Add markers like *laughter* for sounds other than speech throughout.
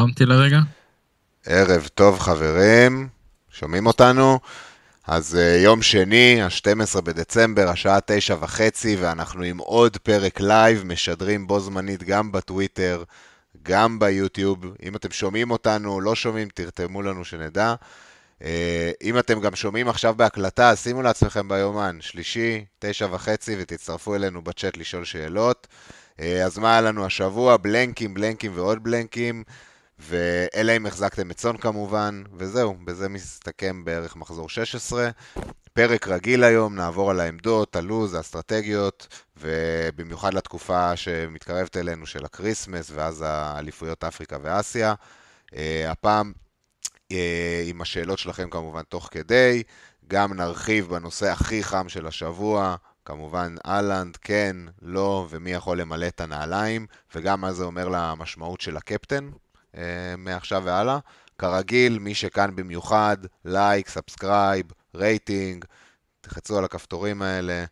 הרמתי לרגע. ערב טוב חברים, שומעים אותנו? אז uh, יום שני, ה-12 בדצמבר, השעה תשע וחצי, ואנחנו עם עוד פרק לייב, משדרים בו זמנית גם בטוויטר, גם ביוטיוב. אם אתם שומעים אותנו, לא שומעים, תרשמו לנו שנדע. Uh, אם אתם גם שומעים עכשיו בהקלטה, שימו לעצמכם ביומן, שלישי, תשע וחצי, ותצטרפו אלינו בצ'אט לשאול שאלות. Uh, אז מה היה לנו השבוע? בלנקים, בלנקים ועוד בלנקים. אלא אם החזקתם את סון כמובן, וזהו, בזה מסתכם בערך מחזור 16. פרק רגיל היום, נעבור על העמדות, הלו"ז, האסטרטגיות, ובמיוחד לתקופה שמתקרבת אלינו של ה Christmas, ואז האליפויות אפריקה ואסיה. Uh, הפעם uh, עם השאלות שלכם כמובן תוך כדי, גם נרחיב בנושא הכי חם של השבוע, כמובן הולנד, כן, לא, ומי יכול למלא את הנעליים, וגם מה זה אומר למשמעות של הקפטן, אה, מעכשיו והלאה. כרגיל, מי שכאן במיוחד, like, subscribe, rating, תחצו על הכפתורים האלה,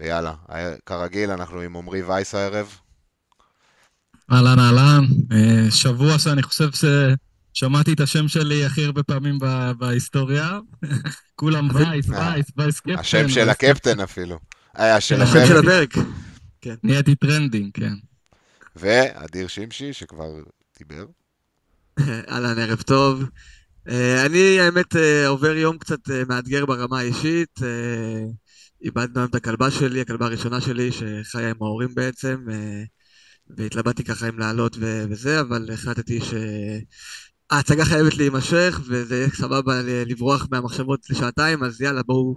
ויאללה. כרגיל, אנחנו עם עמרי וייס הערב. אהלן, אהלן. אה, שבוע שאני חושב ששמעתי את השם שלי הכי הרבה פעמים בהיסטוריה. *laughs* כולם vice, vice, vice captain. השם של הקפטן אפילו. היה של השם של הפרק. כן. נהייתי trending, כן. ואדיר שמשי, שכבר דיבר. *laughs* אהלן, ערב טוב. אה, אני, האמת, אה, עובר יום קצת אה, מאתגר ברמה האישית. איבדנו היום את הכלבה שלי, הכלבה הראשונה שלי, שחיה עם ההורים בעצם, והתלבטתי ככה אם לעלות וזה, אבל החלטתי שההצגה חייבת להימשך, וזה יהיה סבבה לברוח מהמחשבות לשעתיים, אז יאללה, בואו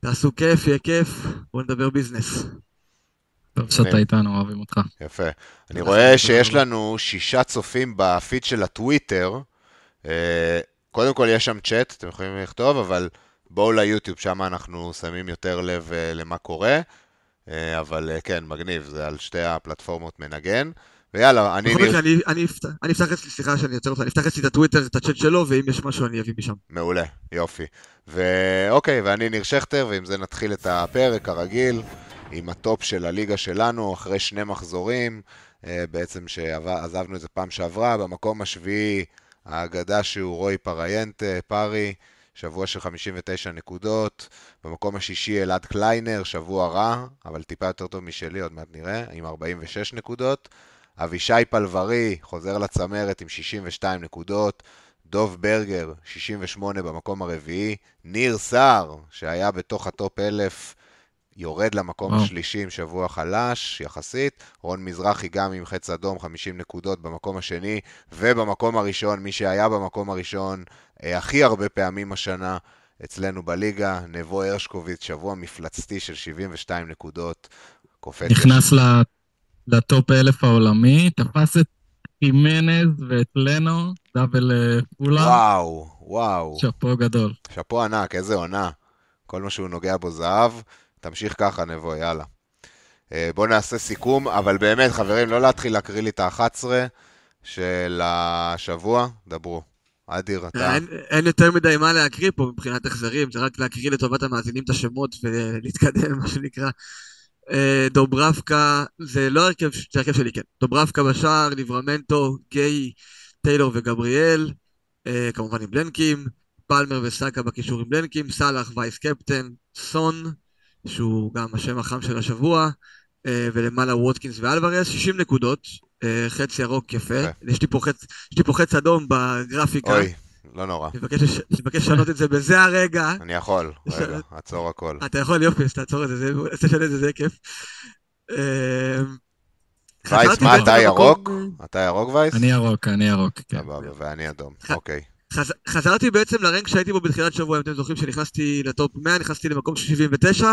תעשו כיף, יהיה כיף, בואו נדבר ביזנס. טוב שאתה איתנו, אוהבים אותך. יפה. אני רואה שיש לנו שישה צופים בפיד של הטוויטר. אה, קודם כל יש שם צ'אט, אתם יכולים לכתוב, אבל בואו ליוטיוב, שם אנחנו שמים יותר לב אה, למה קורה. אה, אבל כן, מגניב, זה על שתי הפלטפורמות מנגן. ויאללה, אני... בכל מקרה, אני אפתח אצלי, סליחה שאני עוצר אותך, אני אפתח אצלי את הטוויטר, את הצ'אט שלו, ואם יש משהו אני אביא משם. מעולה, יופי. ואוקיי, ואני ניר שכטר, ועם זה נתחיל את הפרק, הרגיל. עם ה top של הליגה שלנו, אחרי שני מחזורים, אה, בעצם שעזבנו את זה פעם שעברה. במקום השביעי, האגדה שהוא רוי פריינטה, פארי, שבוע של 59 נקודות. במקום השישי, אלעד קליינר, שבוע רע, אבל טיפה יותר טוב משלי, עוד מעט נראה, עם 46 נקודות. אבישי פלברי חוזר לצמרת עם 62 נקודות. דוב ברגר, 68 במקום הרביעי. ניר סער, שהיה בתוך ה top 1000, יורד למקום. השלישי עם שבוע חלש יחסית. רון מזרחי גם עם חץ אדום, 50 נקודות במקום השני, ובמקום הראשון, מי שהיה במקום הראשון אה, הכי הרבה פעמים השנה אצלנו בליגה, נבו הרשקוביץ, שבוע מפלצתי של 72 נקודות. קופץ. נכנס לטופ אלף העולמי, תפס את חימנז ואת לנו, דאבל פולה. אה, וואו, וואו. שאפו גדול. שאפו ענק, איזה עונה. כל מה שהוא נוגע בו זהב. תמשיך ככה, נבו, יאללה. אה, בואו נעשה סיכום, אבל באמת, חברים, לא להתחיל להקריא לי את ה-11 של השבוע, דברו. אדיר, אתה... אין, אין יותר מדי מה להקריא פה מבחינת החזרים, זה רק להקריא לטובת המאזינים את השמות ולהתקדם, *laughs* מה שנקרא. אה, דוברבקה, זה לא הרכב, זה הרכב שלי, כן. דוברבקה בשער, ליברמנטו, גיי, טיילור וגבריאל, אה, כמובן עם בלנקים, פלמר וסאקה בקישור עם בלנקים, סאלח וייס קפטן, סון, שהוא גם השם החם של השבוע, אה, ולמעלה ווטקינס ואלוורס, 60 נקודות, אה, חץ ירוק יפה. יש לי פה חץ, יש לי פה חץ אדום בגרפיקה. אוי, לא נורא. אני מבקש לשנות את זה בזה הרגע. אני יכול, רגע, עצור הכל. אתה יכול, יופי, אז תעצור את זה, זה תשנה את זה, זה כיף. אה, וייס, מה, אתה ירוק? אתה ירוק וייס? אני ירוק, אני ירוק, כן. סבבה, ואני אדום, אוקיי. חז... חזרתי בעצם לרנק שהייתי בו בתחילת שבוע, אם אתם זוכרים שנכנסתי לטופ 100, נכנסתי למקום 79,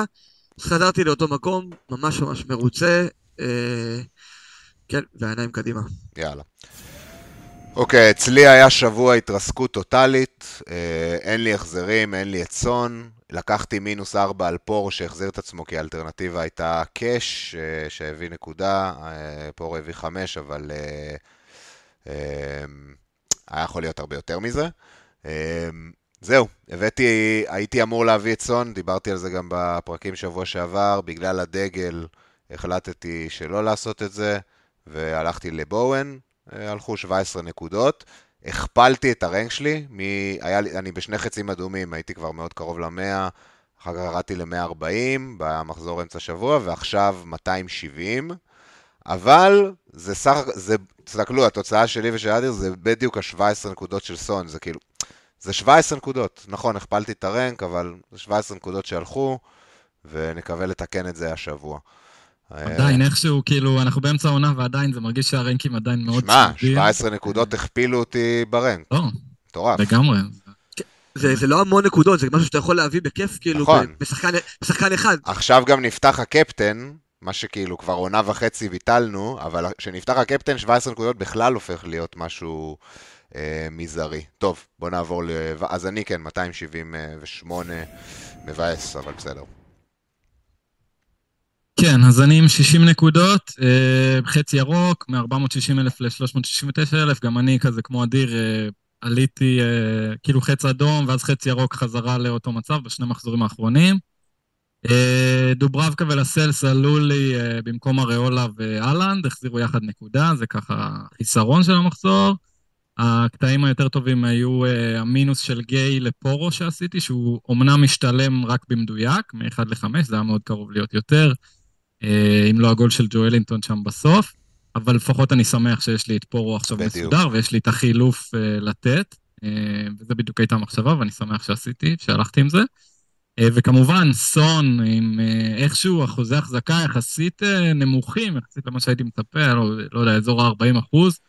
אז חזרתי לאותו מקום, ממש ממש מרוצה, אה... כן, והעיניים קדימה. יאללה. אוקיי, אצלי היה שבוע התרסקות טוטאלית, אה, אין לי החזרים, אין לי צאן, לקחתי מינוס 4 על פור שהחזיר את עצמו כי האלטרנטיבה הייתה קאש אה, שהביא נקודה, אה, פור הביא 5, אבל... היה יכול להיות הרבה יותר מזה. אמ, זהו, הבאתי, הייתי אמור להביא את סון, דיברתי על זה גם בפרקים שבוע שעבר, בגלל הדגל החלטתי שלא לעשות את זה, והלכתי לבואן, אה, הלכו 17 נקודות. הכפלתי את הרנק שלי, מ... היה לי, אני בשני חצים אדומים, הייתי כבר מאוד קרוב ל-100, אחר כך ירדתי ל-140 במחזור אמצע שבוע, ועכשיו 270. אבל זה סך, זה, תסתכלו, התוצאה שלי ושל אדיר זה בדיוק ה-17 נקודות של סון, זה כאילו, זה 17 נקודות. נכון, הכפלתי את הרנק, אבל זה 17 נקודות שהלכו, ונקווה לתקן את זה השבוע. עדיין, איכשהו, כאילו, אנחנו באמצע העונה ועדיין זה מרגיש שהרנקים עדיין מאוד... שמע, 17 נקודות הכפילו אותי ברנק. לא, מטורף. לגמרי. זה, זה לא המון נקודות, זה משהו שאתה יכול להביא בכיף, כאילו, נכון. בשחקן, בשחקן אחד. עכשיו גם נפתח הקפטן, מה שכאילו כבר עונה וחצי ביטלנו, אבל כשנפתח הקפטן, 17 נקודות בכלל הופך להיות משהו אה, מזערי. טוב, בוא נעבור ל... אז אני כן, 278, מבאס, אבל בסדר. כן, אז אני עם 60 נקודות, אה, חצי ירוק, מ-460 אלף ל-369 אלף, גם אני כזה כמו אדיר, אה, עליתי אה, כאילו חץ אדום, ואז חצי ירוק חזרה לאותו מצב בשני מחזורים האחרונים. אה, דוברבקה ולסלס עלו לי אה, במקום אריולה ואלנד, החזירו יחד נקודה, זה ככה חיסרון של המחזור. הקטעים היותר טובים היו אה, המינוס של גיי לפורו שעשיתי, שהוא אומנם משתלם רק במדויק, מ-1 ל-5, זה היה מאוד קרוב להיות יותר, אם לא הגול של ג'ואלינטון שם בסוף, אבל לפחות אני שמח שיש לי את פורו עכשיו בדיוק. מסודר, ויש לי את החילוף לתת, וזה בדיוק הייתה המחשבה, ואני שמח שעשיתי, שהלכתי עם זה. וכמובן, סון, עם איכשהו אחוזי החזקה יחסית נמוכים, יחסית למה שהייתי מצפה, לא, לא יודע, אזור ה-40 אחוז.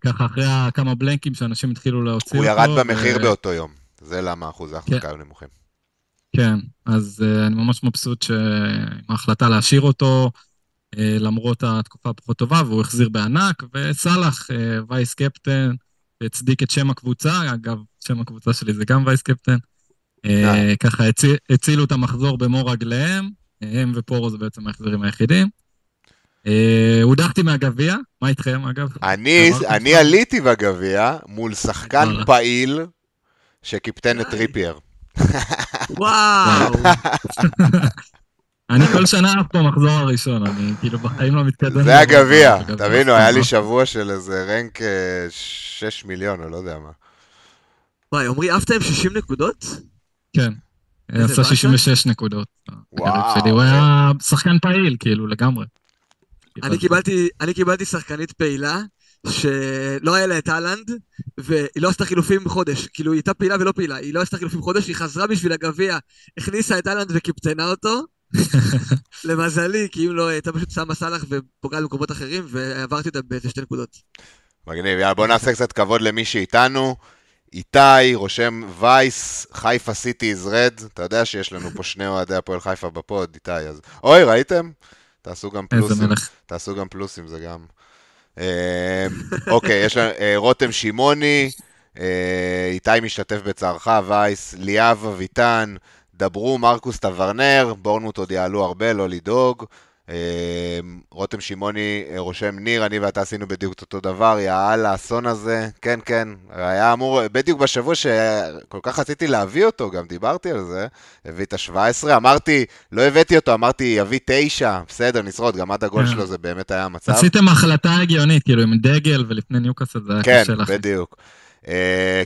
ככה אחרי כמה בלנקים שאנשים התחילו להוציא אותו. הוא ירד במחיר ו... באותו יום, זה למה אחוזי ההחזקה כן. היו נמוכים. כן, אז אני ממש מבסוט עם ההחלטה להשאיר אותו, למרות התקופה הפחות טובה, והוא החזיר בענק, וסאלח, vice captain, הצדיק את שם הקבוצה, אגב, שם הקבוצה שלי זה גם vice captain. ככה הצילו את המחזור במו רגליהם, הם ופורו זה בעצם ההחזרים היחידים. הודחתי מהגביע, מה איתכם אגב? אני עליתי בגביע מול שחקן פעיל שקיפטן את טריפייר. וואו. *laughs* אני כל שנה אף פעם מחזור הראשון, אני כאילו בחיים לא מתקדם. זה הגביע, תבינו, היה לי שבוע של איזה רנק 6 מיליון, או לא יודע מה. וואי, עמרי, עפת עם 60 נקודות? כן. עשה 66 נקודות. וואו. הוא היה שחקן פעיל, כאילו, לגמרי. אני קיבלתי, אני קיבלתי שחקנית פעילה, שלא היה לה את אהלנד, והיא לא עשתה חילופים חודש. כאילו, היא הייתה פעילה ולא פעילה, היא לא עשתה חילופים חודש, היא חזרה בשביל הגביע, הכניסה את אהלנד וקיפטנה אותו. *laughs* למזלי, כי אם לא, הייתה פשוט שמה סאלח ופוגעת במקומות אחרים, ועברתי אותה באיזה שתי נקודות. מגניב, יאללה, בוא נעשה קצת כבוד למי שאיתנו. איתי רושם וייס, חיפה סיטי איז רד, אתה יודע שיש לנו פה שני אוהדי הפועל חיפה בפוד, איתי, אז... אוי, ראיתם? תעשו גם פלוסים, תעשו גם פלוסים, זה גם... אוקיי, יש לנו רותם שמעוני, איתי משתתף בצערך, וייס, ליאב אביטן, דברו מרקוס טוורנר, בורנמוט עוד יעלו הרבה, לא לדאוג. רותם שמעוני רושם ניר, אני ואתה עשינו בדיוק אותו דבר, יאללה, האסון הזה, כן, כן, היה אמור, בדיוק בשבוע שכל כך רציתי להביא אותו, גם דיברתי על זה, הביא את ה-17, אמרתי, לא הבאתי אותו, אמרתי, יביא 9, בסדר, נשרוד, גם עד הגול שלו זה באמת היה המצב. עשיתם החלטה הגיונית, כאילו, עם דגל ולפני ניוקאסל זה היה קשה לכם. כן, בדיוק.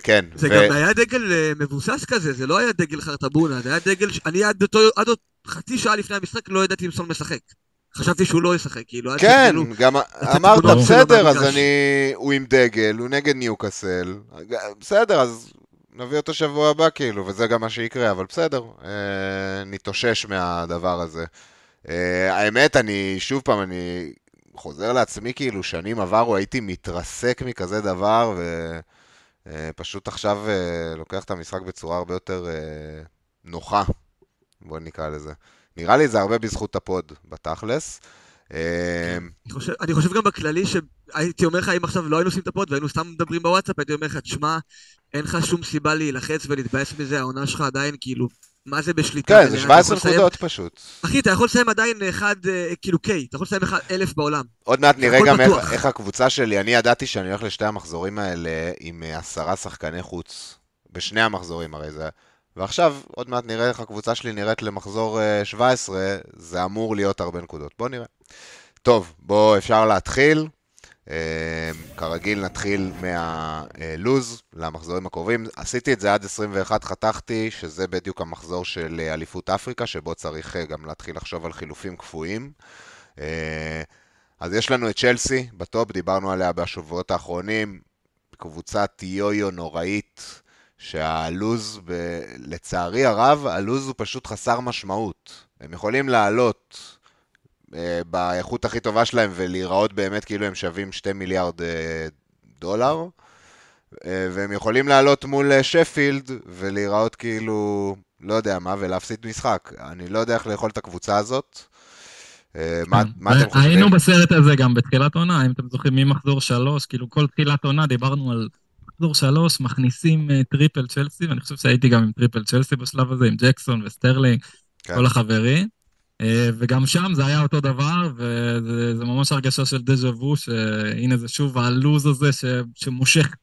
כן. זה גם היה דגל מבוסס כזה, זה לא היה דגל חרטבונה, זה היה דגל, אני עד עוד חצי שעה לפני המשחק לא ידעתי אם סון משחק. חשבתי שהוא לא ישחק, כאילו... כן, גם אמרת, בסדר, אז אני... הוא עם דגל, הוא נגד ניוקאסל. בסדר, אז נביא אותו שבוע הבא, כאילו, וזה גם מה שיקרה, אבל בסדר, נתאושש מהדבר הזה. האמת, אני, שוב פעם, אני חוזר לעצמי, כאילו, שנים עברו, הייתי מתרסק מכזה דבר, ופשוט עכשיו לוקח את המשחק בצורה הרבה יותר נוחה, בוא נקרא לזה. נראה לי זה הרבה בזכות ה pod, בתכלס. כן. אני חושב גם בכללי שהייתי אומר לך, אם עכשיו לא היינו עושים את ה pod והיינו סתם מדברים בוואטסאפ, הייתי אומר לך, תשמע, אין לך שום סיבה להילחץ ולהתבאס מזה, העונה שלך עדיין כאילו, מה זה בשליטה? כן, זה 17 נקודות פשוט. אחי, אתה יכול לסיים עדיין אחד, כאילו K, אתה יכול לסיים אלף בעולם. עוד מעט נראה גם איך הקבוצה שלי, אני ידעתי שאני הולך לשתי המחזורים האלה עם עשרה שחקני חוץ, בשני המחזורים הרי זה... ועכשיו, עוד מעט נראה איך הקבוצה שלי נראית למחזור 17, זה אמור להיות הרבה נקודות. בואו נראה. טוב, בואו, אפשר להתחיל. אה, כרגיל נתחיל מהלוז למחזורים הקרובים. עשיתי את זה עד 21, חתכתי, שזה בדיוק המחזור של אליפות אפריקה, שבו צריך גם להתחיל לחשוב על חילופים קפואים. אז יש לנו את צ'לסי בטופ, דיברנו עליה בשבועות האחרונים, קבוצת יו-יו נוראית, שהלוז, ב... לצערי הרב, הלוז הוא פשוט חסר משמעות. הם יכולים לעלות אה, באיכות הכי טובה שלהם ולהיראות באמת כאילו הם שווים 2 מיליארד אה, דולר, אה, והם יכולים לעלות מול אה, שפילד ולהיראות כאילו, לא יודע מה, ולהפסיד משחק. אני לא יודע איך לאכול את הקבוצה הזאת. אה, מה, כן. מה אתם חושבים? היינו בסרט הזה גם בתחילת עונה, אם אתם זוכרים, ממחזור שלוש, כאילו כל תחילת עונה דיברנו על מחזור שלוש, מכניסים uh, triple צ'לסי, ואני חושב שהייתי גם עם triple צ'לסי בשלב הזה, עם ג'קסון וסטרלינג, כן. כל החברים. Uh, וגם שם זה היה אותו דבר, וזה ממש הרגשה של דז'ה וו, שהנה זה שוב הלו"ז הזה ש, שמושך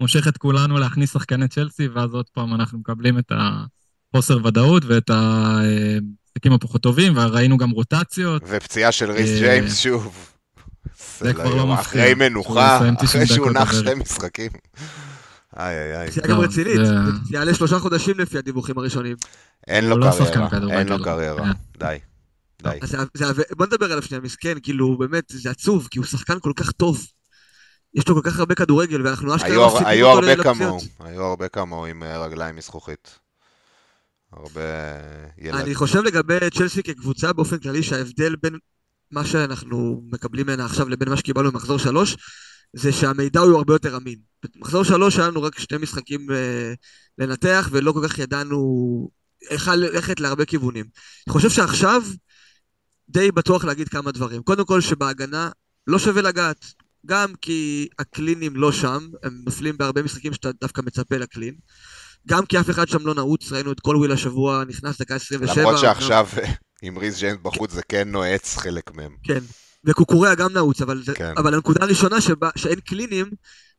מושך את כולנו להכניס שחקני צ'לסי, ואז עוד פעם אנחנו מקבלים את החוסר ודאות ואת המשחקים הפחות טובים, וראינו גם רוטציות. ופציעה של ריס אה, ג'יימס שוב. זה כבר לא מפתיע. אחרי מנוחה, יסיים 90 אחרי שהוא נח. שתי משחקים. איי איי איי. פציעה גם לא, רצינית, זה- זה יעלה שלושה חודשים לפי הדיווחים הראשונים. אין לו לא קריירה. אין לו קריירה. כן. די. די. בוא נדבר עליו שנייה, מסכן, כאילו, באמת, זה עצוב, כי הוא שחקן כל כך טוב. יש לו כל כך הרבה כדורגל, ואנחנו אשכרה היו- מפסידים אותו הרבה לפציעות. כמוהו, היו הרבה כמוהו עם אה, רגליים מזכוכית. הרבה ילד. אני חושב לגבי צ'לסי כקבוצה באופן כללי, שההבדל בין מה שאנחנו מקבלים ממנה עכשיו לבין מה שקיבלנו במחזור שלוש, זה שהמידע הוא הרבה יותר אמין. במחזור שלוש היה לנו רק שני משחקים אה, לנתח, ולא כל כך ידענו איך ללכת להרבה כיוונים. אני חושב שעכשיו די בטוח להגיד כמה דברים. קודם כל שבהגנה לא שווה לגעת. גם כי הקלינים לא שם, הם נופלים בהרבה משחקים שאתה דווקא מצפה ל clean. גם כי אף אחד שם לא נעוץ, ראינו את קולוויל השבוע, נכנס דקה 27. למרות שעכשיו עם ריס ג'יימס בחוץ זה כן נועץ חלק מהם. כן, וקוקוריה גם נעוץ, אבל, כן. אבל הנקודה הראשונה שבה, שאין קלינים,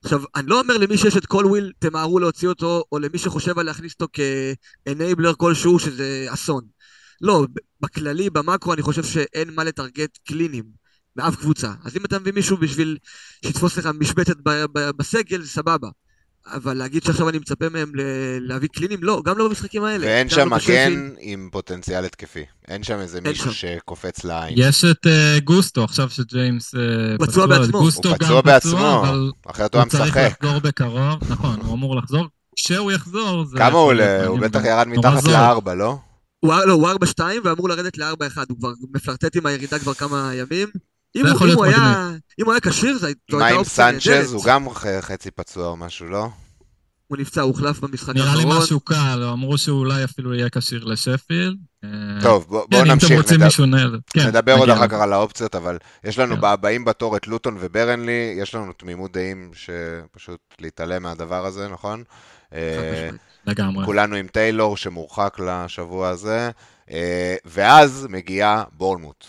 עכשיו, אני לא אומר למי שיש את קולוויל, תמהרו להוציא אותו, או למי שחושב על להכניס אותו כ enabler כלשהו, שזה אסון. לא, בכללי, במאקרו, אני חושב שאין מה לטרגט קלינים באף קבוצה. אז אם אתה מביא מישהו בשביל שיתפוס לך משבצת בסגל, זה סבבה. אבל להגיד שעכשיו אני מצפה מהם ל- להביא קלינים, לא, גם לא במשחקים האלה. ואין שם לא. מגן עם פוטנציאל התקפי. אין שם איזה אין מישהו שם. שקופץ לעין. יש את אה, גוסטו, עכשיו שג'יימס אה, פצוע בעצמו. גוסטו הוא פצוע בעצמו, אחרת הוא היה הוא צריך משחק. לחזור בקרוב, נכון, הוא אמור לחזור. כשהוא יחזור. כמה הוא הוא בטח. ירד מתחת. לארבע, לא? הוא, לא, הוא 4-2 ואמור לרדת ל-4-1, הוא כבר מפלרטט עם הירידה כבר כמה ימים. אם זה הוא, אם הוא היה, אם הוא היה כשיר, זו הייתה מה עם אופציה נהדרת. סנצ'ז? הוא גם חצי פצוע או משהו, לא? הוא נפצע, הוא הוחלף במשחק נראה לי האחרון. משהו קל, אמרו שהוא אולי אפילו יהיה כשיר לשפילד. אה, טוב, בוא- כן, בואו אם אתם נמשיך. רוצים נדבר-. כן, נדבר עוד אחר. כך על האופציות, אבל יש לנו כן. בבאים בתור את לוטון וברנלי, יש לנו תמימות דעים שפשוט להתעלם מהדבר הזה, נכון? אה. לגמרי. כולנו עם טיילור שמורחק לשבוע הזה, אה, ואז מגיעה בורנמוט.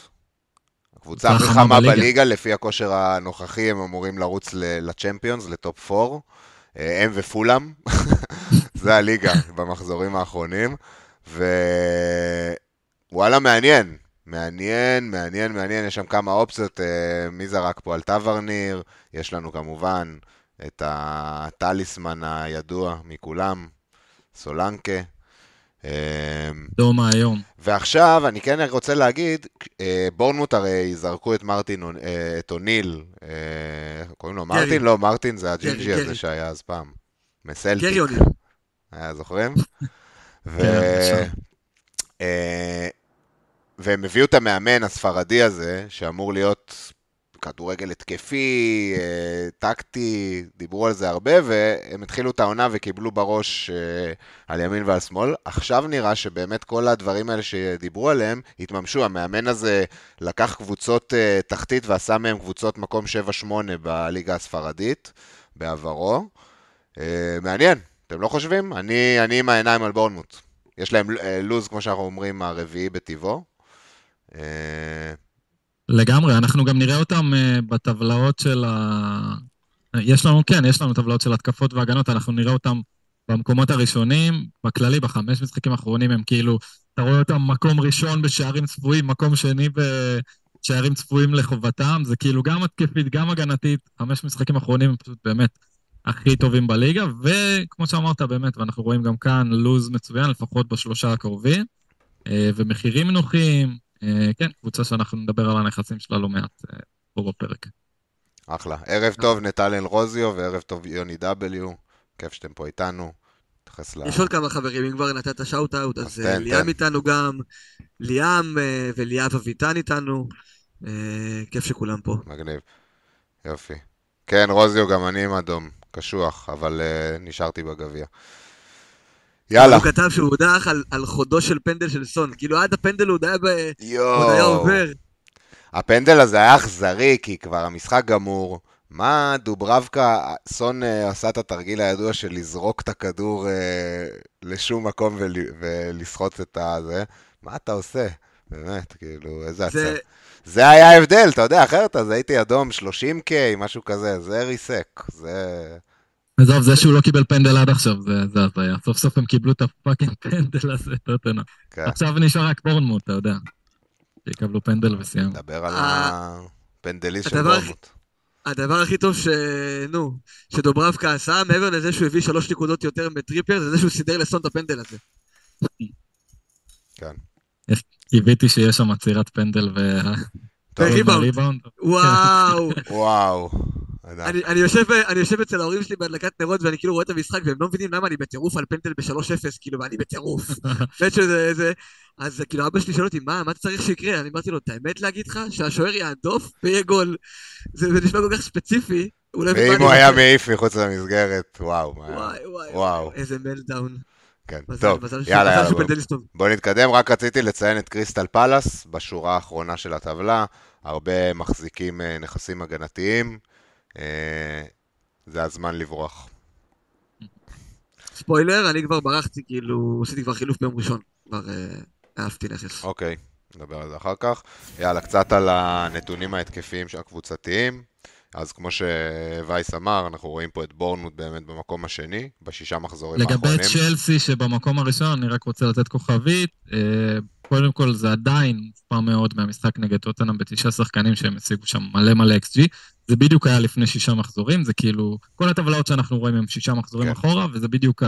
הקבוצה הכי חמה בליגה. לפי הכושר הנוכחי, הם אמורים לרוץ לצ'מפיונס, לטופ 4. אה, הם ופולאם, *laughs* זה הליגה במחזורים האחרונים, ווואלה, מעניין. מעניין, מעניין, מעניין, יש שם כמה אופציות, אה, מי זרק פה על טוורניר, יש לנו כמובן את הטליסמן הידוע מכולם, סולנקה. אה, דומה היום. ועכשיו, אני כן רוצה להגיד, אה, בורנמוט הרי זרקו את מרטין, אה, את אוניל, אה, איך קוראים לו? מרטין? לא, מרטין זה הג'ינג'י הזה. שהיה אז פעם. מסלטיק. גרי אוניל. היה, זוכרים? *laughs* ו... כן. אה, והם הביאו את המאמן הספרדי הזה, שאמור להיות כדורגל התקפי, אה, טקטי, דיברו על זה הרבה, והם התחילו את העונה וקיבלו בראש אה, על ימין ועל שמאל. עכשיו נראה שבאמת כל הדברים האלה שדיברו עליהם התממשו. המאמן הזה לקח קבוצות אה, תחתית ועשה מהם קבוצות מקום 7-8 בליגה הספרדית בעברו. מעניין, אתם לא חושבים? אני, אני עם העיניים על בורנמוט. יש להם לוז, כמו שאנחנו אומרים, הרביעי בטבעו. לגמרי, אנחנו גם נראה אותם אה, בטבלאות של ה... יש לנו, כן, יש לנו טבלאות של התקפות והגנות, אנחנו נראה אותם במקומות הראשונים, בכללי, בחמש משחקים האחרונים הם כאילו, אתה רואה אותם מקום ראשון בשערים צפויים, מקום שני ב... שערים צפויים לחובתם, זה כאילו גם התקפית, גם הגנתית, חמש משחקים אחרונים הם פשוט באמת הכי טובים בליגה, וכמו שאמרת באמת, ואנחנו רואים גם כאן לוז מצוין, לפחות בשלושה הקרובים, אה, ומחירים נוחים, כן, קבוצה שאנחנו נדבר על הנכסים שלה לא מעט אה, פה בפרק. אחלה. ערב טוב נטל רוזיו וערב טוב יוני דאבליו, כיף שאתם פה איתנו. נתייחס ל... יש עוד כמה חברים, אם כבר נתת shout-out, אז, אז תן, ליאם תן. איתנו גם, ליאם וליאב אביטן איתנו, כיף שכולם פה. מגניב, יופי. כן, רוזיו, גם אני עם אדום. קשוח, אבל uh, נשארתי בגביע. יאללה. הוא כתב שהוא הודח על, על חודו של פנדל של סון. כאילו עד הפנדל הוא היה, ב... עוד היה עובר. הפנדל הזה היה אכזרי, כי כבר המשחק גמור. מה דוברבקה, סון uh, עשה את התרגיל הידוע של לזרוק את הכדור uh, לשום מקום ול, ולסחוט את הזה. מה אתה עושה? באמת, כאילו, איזה זה... עצר. זה היה ההבדל, אתה יודע, אחרת אז הייתי אדום 30K, משהו כזה, זה ריסק, זה... עזוב, זה שהוא לא קיבל פנדל עד עכשיו, זה הזיה. סוף סוף הם קיבלו את ה fucking פנדל הזה, טוטנה. כן. עכשיו נשאר רק בורנמוט, אתה יודע. שיקבלו פנדל וסיימנו. נדבר על הפנדליסט של בורנמוט. הדבר הכי טוב ש... נו, שדוברבקה עשה, מעבר לזה שהוא הביא שלוש נקודות יותר מטריפר, זה זה שהוא סידר לסון את הפנדל הזה. כן. קיוויתי שיש שם עצירת פנדל ו... וריבאונד. וואו. וואו. אני יושב אצל ההורים שלי בהדלקת נרות ואני כאילו רואה את המשחק והם לא מבינים למה אני בטירוף על פנדל ב-3-0, כאילו, ואני בטירוף. *laughs* אז כאילו אבא שלי שואל אותי, מה, מה צריך שיקרה? אני אמרתי לו, את האמת להגיד לך? שהשוער יהדוף ויהיה גול. זה נשמע כל כך ספציפי. ואם הוא היה מעיף מחוץ למסגרת, וואו. וואי, וואי, איזה מלדאון. כן, טוב, יאללה, יאללה, בוא נתקדם, רק רציתי לציין את קריסטל פלאס בשורה האחרונה של הטבלה, הרבה מחזיקים אה, נכסים הגנתיים, זה הזמן לברוח. ספוילר, אני כבר ברחתי, כאילו, עשיתי כבר חילוף ביום ראשון, כבר אה, אהבתי נכס. אוקיי, נדבר על זה אחר כך. יאללה, קצת על הנתונים ההתקפיים הקבוצתיים. אז כמו שווייס אמר, אנחנו רואים פה את בורנמוט באמת במקום השני, בשישה מחזורים לגבי האחרונים. לגבי צ'לסי שבמקום הראשון, אני רק רוצה לתת כוכבית. קודם כל זה עדיין מופר מאוד מהמשחק נגד טוטנאם בתשעה שחקנים שהם השיגו שם מלא מלא XG. זה בדיוק היה לפני שישה מחזורים, זה כאילו, כל הטבלאות שאנחנו רואים הם שישה מחזורים כן. אחורה, וזה בדיוק,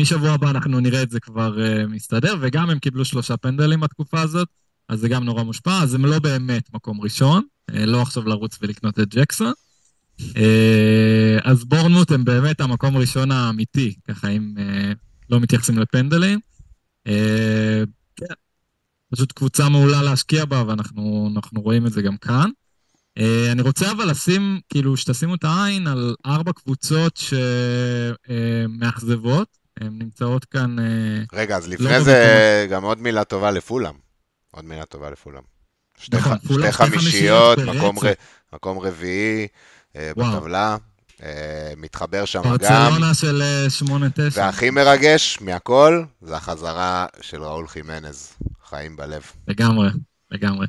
משבוע הבא אנחנו נראה את זה כבר uh, מסתדר, וגם הם קיבלו שלושה פנדלים בתקופה הזאת, אז זה גם נורא מושפע, אז הם לא באמת מקום ראשון. אה, לא עכשיו לרוץ ולקנות את ג'קסון. אה, אז בורנמוט הם באמת המקום הראשון האמיתי, ככה אם אה, לא מתייחסים לפנדלים. כן, פשוט קבוצה מעולה להשקיע בה, ואנחנו רואים את זה גם כאן. אני רוצה אבל לשים, כאילו, שתשימו את העין על ארבע קבוצות שמאכזבות, הן נמצאות כאן... רגע, אז לא לפני לא זה גם עוד מילה טובה לפולם. עוד מילה טובה לפולם. שתי, נכון, שתי חמישיות, מקום, ר, מקום רביעי אה, בטבלה, אה, מתחבר שם גם. ברצלונה של 8-9. אה, והכי מרגש מהכל, זה החזרה של ראול חימנז, חיים בלב. לגמרי, לגמרי.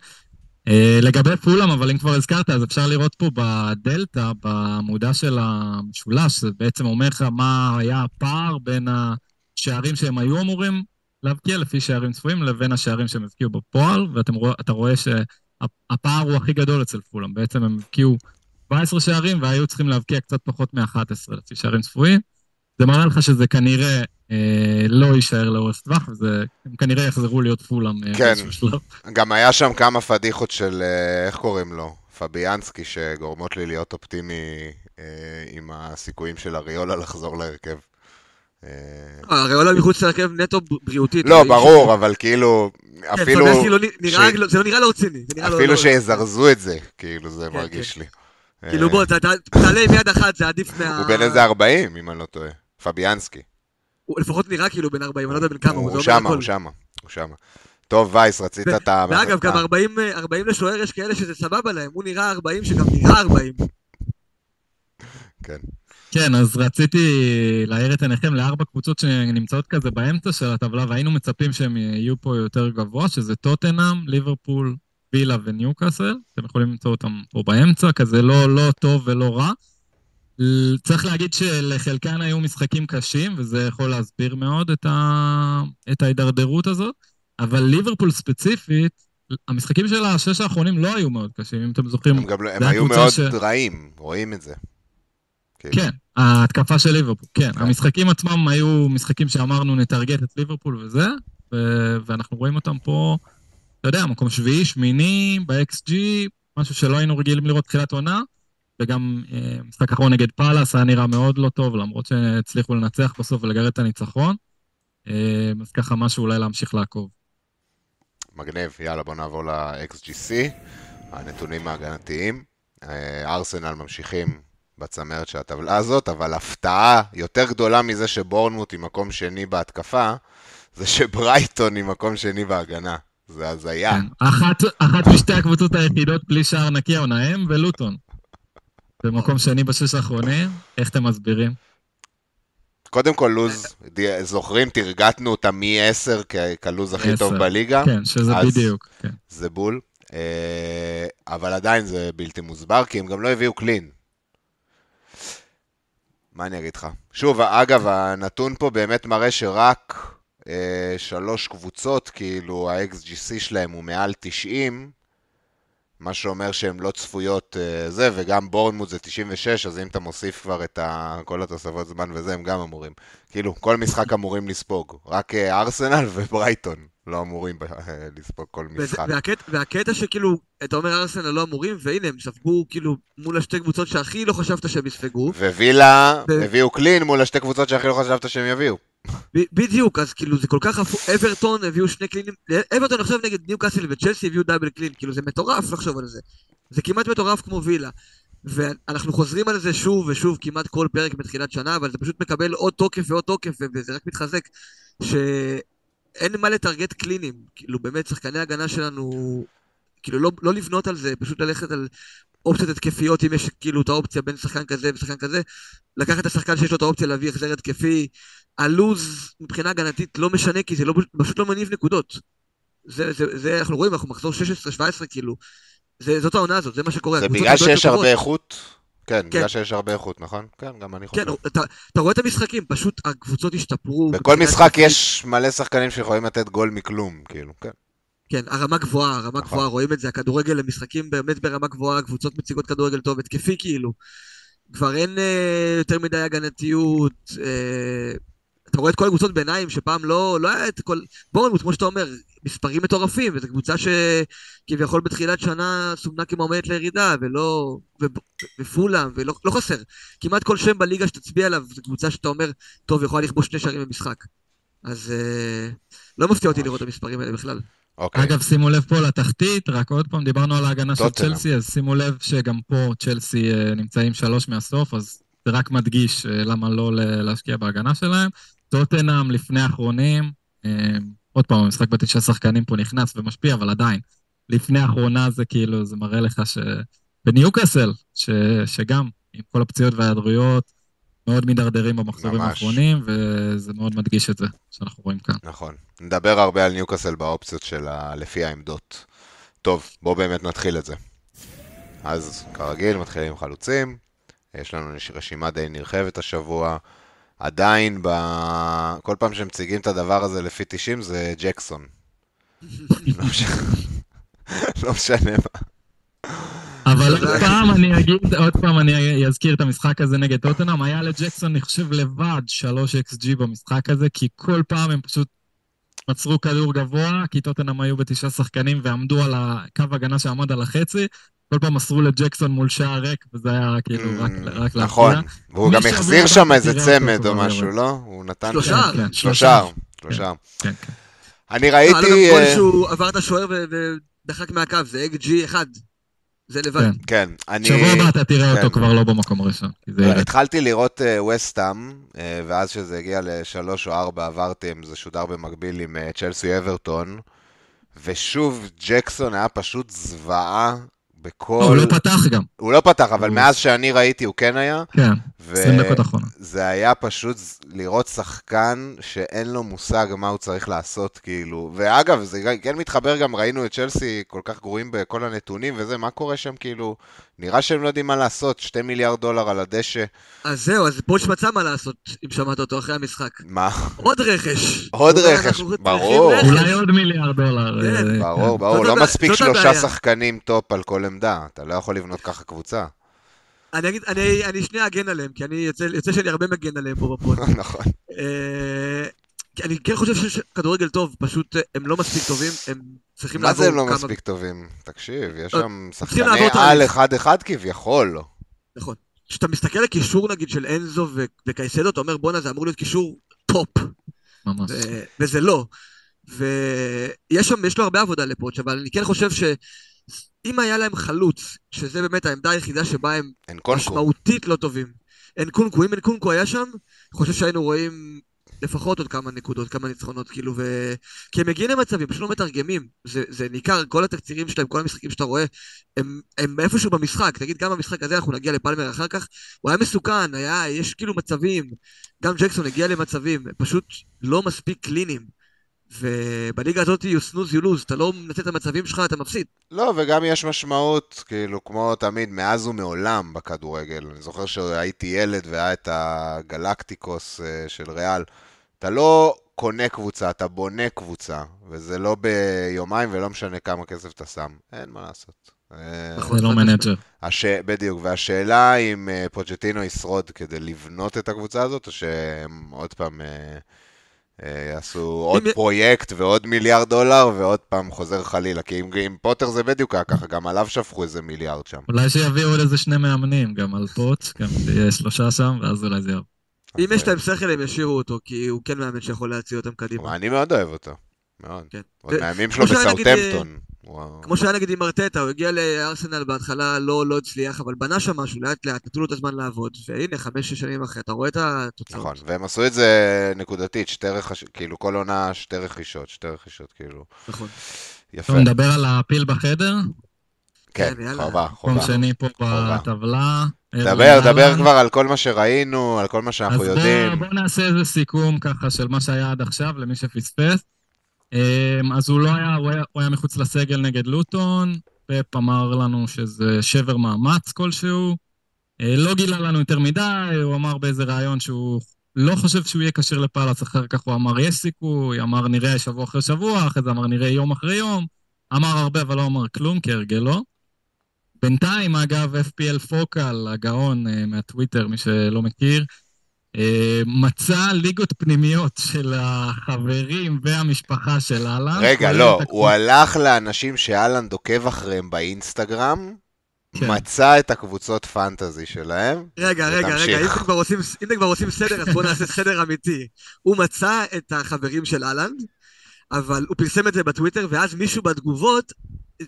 Uh, לגבי פולאם, אבל אם כבר הזכרת, אז אפשר לראות פה בדלתא, בעמודה של המשולש, זה בעצם אומר לך מה היה הפער בין השערים שהם היו אמורים להבקיע לפי שערים צפויים לבין השערים שהם הבקיעו בפועל, ואתה רואה שהפער הוא הכי גדול אצל פולאם. בעצם הם הבקיעו 17 שערים והיו צריכים להבקיע קצת פחות מ-11 לפי שערים צפויים. זה מראה לך שזה כנראה אה, לא יישאר לאורך טווח, והם כנראה יחזרו להיות פולאם אה, כן, גם היה שם כמה פדיחות של, אה, איך קוראים לו? פביאנסקי, שגורמות לי להיות אופטימי אה, עם הסיכויים של אריולה לחזור להרכב. אה, הרי עולה מחוץ להרכב נטו בריאותית. לא, ברור, אבל כאילו, כן, אפילו... לא זה לא נראה לא רציני. אפילו לא- שיזרזו את זה, כאילו, זה כן, מרגיש כן. לי. כאילו בוא, תעלה עם יד אחת, זה עדיף מה... הוא בן איזה 40, אם אני לא טועה. פביאנסקי. הוא לפחות נראה כאילו בן 40, אני לא יודע בן כמה, הוא שמה, הוא שמה, הוא שמה. טוב, וייס, רצית את ה... ואגב, גם 40 לשוער יש כאלה שזה סבבה להם, הוא נראה 40 שגם נראה 40. כן. כן, אז רציתי להעיר את עיניכם לארבע קבוצות שנמצאות כזה באמצע של הטבלה, והיינו מצפים שהם יהיו פה יותר גבוה, שזה טוטנאם, ליברפול, וילה וניוקאסל. אתם יכולים למצוא אותם פה באמצע, כזה לא, לא טוב ולא רע. צריך להגיד שלחלקן היו משחקים קשים, וזה יכול להסביר מאוד את, ה... את ההידרדרות הזאת, אבל ליברפול ספציפית, המשחקים של השש האחרונים לא היו מאוד קשים, אם אתם זוכרים. הם, גם, לא- הם היו מאוד ש- רעים, רואים את זה. כאילו. כן, ההתקפה של ליברפול, כן. כן. המשחקים עצמם היו משחקים שאמרנו נטרגט את ליברפול וזה, ו- ואנחנו רואים אותם פה, אתה יודע, מקום שביעי, שמיני, ב-XG, משהו שלא היינו רגילים לראות תחילת עונה, וגם אה, משחק אחרון נגד פאלאס היה נראה מאוד לא טוב, למרות שהצליחו לנצח בסוף ולגרד את הניצחון. אה, אז ככה משהו אולי להמשיך לעקוב. מגניב, יאללה בוא נעבור ל-XGC, הנתונים ההגנתיים. אה, ארסנל ממשיכים בצמרת של הטבלה הזאת, אבל הפתעה יותר גדולה מזה שבורנמוט היא מקום שני בהתקפה, זה שברייטון היא מקום שני בהגנה. זה הזיה. כן. אחת, אחת משתי הקבוצות היחידות בלי שער נקי העונה, הם ולוטון. במקום שני בשש האחרונים, איך אתם מסבירים? קודם כל לוז, זוכרים, תרגטנו אותה מ-10 כלוז הכי טוב. בליגה. כן, שזה בדיוק, כן. זה בול. אה, אבל עדיין זה בלתי מוסבר, כי הם גם לא הביאו קלין. מה אני אגיד לך? שוב, אגב, הנתון פה באמת מראה שרק שלוש קבוצות, כאילו ה-XGC שלהם הוא מעל 90, מה שאומר שהן לא צפויות אה, זה, וגם בורנמוט זה 96, אז אם אתה מוסיף כבר את ה... כל התוספות זמן וזה, הם גם אמורים. כאילו, כל משחק אמורים לספוג. רק אה, ארסנל וברייטון לא אמורים אה, לספוג כל משחק. והקטע, והקטע שכאילו, אתה אומר ארסנל לא אמורים, והנה הם ספגו כאילו מול השתי קבוצות שהכי לא חשבת שהם יספגו. ווילה ו- הביאו קלין מול השתי קבוצות שהכי לא חשבת שהם יביאו. בדיוק, אז כאילו זה כל כך הפוך, אברטון הביאו שני קלינים, אברטון עכשיו נגד ניו קאסל וצ'לסי הביאו דאבל קלין, כאילו זה מטורף לחשוב על זה. זה כמעט מטורף כמו וילה. ואנחנו חוזרים על זה שוב ושוב כמעט כל פרק בתחילת שנה, אבל זה פשוט מקבל עוד תוקף ועוד תוקף, וזה רק מתחזק, שאין מה לטרגט קלינים. כאילו באמת, שחקני ההגנה שלנו, כאילו לא, לא לבנות על זה, פשוט ללכת על אופציות התקפיות, אם יש כאילו את האופציה בין שחקן כזה ושחקן כזה, לקחת את השחקן שיש לו את האופציה להביא החזר התקפי, הלוז מבחינה הגנתית לא משנה, כי זה לא, פשוט לא מניב נקודות. זה, זה, זה אנחנו רואים, אנחנו מחזור 16-17 כאילו. זה, זאת העונה הזאת, זה מה שקורה. זה בגלל שיש הרבה. איכות? כן, כן. בגלל שיש הרבה איכות, נכון? כן, גם אני חושב. כן, אתה, אתה רואה את המשחקים, פשוט הקבוצות השתפרו. בכל משחק. יש מלא שחקנים שיכולים לתת גול מכלום, כאילו, כן. כן, הרמה גבוהה, הרמה נכון. גבוהה, רואים את זה, הכדורגל למשחקים באמת ברמה גבוהה, הקבוצות מציגות כדורגל טוב, התקפי כאילו. כבר אין אה, יותר מדי הגנתיות, אה, אתה רואה את כל הקבוצות ביניים שפעם לא, לא היה את כל... בורנמוט, כמו שאתה אומר, מספרים מטורפים, וזו קבוצה שכביכול בתחילת שנה סומנה כמועמדת לירידה, ולא... ופולאם, ולא לא חסר. כמעט כל שם בליגה שתצביע עליו, זו קבוצה שאתה אומר, טוב, יכולה לכבוש שני שערים במשחק. אז אה, לא מפתיע אותי לראות את המספרים האלה בכלל. אוקיי. אגב, שימו לב פה לתחתית, רק עוד פעם דיברנו על ההגנה של. צ'לסי, אז שימו לב שגם פה צ'לסי אה, נמצאים שלוש מהסוף, אז זה רק מדגיש אה, למה לא להשקיע בהגנה שלהם. טוטנאם לפני האחרונים, אה, עוד פעם, המשחק בתשעה שחקנים פה נכנס ומשפיע, אבל עדיין, לפני האחרונה זה כאילו, זה מראה לך ש... בניוקאסל, ש... שגם, עם כל הפציעות וההיעדרויות, מאוד מידרדרים במחזורים ממש. האחרונים, וזה מאוד מדגיש את זה, שאנחנו רואים כאן. נכון. נדבר הרבה על ניוקאסל באופציות שלה לפי העמדות. טוב, בואו באמת נתחיל את זה. אז כרגיל, מתחילים עם חלוצים. יש לנו רשימה די נרחבת השבוע. עדיין, ב... כל פעם שמציגים את הדבר הזה לפי 90 זה ג'קסון. *laughs* לא משנה- לא משנה מה. אבל עוד. פעם אני אגיד, עוד פעם אני אזכיר את המשחק הזה נגד טוטנאם, היה לג'קסון, אני חושב, לבד 3 XG במשחק הזה, כי כל פעם הם פשוט עצרו כדור גבוה, כי טוטנאם היו בתשעה שחקנים ועמדו על הקו הגנה שעמד על החצי, כל פעם מסרו לג'קסון מול שער ריק, וזה היה כאילו רק רק נכון, להפתיע. והוא גם החזיר שם איזה צמד או משהו. לא? הוא נתן... שלושה. כן, שלושה. שלושה. כן, כן. אני היה לו גם ראיתי... גול אה, שהוא עבר את השוער ודחק מהקו, זה אג ג'י אחד. זה לבד. כן. כן, אני... שבוע הבא אתה תראה כן. אותו כבר לא במקום הראשון, ירד. התחלתי לראות וסטאם, ואז שזה הגיע לשלוש או ארבע עברתי, זה שודר במקביל עם אה, צ'לסי אברטון, ושוב, ג'קסון היה פשוט זוועה לא, בכל... הוא לא פתח גם, הוא לא פתח, אבל הוא- מאז שאני ראיתי הוא כן היה, כן. 20 דקות אחרונות. וזה היה פשוט לראות שחקן שאין לו מושג מה הוא צריך לעשות, כאילו. ואגב, זה גם- כן מתחבר גם, ראינו את צ'לסי כל כך גרועים בכל הנתונים וזה, מה קורה שם, כאילו? נראה שהם לא יודעים מה לעשות, 2 מיליארד דולר על הדשא, אז זהו, אז פוטש מצא מה לעשות, אם שמעת אותו אחרי המשחק. מה? עוד רכש. עוד רכש, ברור. אולי עוד מיליארד דולר. כן, אה, ברור, כן. ברור, לא מספיק שלושה. שחקנים top על כל עמדה, אתה לא יכול לבנות ככה קבוצה. אני אגיד, אני, אני שנייה אגן עליהם, כי אני יוצא, יוצא שאני הרבה מגן עליהם פה בפוד. *laughs* נכון. אה, כי אני כן חושב שיש כדורגל טוב, פשוט אה, הם לא מספיק טובים, הם צריכים מה לעבור זה הם לא כמה... מספיק טובים? תקשיב, יש אה, שם שחקני על. אחד-אחד כביכול. נכון. כשאתה מסתכל על קישור נגיד של אנזו ו- וקייסדו, אתה אומר בואנה זה אמור להיות קישור top, ממש. ו- וזה לא. ויש שם, יש לו הרבה עבודה לפוטש, אבל אני כן חושב שאם היה להם חלוץ, שזה באמת העמדה היחידה שבה הם. משמעותית לא טובים. אין קונקו, אם אין קונקו היה שם, אני חושב שהיינו רואים לפחות עוד כמה נקודות, כמה ניצחונות, כאילו, ו... כי הם מגיעים למצבים, פשוט לא מתרגמים. זה, זה ניכר, כל התקצירים שלהם, כל המשחקים שאתה רואה, הם, הם איפשהו במשחק. תגיד, גם במשחק הזה, אנחנו נגיע לפלמר אחר כך, הוא היה מסוכן, היה, יש כאילו מצבים. גם ג'קסון הגיע למצבים, פשוט לא מספיק קליניים. ובליגה הזאת, you snooze you lose, אתה לא מנצל את המצבים שלך, אתה מפסיד. לא, וגם יש משמעות, כאילו, כמו תמיד, מאז ומעולם בכדורגל. אני זוכר שהייתי ילד והיה את הגלקטיקוס אה, של ריאל. אתה לא קונה קבוצה, אתה בונה קבוצה, וזה לא ביומיים ולא משנה כמה כסף אתה שם. אין מה לעשות. אה. זה לא מנג'ר. בדיוק, והשאלה אם אה, פוג'טינו ישרוד כדי לבנות את הקבוצה הזאת, או שהם עוד פעם יעשו עוד אם- פרויקט ועוד מיליארד דולר, ועוד פעם חוזר חלילה. כי עם, עם פוטר זה בדיוק היה ככה, גם עליו שפכו איזה מיליארד שם. אולי שיביאו עוד איזה שני מאמנים, גם על פוטש, גם שיהיה שלושה שם, ואז אולי זה יעבור. אם יש להם שכל, הם ישאירו אותו, כי הוא כן מאמן שיכול להציע אותם קדימה. אה, אני מאוד אוהב אותו, מאוד. כן. עוד ו- מהימים שלו נגיד, בסאוטהמפטון. וואו. כמו שהיה נגיד עם ארטטה, הוא הגיע לארסנל בהתחלה, לא, לא הצליח, אבל בנה שם משהו, לאט לאט, נתנו לו את הזמן לעבוד, והנה, חמש-שש שנים אחרי, אתה רואה את התוצאות. נכון, והם עשו את זה נקודתית, שתי רכש... כאילו כל עונה שתי רכישות, שתי רכישות, כאילו. נכון. יפה. טוב, נדבר על הפיל בחדר, כן, כן, יאללה. חובה, מקום חובה. שני פה חובה. בטבלה. דבר, דבר. כבר על כל מה שראינו, על כל מה שאנחנו אז יודעים. בוא, בוא נעשה איזה סיכום ככה של מה שהיה עד עכשיו, למי שפספס. אמ, אז הוא לא היה, הוא היה, הוא היה מחוץ לסגל נגד לוטון, פפ אמר לנו שזה שבר מאמץ כלשהו. אה, לא גילה לנו יותר מדי, הוא אמר באיזה ראיון שהוא לא חושב שהוא יהיה כשיר לפאלאס, אחר כך הוא אמר יש סיכוי, אמר נראה שבוע אחרי שבוע, אחרי זה אמר נראה יום אחרי יום. אמר הרבה אבל לא אמר כלום, כהרגלו. בינתיים, אגב, FPL פוקל, הגאון אה, מהטוויטר, מי שלא מכיר, מצא ליגות פנימיות של החברים והמשפחה של אהלן. רגע, לא, הוא הלך לאנשים שאלנד עוקב אחריהם באינסטגרם, כן. מצא את הקבוצות פנטזי שלהם. רגע, רגע, רגע. אם אתם כבר עושים- אם אתם כבר עושים סדר, אז בואו נעשה סדר אמיתי. הוא מצא את החברים של אהלנד, אבל הוא פרסם את זה בטוויטר, ואז מישהו בתגובות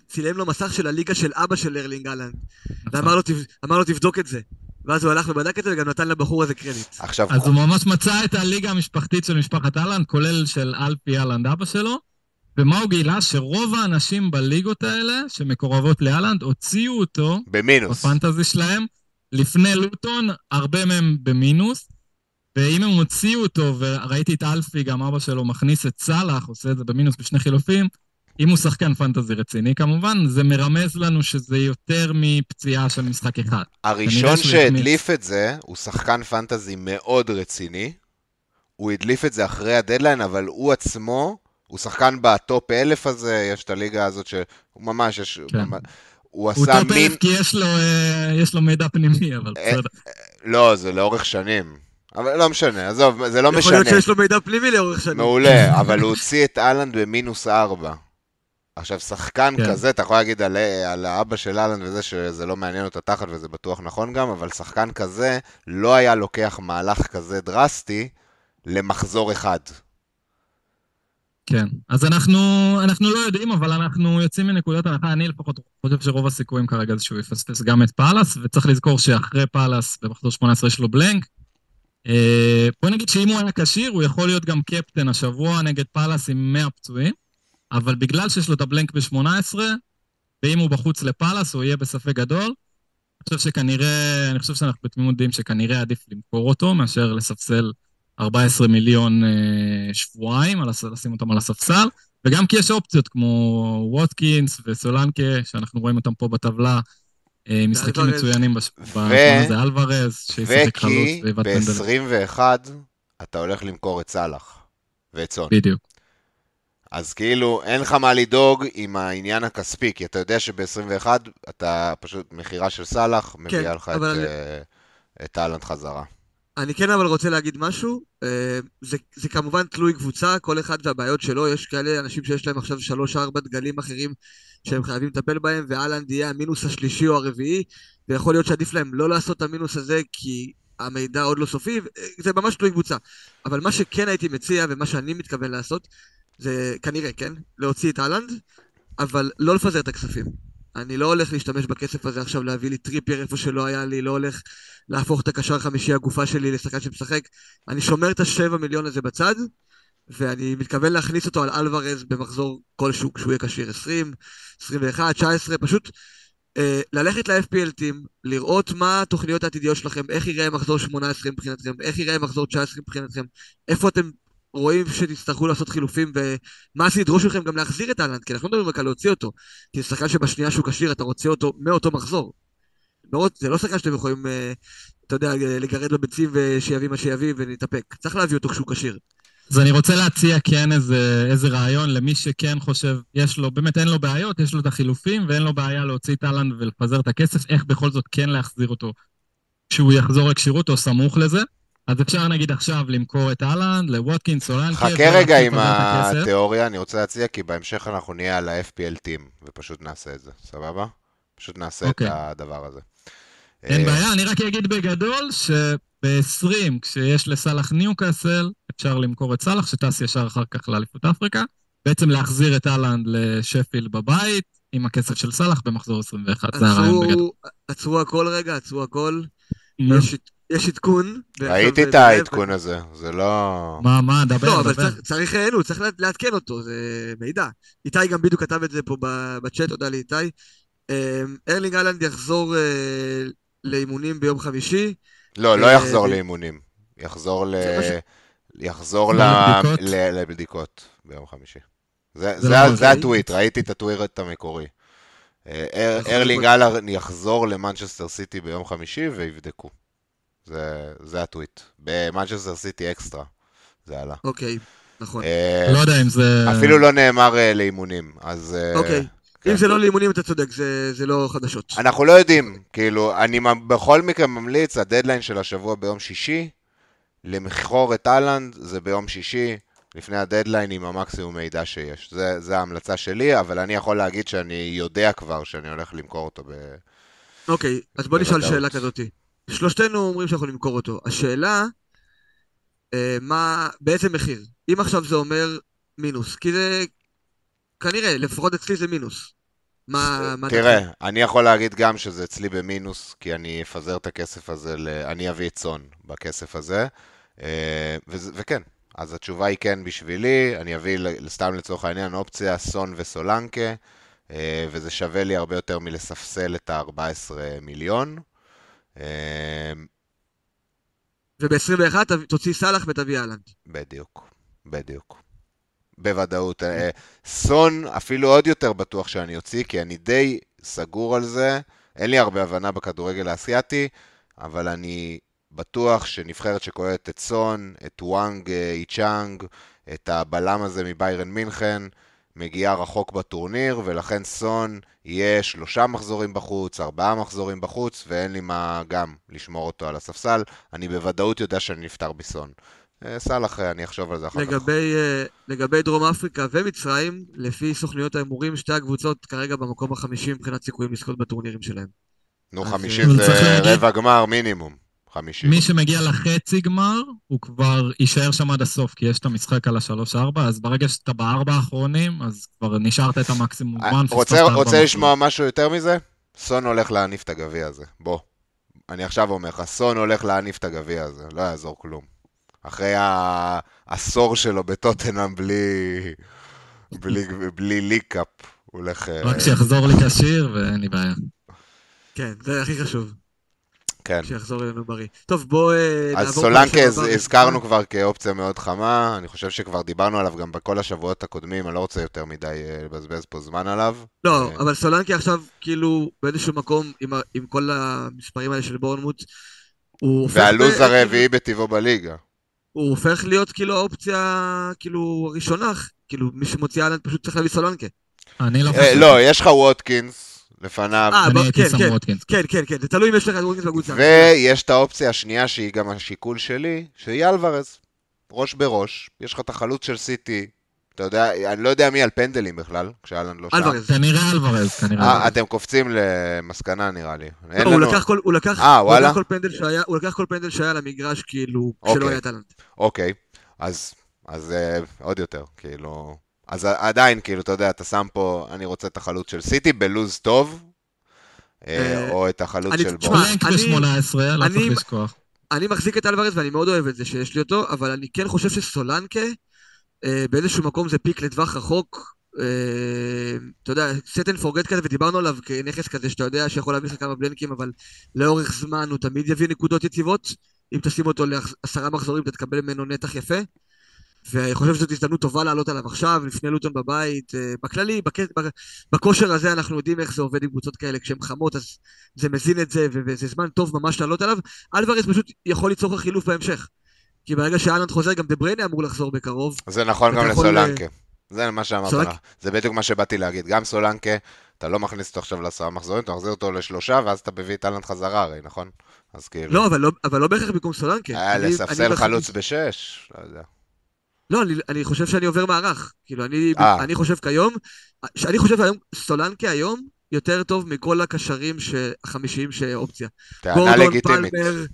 צילם לו מסך של הליגה של אבא של ארלינג אהלנד. נכון. ואמר לו, "תב- אמר לו, תבדוק את זה. ואז הוא הלך ובדק את זה, וגם נתן לבחור הזה קרדיט. עכשיו, אז הוא ממש מצא את הליגה המשפחתית של משפחת אהלנד, כולל של אלפי אהלנד אבא שלו, ומה הוא גילה? שרוב האנשים בליגות האלה, שמקורבות לאהלנד, הוציאו אותו במינוס. בפנטזי שלהם לפני לוטון, הרבה מהם במינוס, ואם הם הוציאו אותו, וראיתי את אלפי, גם אבא שלו, מכניס את סאלח, עושה את זה במינוס בשני חילופים, אם הוא שחקן פנטזי רציני כמובן, זה מרמז לנו שזה יותר מפציעה של משחק אחד. הראשון שהדליף את זה, הוא שחקן פנטזי מאוד רציני. הוא הדליף את זה אחרי הדדליין, אבל הוא עצמו, הוא שחקן ב top אלף הזה, יש את הליגה הזאת שהוא ממש, יש... כן. ממש, הוא הוא עשה top מין... אלף כי יש לו, אה, יש לו מידע פנימי, אבל אה, בסדר. לא, זה לאורך שנים. אבל לא משנה, עזוב, זה לא יכול משנה. להיות שיש לו מידע פנימי לאורך שנים. מעולה, אבל הוא הוציא את אהלנד במינוס ארבע. עכשיו, שחקן כן. כזה, אתה יכול להגיד על, על האבא של אהלנד וזה שזה לא מעניין אותו תחת, וזה בטוח נכון גם, אבל שחקן כזה לא היה לוקח מהלך כזה דרסטי למחזור אחד. כן. אז אנחנו, אנחנו לא יודעים, אבל אנחנו יוצאים מנקודת הנחה, אני לפחות חושב שרוב הסיכויים כרגע זה שהוא יפספס גם את פאלאס, וצריך לזכור שאחרי פאלאס במחזור 18 יש לו blank. אה, בוא נגיד שאם הוא היה כשיר, הוא יכול להיות גם קפטן השבוע נגד פאלאס עם 100 פצועים, אבל בגלל שיש לו את ה blank ב-18, ואם הוא בחוץ לפאלאס, הוא יהיה בספק גדול. חושב שכנראה, אני חושב שאנחנו בתמימות דעים שכנראה עדיף למכור אותו מאשר לספסל 14 מיליון אה, שבועיים, על, לשים אותם על הספסל, וגם כי יש אופציות כמו ווטקינס וסולנקה, שאנחנו רואים אותם פה בטבלה, אה, משחקים מצוינים בשעון הזה, אלוורז, שישחק חלוץ ויבט פנדל. וכי ב-21 אתה הולך למכור את סאלח ואת סון. בדיוק. אז כאילו, אין לך מה לדאוג עם העניין הכספי, כי אתה יודע שב-21 אתה פשוט מכירה של סאלח, כן, מביאה לך את, אני... uh, את טאלנט חזרה. אני כן אבל רוצה להגיד משהו, uh, זה, זה כמובן תלוי קבוצה, כל אחד והבעיות שלו, יש כאלה אנשים שיש להם עכשיו 3-4 דגלים אחרים שהם חייבים לטפל בהם, ואלנד יהיה המינוס השלישי או הרביעי, ויכול להיות שעדיף להם לא לעשות את המינוס הזה, כי המידע עוד לא סופי, זה ממש תלוי קבוצה. אבל מה שכן הייתי מציע, ומה שאני מתכוון לעשות, זה כנראה, כן? להוציא את אהלנד, אבל לא לפזר את הכספים. אני לא הולך להשתמש בכסף הזה עכשיו להביא לי טריפייר איפה שלא היה לי, לא הולך להפוך את הקשר החמישי הגופה שלי לשחקן שמשחק. אני שומר את השבע מיליון הזה בצד, ואני מתכוון להכניס אותו על אלוורז במחזור כלשהו, כשהוא יהיה כשיר 20, 21, 19, פשוט אה, ללכת ל-FPL Team, לראות מה התוכניות העתידיות שלכם, איך ייראה מחזור 18 מבחינתכם, איך ייראה מחזור 19 מבחינתכם, איפה אתם רואים שתצטרכו לעשות חילופים, ומה זה ידרוש מכם גם להחזיר את אהלנד, כי אנחנו לא מדברים רק על להוציא אותו, כי זה שחקן שבשנייה שהוא כשיר אתה רוצה אותו מאותו מחזור. מאוד, זה לא שחקן שאתם יכולים, אה, אתה יודע, לגרד לו ביצים ושיביא מה שיביא ונתאפק. צריך להביא אותו כשהוא כשיר. אז אני רוצה להציע כן איזה, איזה רעיון למי שכן חושב, יש לו, באמת אין לו בעיות, יש לו את החילופים ואין לו בעיה להוציא את אהלנד ולפזר את הכסף, איך בכל זאת כן להחזיר אותו כשהוא יחזור לכשירות או סמוך לזה. אז אפשר נגיד עכשיו למכור את אהלנד לווטקינס, סולנקה. חכה רגע עם התיאוריה, אני רוצה להציע, כי בהמשך אנחנו נהיה על ה-FPL Team, ופשוט נעשה את זה, סבבה? פשוט נעשה okay. את אוקיי. הדבר הזה. אין אה, בעיה, אני רק אגיד בגדול שב-20, כשיש לסאלח ניוקאסל, אפשר למכור את סאלח, שטס ישר אחר כך לאליפות אפריקה, בעצם להחזיר את אהלנד לשפיל בבית, עם הכסף של סאלח במחזור 21, זה הרעיון בגדול. עצרו הכל רגע, עצרו הכל. יש יש עדכון. ראיתי את העדכון הזה, זה לא... מה, מה, דבר, לא, אבל צריך, אין, צריך לעדכן אותו, זה מידע. איתי גם בדיוק כתב את זה פה בצ'אט, תודה לאיתי. אמ, ארלינג אהלנד יחזור אה, לאימונים ביום חמישי. לא, לא אה, יחזור לאימונים. יחזור ל... יחזור לבדיקות ביום חמישי. זה לא הטוויט, ראיתי את הטוויט המקורי. אה, ארלינג אהלנד יחזור למנצ'סטר סיטי ביום חמישי ויבדקו. זה, זה הטוויט. במנצ'סטר סיטי אקסטרה, זה עלה. אוקיי, נכון. אה, לא יודע אם זה... אפילו לא נאמר אה, לאימונים, אז... אה, אוקיי. כן. אם זה לא לאימונים, אתה צודק, זה, זה לא חדשות. אנחנו לא יודעים, כאילו, אני בכל מקרה ממליץ, הדדליין של השבוע ביום שישי, למכור את אהלנד זה ביום שישי, לפני הדדליין עם המקסימום מידע שיש. זה, זה ההמלצה שלי, אבל אני יכול להגיד שאני יודע כבר שאני הולך למכור אותו ב... אוקיי, אז בוא נשאל שאלה כזאתי. שלושתנו אומרים שאנחנו נמכור אותו. השאלה, אה, מה, באיזה מחיר? אם עכשיו זה אומר מינוס, כי זה, כנראה, לפחות אצלי זה מינוס. מה... מה תראה, דרך? אני יכול להגיד גם שזה אצלי במינוס, כי אני אפזר את הכסף הזה, ל... אני אביא את צאן בכסף הזה, אה, ו... וכן, אז התשובה היא כן בשבילי, אני אביא סתם לצורך העניין אופציה סון וסולנקה, אה, וזה שווה לי הרבה יותר מלספסל את ה-14 מיליון. אמ, וב-21 תוציא סאלח ותביא אהלנד. בדיוק, בדיוק. בוודאות. אה, סון אפילו עוד יותר בטוח שאני אוציא, כי אני די סגור על זה. אין לי הרבה הבנה בכדורגל האסייתי, אבל אני בטוח שנבחרת שכוללת את סון, את וואנג אה, איצ'אנג, את הבלם הזה מביירן מינכן, מגיעה רחוק בטורניר, ולכן סון יהיה שלושה מחזורים בחוץ, ארבעה מחזורים בחוץ, ואין לי מה גם לשמור אותו על הספסל. אני בוודאות יודע שאני נפטר בסון. אה, סאלח, אה, אני אחשוב על זה אחר לגבי, כך. לגבי דרום אפריקה ומצרים, לפי סוכניות ההימורים, שתי הקבוצות כרגע במקום החמישי מבחינת סיכויים לזכות בטורנירים שלהם. נו, חמישי זה רבע גמר מינימום. חמישי. מי שמגיע לחצי גמר, הוא כבר יישאר שם עד הסוף, כי יש את המשחק על השלוש-ארבע, אז ברגע שאתה בארבע האחרונים, אז כבר נשארת את המקסימום זמן. רוצה, רוצה לשמוע משהו יותר מזה? סון הולך להניף את הגביע הזה, בוא. אני עכשיו אומר לך, סון הולך להניף את הגביע הזה, לא יעזור כלום. אחרי העשור שלו בטוטנאם בלי, בלי, בלי ליקאפ, הוא הולך... רק שיחזור לי כשיר ואין לי בעיה. כן, זה הכי חשוב, כן. שיחזור אלינו בריא. טוב, בוא אה, אז נעבור... סולנקה לשלב הז-. הזכרנו כבר כאופציה מאוד חמה, אני חושב שכבר דיברנו עליו גם בכל השבועות הקודמים, אני לא רוצה יותר מדי אה, לבזבז פה זמן עליו. לא, אה, אבל סולנקה עכשיו, כאילו, באיזשהו מקום, עם עם כל המספרים האלה של בורנמוט, הוא הופך... והלוז ב- הרביעי בטבעו בליגה. הוא הופך להיות כאילו האופציה, כאילו, הראשונה, כאילו, מי שמוציא אהלנד פשוט צריך להביא סולנקה. אני לא חושב. לא, יש לך ווטקינס לפניו, אה, אני בוא- הייתי כן, שם כן. ווטקינס. כן, כן, כן, זה תלוי אם יש לך את וורקינס בקבוצה. ויש את האופציה השנייה שהיא גם השיקול שלי, שהיא אלוורז. ראש בראש, יש לך את החלוץ של סיטי, אתה יודע, אני לא יודע מי על פנדלים בכלל, כשאלן לא שם. אלוורז. כנראה אלוורז, כנראה. אה. אתם קופצים למסקנה נראה לי. לא, אין הוא לנו... לקח כל- הוא לקח אה, הוא וואלה? לקח כל פנדל שהיה- הוא לקח כל פנדל שהיה למגרש, כאילו, אוקיי. כשלא היה טאלנט. אוקיי, אז, אז אה, עוד יותר, כאילו... אז עדיין, כאילו, אתה יודע, אתה שם פה, אני רוצה את החלוץ של סיטי בלוז טוב, אה, אה, או את החלוץ של. בלנק אני- ב-18, לא אני- צריך לשכוח. אני מחזיק את אלוורז ואני מאוד אוהב את זה שיש לי אותו, אבל אני כן חושב שסולנקה, אה, באיזשהו מקום זה פיק לטווח רחוק. אתה יודע, set and forget כזה, ודיברנו עליו כנכס כזה שאתה יודע שיכול להביא לך כמה בלנקים, אבל לאורך זמן הוא תמיד יביא נקודות יציבות. אם תשים אותו לעשרה מחזורים, אתה תקבל ממנו נתח יפה. ואני חושב שזאת הזדמנות טובה לעלות עליו עכשיו, לפני לוטון בבית. אה, בכללי, בכושר הזה אנחנו יודעים איך זה עובד עם קבוצות כאלה, כשהן חמות אז זה מזין את זה, וזה זמן טוב ממש לעלות עליו. אלוורז פשוט יכול ליצור לך חילוף בהמשך. כי ברגע שאלנד חוזר, גם דה בריינה אמור לחזור בקרוב. זה נכון גם לסולנקה. זה מה שאמרת סולנקה- לך. זה בדיוק מה שבאתי להגיד. גם סולנקה, אתה לא מכניס אותו עכשיו לעשרה מחזורים, אתה מחזיר אותו לשלושה, ואז אתה מביא את אהלנד חזרה הרי, נכון? אז כאילו... לא, אבל לא, אבל לא בהכרח במקום סולנקה. היה אני- אני לספסל חלוץ בשש, לא יודע. לא, אני, אני חושב שאני עובר מערך. כאילו, אני, אה. אני חושב כיום, אני חושב היום, סולנקה היום יותר טוב מכל הקשרים החמישיים שאופציה. טענה גורדון, לגיטימית. פלמר,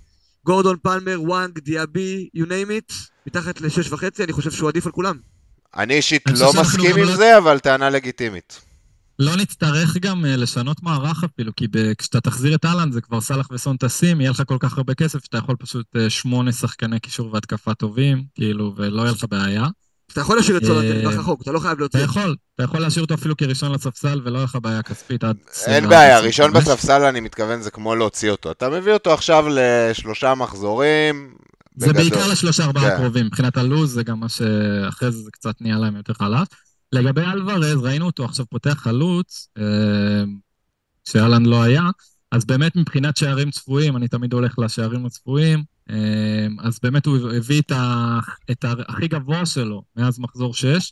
גורדון, פלמר, וואנג, דיאבי, you name it, מתחת לשש וחצי, אני חושב שהוא עדיף על כולם. אני אישית לא מסכים עם לא- זה, אבל טענה לגיטימית. לא נצטרך גם אה, לשנות מערך אפילו, כי כשאתה תחזיר את אהלנד זה כבר סאלח וסון טסים, יהיה לך כל כך הרבה כסף שאתה יכול פשוט אה, שמונה שחקני קישור והתקפה טובים, כאילו, ולא יהיה לך בעיה. אתה יכול להשאיר את אה, סולנקה לטווח רחוק, אתה לא חייב אתה להוציא. יכול, אתה יכול להשאיר אותו אפילו כראשון לספסל ולא יהיה לך בעיה כספית עד... אין 24, בעיה, ראשון 25. בספסל אני מתכוון זה כמו להוציא אותו. אתה מביא אותו עכשיו לשלושה מחזורים. זה. בעיקר לשלושה ארבעה כן. הקרובים, מבחינת הלו"ז זה גם מה שאחרי זה זה קצת נהיה להם יותר חלש. לגבי אלוורז, ראינו אותו עכשיו פותח חלוץ, אה, שאלן לא היה, אז באמת מבחינת שערים צפויים, אני תמיד הולך לשערים הצפויים, אה, אז באמת הוא הביא את, ה, את ה, הכי גבוה שלו מאז מחזור 6,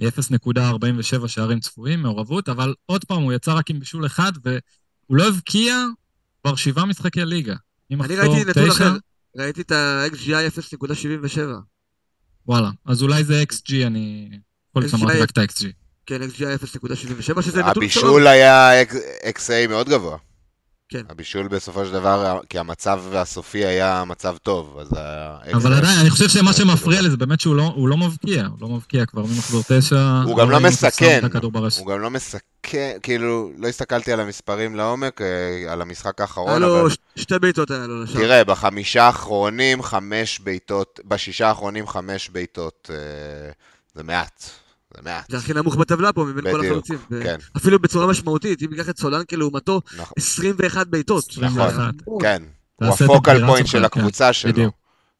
0.47 שערים צפויים, מעורבות, אבל עוד פעם, הוא יצא רק עם בישול אחד, והוא לא הבקיע כבר שבעה משחקי ליגה. אני ראיתי נתון אחר, ראיתי את ה-XGI 0.77. וואלה, אז אולי זה XG, אני... יכול להיות XG. שאמרתי רק את ה-XG. כן, XGI 0.77, שזה נתון טוב. הבישול היה XA מאוד גבוה. כן. הבישול בסופו של דבר, כי המצב הסופי היה מצב טוב, אז ה... אבל עדיין, אני חושב שמה שמפריע כאילו- לי זה באמת שהוא לא, לא מבקיע, הוא לא מבקיע כבר ממחזור תשע. הוא גם לא ראינו שהוא מסכן. הוא גם לא מסכן, כאילו, לא הסתכלתי על המספרים לעומק, אה, על המשחק היה האחרון, אבל שתי בעיטות היה לו לשם. תראה, בחמישה האחרונים חמש בעיטות, בשישה האחרונים חמש בעיטות, אה, זה מעט, זה מעט. זה הכי נמוך בטבלה פה מבין כל החלוצים. כן, אפילו בצורה משמעותית, אם ניקח את סולנקה לעומתו, נכון, 21 בעיטות. 21. זה המון. כן. הוא ה focal point של כן, הקבוצה שלו. בדיוק.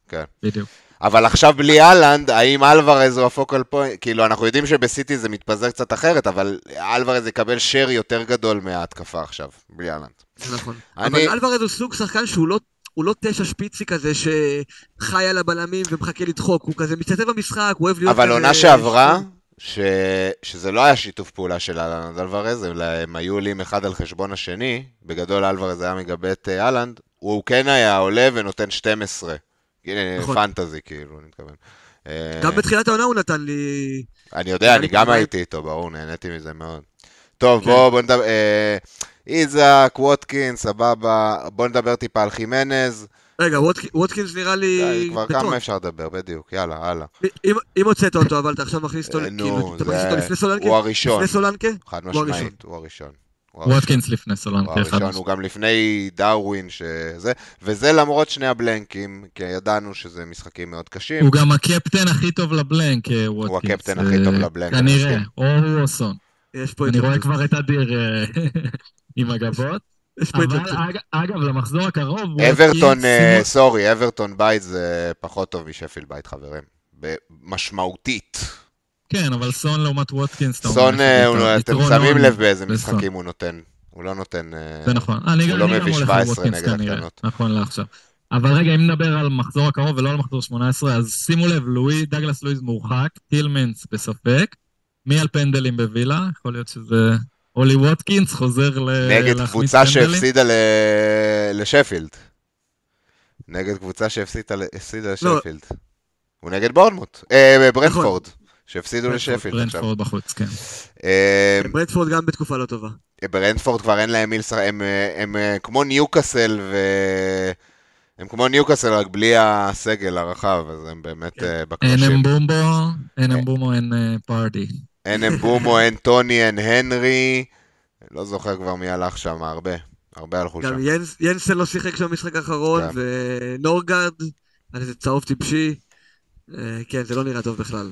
כן. בדיוק. אבל עכשיו בלי אהלנד, האם אלוורז הוא ה focal point? כאילו, אנחנו יודעים שבסיטי זה מתפזר קצת אחרת, אבל אלוורז יקבל share יותר גדול מההתקפה עכשיו, בלי אהלנד. נכון. אני- אבל אלוורז הוא סוג שחקן שהוא לא... הוא לא תשע שפיצי כזה שחי על הבלמים ומחכה לדחוק, הוא כזה משתתף במשחק, הוא אוהב להיות. אבל עונה שעברה, ש... שזה לא היה שיתוף פעולה של אהלנד אלוורז, אלא הם היו עולים אחד על חשבון השני, בגדול אלוורז היה מגבה את אה, אהלנד, הוא כן היה עולה ונותן 12. הנה, נכון. פנטזי, כאילו, אני מתכוון. אה, גם בתחילת העונה הוא נתן לי... אני יודע, אני לי גם. הייתי איתו, ברור, נהניתי מזה מאוד. טוב, כן. בוא, בוא נדבר, אה, איזק, ווטקינס, סבבה, בוא נדבר טיפה על חימנז. רגע, ווטק- ווטקינס נראה לי... כבר. כמה אפשר לדבר, בדיוק, יאללה, הלאה. אם- אם הוצאת אותו, אבל אתה עכשיו מכניס אותו... אה, כאילו, אתה מכניס אותו לפני סולנקה? הוא הראשון, לפני סולנקה? חד הוא. משמעית, הוא הראשון. הוא. ווטקינס לפני הוא סולנקה, אחד הראשון, הוא גם לפני דרווין, שזה, וזה למרות שני הבלנקים, כי ידענו שזה משחקים מאוד קשים. הוא גם הקפטן הכי טוב ל blank, אה, ווטקינס. הקפטן הכי טוב אה, ל blank, אני כנראה. או הוא או סון. יש פה אני רואה. כבר את אדיר אה, *laughs* עם הגבות. אבל אגב, למחזור הקרוב... אברטון, אה, סורי, אברטון בית זה פחות טוב משפיל בית, חברים. משמעותית. כן, אבל סון לעומת ווטקינס, אתה סון, אה, אתם שמים לב באיזה. משחקים הוא נותן. הוא לא נותן... אה, זה נכון. אני הוא גם לא מביא הולך 17 על ווטקינס נגד כנראה, הקטנות. נכון לעכשיו. אבל רגע, אם נדבר על מחזור הקרוב ולא על מחזור 18, אז שימו לב, לואי, דגלס לואיז מורחק, טילמנס בספק, מי על פנדלים בווילה? יכול להיות שזה... אולי ווטקינס חוזר ל... נגד קבוצה פנדלים? שהפסידה ל- לשפילד. נגד קבוצה שהפסידה לא. לשפילד. הוא נגד בורנמוט. אה, ברנטפורד. שהפסידו ברנטפורד, לשפילד עכשיו. ברנטפורד בחוץ, כן. אה, ברנטפורד גם בתקופה לא טובה. ברנטפורד כבר אין להם מי לשחק, הם, אה, הם אה, כמו ניוקאסל ו... הם כמו ניוקאסל רק בלי הסגל הרחב, אז הם באמת כן. אה, אין בקרשים. אמבומו, אין אמבומו, אין אה, פארטי. אין אמבומו, אין טוני, אין הנרי. לא זוכר כבר מי הלך שם, הרבה. הרבה הלכו שם. גם ינס- ינסן לא שיחק שם במשחק האחרון, כן. ונורגרד, על איזה צהוב טיפשי. אה, כן, זה לא נראה טוב בכלל.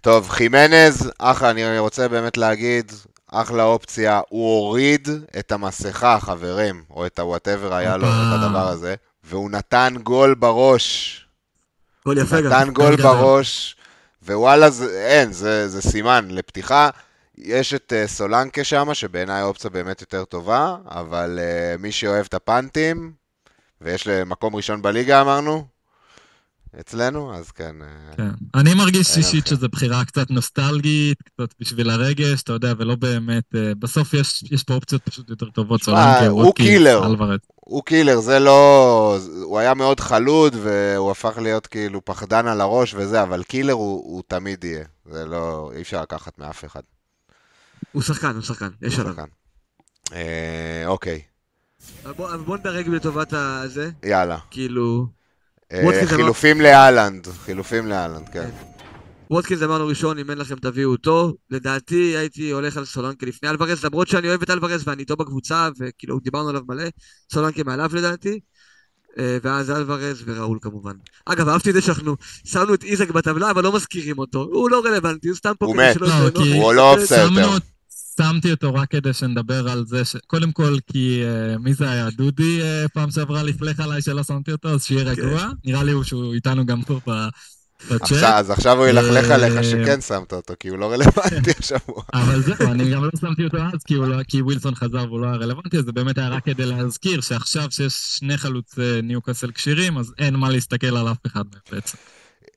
טוב, חימנז, אחלה, אני רוצה באמת להגיד, אחלה אופציה, הוא הוריד את המסכה, חברים, או את ה-whatever היה לו. את הדבר הזה, והוא נתן גול בראש. גול יפה גם. נתן גול. בראש, ווואלה, זה, אין, זה, זה סימן לפתיחה. יש את uh, סולנקה שם, שבעיניי אופציה באמת יותר טובה, אבל uh, מי שאוהב את הפאנטים, ויש למקום ראשון בליגה אמרנו, אצלנו, אז כן. uh, כן. אני מרגיש אישית. שזו בחירה קצת נוסטלגית, קצת בשביל הרגש, אתה יודע, ולא באמת... אה, בסוף יש יש פה אופציות פשוט יותר טובות, סולנקה, הוא קילר. הוא קילר, זה לא... הוא היה מאוד חלוד, והוא הפך להיות כאילו פחדן על הראש וזה, אבל קילר הוא, הוא תמיד יהיה. זה לא... אי אפשר לקחת מאף אחד. הוא שחקן, הוא שחקן, יש הוא עליו. שחקן. אה, אוקיי, בוא בוא נדרג לטובת הזה, יאללה. כאילו... אה, חליפים להאלנד, חליפים להאלנד, כן. ווטקינס אמרנו ראשון, אם אין לכם תביאו אותו. לדעתי הייתי הולך על סולנקה לפני אלוורז, למרות שאני אוהב את אלוורז ואני איתו בקבוצה, וכאילו דיברנו עליו מלא, סולנקה מעליו לדעתי. אה, ואז אלוורז וראול כמובן. אגב, אהבתי את זה שאנחנו שמנו את איזק בטבלה, אבל לא מזכירים אותו. הוא לא רלוונטי, הוא סתם פה הוא כדי מת. שלא לא, יתנו- כי- הוא לא יותר. שמתי אותו רק כדי שנדבר על זה, ש... קודם כל כי, אה, מי זה היה? דודי אה, פעם שעברה לפלך עליי שלא שמתי אותו, אז שיהיה כן. רגוע. נראה לי הוא- שהוא איתנו גם פה. עכשיו, אז עכשיו הוא ילכלך אה, עליך שכן שמת אותו, כי הוא לא רלוונטי *laughs* השבוע. אבל זהו, אני *laughs* גם לא שמתי אותו אז, כי, לא, כי ווילסון חזר והוא לא היה רלוונטי, אז זה באמת היה רק כדי להזכיר שעכשיו שיש שני חלוצי ניוקאסל כשירים, אז אין מה להסתכל על אף אחד מהם בעצם.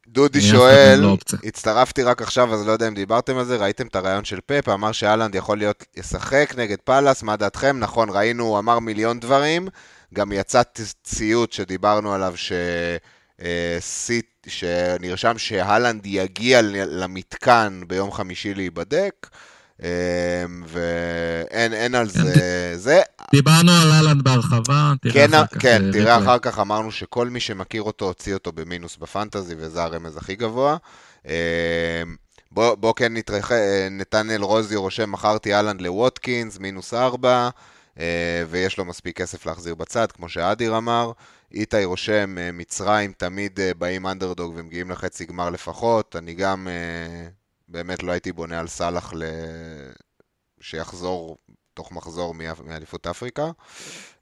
דודי שואל, לא. הצטרפתי רק עכשיו, אז לא יודע אם דיברתם על זה, ראיתם את הריאיון של פפ, אמר שהאלנד יכול להיות, ישחק נגד פאלאס, מה דעתכם? נכון, ראינו, הוא אמר מיליון דברים, גם יצא ט- ציוץ שדיברנו עליו, ש... אה, סיט, שנרשם שהאלנד יגיע למתקן ביום חמישי להיבדק, אה, ואין אין על זה, זה, דיברנו על אהלנד בהרחבה, תראה כן, אחר כך. כן, אה, תראה. אחר כך אמרנו שכל מי שמכיר אותו הוציא אותו במינוס בפנטזי, וזה הרמז הכי גבוה. אה, בוא, בוא כן נתרחב, נתנאל רוזי רושם, מכרתי אהלנד לווטקינס, מינוס ארבע, אה, ויש לו מספיק כסף להחזיר בצד, כמו שאדיר אמר. איתי רושם, אה, מצרים תמיד אה, באים אנדרדוג ומגיעים לחצי גמר לפחות. אני גם אה, באמת לא הייתי בונה על סאלח ל... שיחזור תוך מחזור מאליפות אפריקה.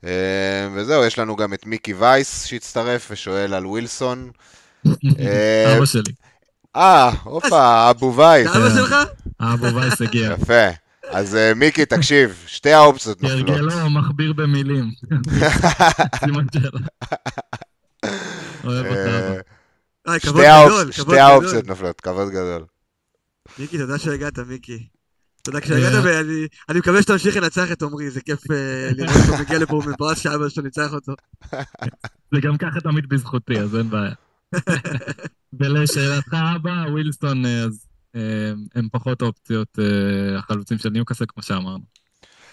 אה, וזהו, יש לנו גם את מיקי וייס שהצטרף ושואל על ווילסון. *laughs* אה, אבא שלי, אה, הופה, אבו וייס. אבא. שלך? אבו וייס הגיע. יפה. אז אה, מיקי, תקשיב, שתי האופציות נופלות. כהרגלו, מכביר במילים. *laughs* סימן שאלה. אוהב אותה. אה, אה, כבוד שתי גדול, האופציות- שתי. נופלות, כבוד גדול. מיקי, תודה שהגעת, מיקי. תודה כשהגעת. ואני אני מקווה שתמשיך לנצח את עמרי, זה כיף לראות אותו מגיע לפה *laughs* מפרס שאבא שלו ניצח אותו. *laughs* זה גם ככה תמיד בזכותי, אז אין בעיה. ולשאלתך אבא, ווילסון, אז הם פחות אופציות אה, החלוצים של ניוקאסל, כמו שאמרנו.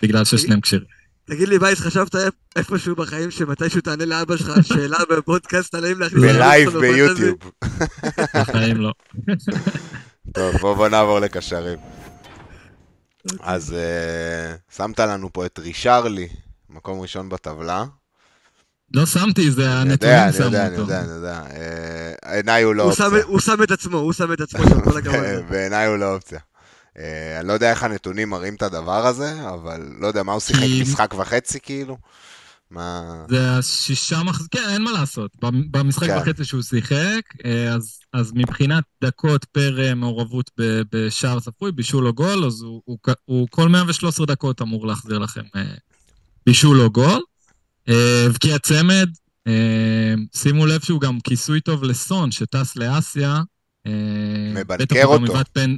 בגלל ששניהם כשירים. תגיד לי, וייס, חשבת איפ- איפשהו בחיים שמתישהו תענה לאבא שלך שאלה *laughs* בפודקאסט על האם להכניס... בלייב? ביוטיוב. בחיים לא. *laughs* טוב, בוא בוא נעבור לקשרים. אז אה, שמת לנו פה את רישרלי, מקום ראשון בטבלה. לא שמתי, זה אני הנתונים יודע, אני שמו יודע, אני אותו. יודע, אני יודע. אה, בעיניי הוא לא אופציה. הוא שם את עצמו, הוא שם את עצמו *laughs* שם, כל הכבוד. בעיניי הוא לא אופציה. אה, אני לא יודע איך הנתונים מראים את הדבר הזה, אבל לא יודע, מה הוא שיחק משחק וחצי כאילו? מה... זה השישה מחז... כן, אין מה לעשות. במ- במשחק כן. וחצי שהוא שיחק, אה, אז, אז מבחינת דקות פר מעורבות ב- בשער צפוי, בישול או גול, אז הוא, הוא, הוא כל 113 דקות אמור להחזיר לכם בישול או גול. אה, הבקיע צמד, אה, שימו לב שהוא גם כיסוי טוב לסון, שטס לאסיה. אה, מבנקר אותו. פנ...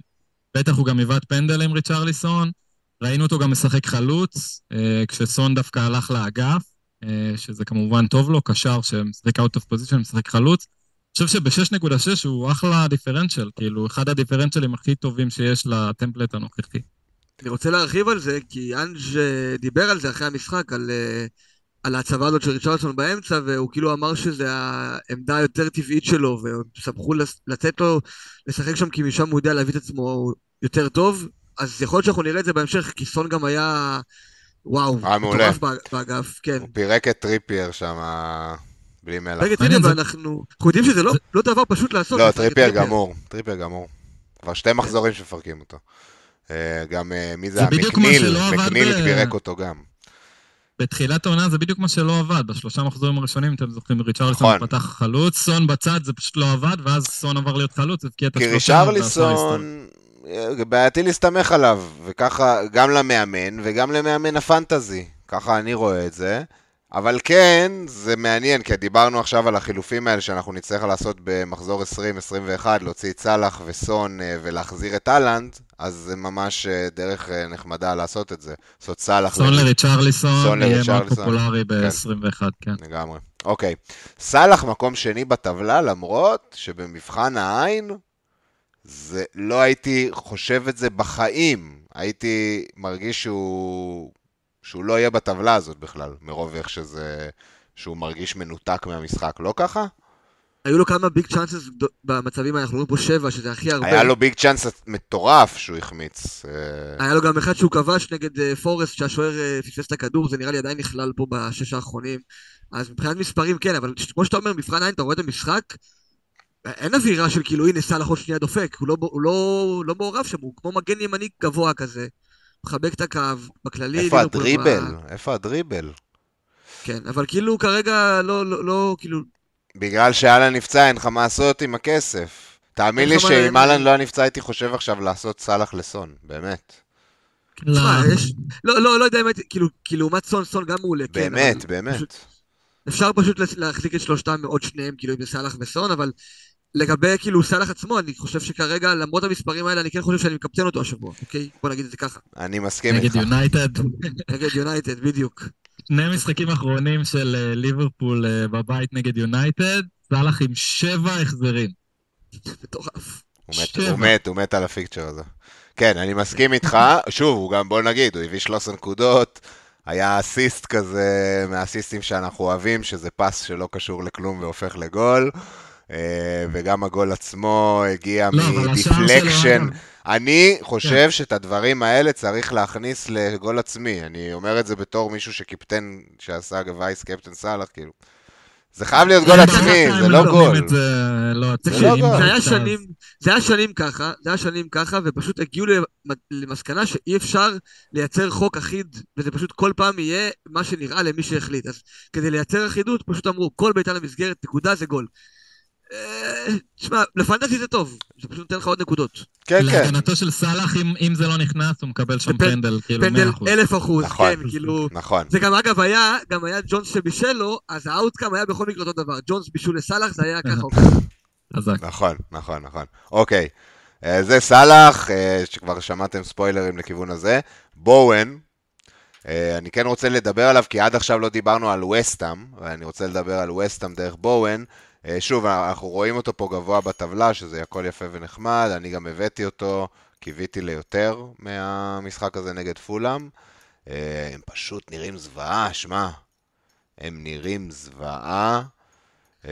בטח הוא גם היווט פנדל עם ריצ'רליסון. ראינו אותו גם משחק חלוץ, אה, כשסון דווקא הלך לאגף, אה, שזה כמובן טוב לו, קשר שמשחק out of position, משחק חלוץ. אני חושב שב-6.6 הוא אחלה דיפרנציאל, כאילו, אחד הדיפרנציאלים הכי טובים שיש לטמפלט הנוכחי. אני רוצה להרחיב על זה, כי אנג' אה, דיבר על זה אחרי המשחק, על, אה, על ההצבה הזאת של ריצ'רדסון באמצע, והוא כאילו אמר שזה העמדה היותר טבעית שלו, והם שמחו לתת לו לשחק שם, כי משם הוא יודע להביא את עצמו יותר טוב. אז יכול להיות שאנחנו נראה את זה בהמשך, כי סון גם היה... וואו, היה מעולה. מטורף בא- באגף, כן. הוא פירק את טריפייר שם, בלי מלח. רגע, זה- ואנחנו אנחנו יודעים שזה לא לא דבר פשוט לעשות. לא, טריפייר גמור, טריפייר גמור. כבר שתי מחזורים שמפרקים אותו. אה, גם, אה, מי זה מקניל, מקניל פירק אותו גם. בתחילת העונה זה בדיוק מה שלא עבד, בשלושה מחזורים הראשונים, אתם זוכרים, ריצ'רליסון נכון. פתח חלוץ, סון בצד, זה פשוט לא עבד, ואז סון עבר להיות חלוץ, הבקיע את כי השלושה. ועשה רישרליסון, אה, בעייתי להסתמך עליו, וככה גם למאמן וגם למאמן הפנטזי, ככה אני רואה את זה. אבל כן, זה מעניין, כי דיברנו עכשיו על החילופים האלה שאנחנו נצטרך לעשות במחזור 20-21, להוציא את סאלח וסון אה, ולהחזיר את אהלנד, אז זה ממש אה, דרך אה, נחמדה לעשות את זה. לעשות סאלח סון לריצ'רליסון, סון יהיה מאוד. פופולרי ב-21, כן. לגמרי. אוקיי. סאלח מקום שני בטבלה, למרות שבמבחן העין, זה לא הייתי חושב את זה בחיים. הייתי מרגיש שהוא, שהוא לא יהיה בטבלה הזאת בכלל, מרוב איך שזה, שהוא מרגיש מנותק מהמשחק, לא ככה? היו לו כמה ביג צ'אנסס במצבים האלה, אנחנו רואים פה שבע, שזה הכי הרבה. היה לו ביג צ'אנס מטורף שהוא החמיץ. אה, היה לו גם אחד שהוא כבש נגד אה, פורסט, שהשוער אה, פספס את הכדור, זה נראה לי עדיין נכלל פה בשש האחרונים. אז מבחינת מספרים כן, אבל כמו שאתה אומר, מבחן עין, אתה רואה את המשחק, אין אווירה של כאילו, הנה סאלח עוד שנייה דופק, הוא לא, הוא לא, לא מעורב שם, הוא כמו מגן ימני גבוה כזה. מחבק את הקו, בכללי... איפה הדריבל? ב- איפה הדריבל? כן, אבל כאילו כרגע לא, לא, לא, כאילו, בגלל שאלן נפצע, אין לך מה לעשות עם הכסף. תאמין לי שאם אלן לא היה נפצע, הייתי חושב עכשיו לעשות סאלח לסון, באמת. תשמע, לא, יש... לא, לא, לא יודע אם הייתי, כאילו, כי לעומת סון, סון גם מעולה, כן. באמת, באמת. אפשר פשוט להחזיק את שלושתם עוד שניהם, כאילו, אם זה סאלח וסון, אבל לגבי כאילו סאלח עצמו, אני חושב שכרגע, למרות המספרים האלה, אני כן חושב שאני מקפטן אותו השבוע, אוקיי? בוא נגיד את זה ככה. אני מסכים נגד איתך. יונייטד. *laughs* נגד יונייטד, בדיוק. שני משחקים אחרונים של אה, ליברפול אה, בבית נגד יונייטד, סאלח עם שבע החזרים. מטורף. הוא מת, שבע. הוא מת, הוא מת על הפיקצ'ר הזה. כן, אני מסכים איתך. *laughs* שוב, הוא גם, בוא נגיד, הוא הביא 13 נקודות. היה אסיסט כזה מהאסיסטים שאנחנו אוהבים, שזה פס שלא קשור לכלום והופך לגול. אה, וגם הגול עצמו הגיע לא, מדיפלקשן. אגב, אני חושב שאת הדברים האלה צריך להכניס לגול עצמי. אני אומר את זה בתור מישהו שקיפטן, שעשה וייס קפטן סאלח, כאילו. זה חייב להיות גול עצמי, זה לא נותנים גול. את זה לא. לא. זה היה שנים, ככה, זה היה שנים ככה, ופשוט הגיעו למ- למסקנה שאי אפשר לייצר חוק אחיד, וזה פשוט כל פעם יהיה מה שנראה למי שהחליט. אז כדי לייצר אחידות, פשוט אמרו, כל בעיטה למסגרת, נקודה זה גול. אה, תשמע, לפנטזי זה טוב, זה פשוט נותן לך עוד נקודות. כן, כן. להגנתו של סאלח, אם- זה לא נכנס, הוא מקבל שם פנדל, כאילו, פנדל 100%. אלף אחוז, נכון. כן, כאילו... נכון. זה גם אגב היה, גם היה ג'ונס שבישל לו, אז ה outcome היה בכל מקרה אותו דבר. ג'ונס בישול לסאלח, זה היה ככה *laughs* או ככה. נכון, נכון, נכון. אוקיי, אה, זה סאלח, אה, שכבר שמעתם ספוילרים לכיוון הזה. בואן, אה, אני כן רוצה לדבר עליו, כי עד עכשיו לא דיברנו על וסטאם, ואני רוצה לדבר על וסטאם דרך בואן. אה, שוב, אנחנו רואים אותו פה גבוה בטבלה, שזה הכל יפה ונחמד, אני גם הבאתי אותו, קיוויתי ליותר מהמשחק הזה נגד פולאם. אה, הם פשוט נראים זוועה, שמע. הם נראים זוועה.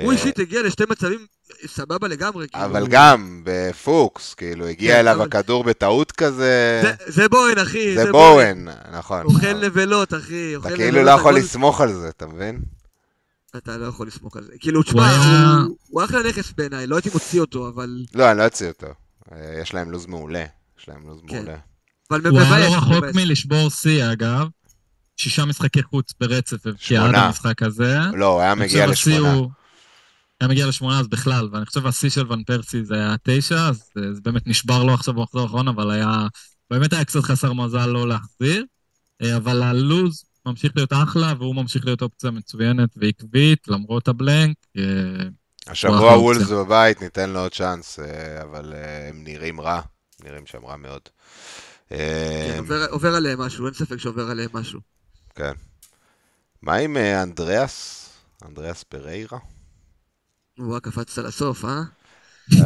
הוא אה, אישית הגיע לשתי מצבים סבבה לגמרי. כאילו. אבל גם בפוקס, כאילו, הגיע כן, אליו אבל- הכדור בטעות כזה. זה- זה אחי. זה בואן, נכון. אוכל נבלות, אחי. אתה כאילו לא יכול הכל- לסמוך על זה, אתה מבין? אתה לא יכול לסמוך על זה. כאילו, תשמע, הוא- אחלה נכס בעיניי, לא הייתי מוציא אותו, אבל... לא, אני לא אוציא אותו. אה, יש להם לו"ז מעולה. יש להם לו"ז כן. מעולה. אבל הוא היה לא רחוק. מלשבור שיא, אגב. שישה משחקי חוץ ברצף, הבקיע עד. המשחק הזה. לא, הוא היה מגיע לשמונה. הוא- היה מגיע לשמונה אז בכלל, ואני חושב השיא של ון פרסי זה היה תשע, אז אה, זה באמת נשבר לו עכשיו במחזור האחרון, אבל היה, באמת היה קצת חסר מזל לא להחזיר. אה, אבל הלוז ממשיך להיות אחלה, והוא ממשיך להיות אופציה מצוינת ועקבית, למרות הבלנק. אה, השבוע וולס. בבית, ניתן לו עוד צ'אנס, אה, אבל אה, הם נראים רע, נראים שם רע מאוד. כן, עובר- עובר עליהם משהו, אין ספק שעובר עליהם משהו. כן. מה עם אנדריאס? אנדריאס פריירה? וואו, קפצת לסוף, אה?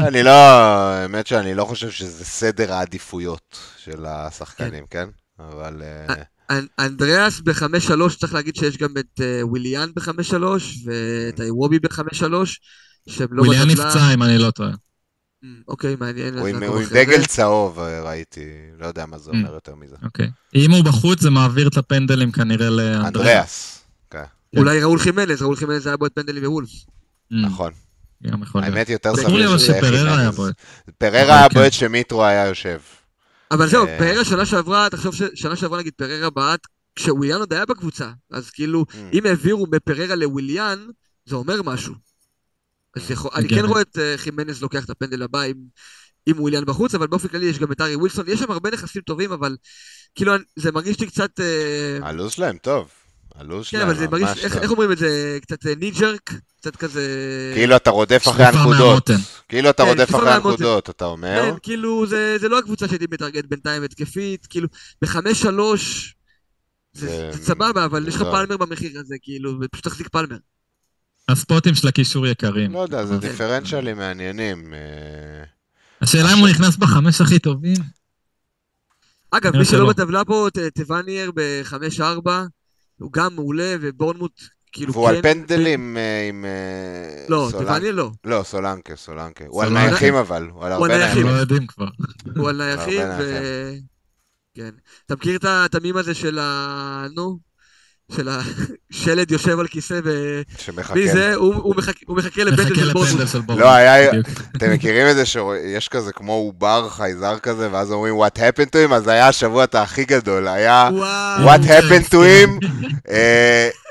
אני לא, האמת שאני לא חושב שזה סדר העדיפויות של השחקנים, כן? אבל... אנ- אנדריאס ב-5-3, צריך להגיד שיש גם את אה, וויליאן ב-5-3, ואת איוובי ב-5-3, שהם לא וויליאן. נפצע, אם אני לא טועה. אמ, אוקיי, מעניין. הוא עם. דגל צהוב, אה, ראיתי, לא יודע מה זה Mm. אומר יותר מזה. אוקיי. אם הוא בחוץ, זה מעביר את הפנדלים כנראה לאנדריאס. אנדריאס, כן, אולי ראול חימנז, ראול חימנז היה בועט פנדלים בוולס. Mm, נכון. האמת יותר סביר. פררה היה כן. בועט שמיטרו היה יושב. אבל זהו, אה. פררה שנה שעברה, תחשוב ששנה שעברה נגיד פררה בעט כשוויליאן עוד היה בקבוצה, אז כאילו, Mm. אם העבירו מפררה לוויליאן, זה אומר משהו. אז יכול, אני כן. רואה את אה, חימנז לוקח את הפנדל הבא עם, עם וויליאן בחוץ, אבל באופן כללי יש גם את ארי ווילסון, יש שם הרבה נכסים טובים, אבל כאילו זה מרגיש לי קצת... אה, הלו"ז שלהם טוב. הלו"ז כן, שלהם אבל זה מרגיש, ממש איך, טוב. איך אומרים את זה? קצת ני-ג'רק? קצת כזה... כאילו אתה רודף אחרי הנקודות. כאילו אתה כן, רודף אחרי. הנקודות, אתה אומר? כן, כאילו, זה, זה לא הקבוצה שהייתי מטרגט בינתיים התקפית, כאילו, בחמש שלוש, זה, זה- זה סבבה, אבל יש לך לא. פלמר במחיר הזה, כאילו, ופשוט תחזיק פלמר. הספוטים של הקישור יקרים. לא יודע, זה אבל- דיפרנציאלים מעניינים. אה, השאלה אם הוא נכנס בחמש הכי טובים. אגב, מי שלא. בטבלה פה, ט- טבניאר בחמש ארבע, הוא גם מעולה, ובורנמוט, כאילו, והוא על כן. פנדלים אה, עם אה, לא, סולנקה. טבניאר לא, לא, סולנקה, סולנקה. הוא על. נייחים אבל, הוא על על הרבה נייחים. לא יודעים כבר. הוא על נייחים, ו... כן. אתה מכיר את ה- את המים הזה של ה... נו? של השלד יושב על כיסא, ומי שמחכה. זה? הוא הוא מחכה- הוא מחכה של בורנמוט. לא, היה... אתם מכירים את זה שיש כזה כמו עובר חייזר כזה, ואז אומרים what happened to him? אז היה השבוע את הכי גדול, היה what happened to him? *laughs*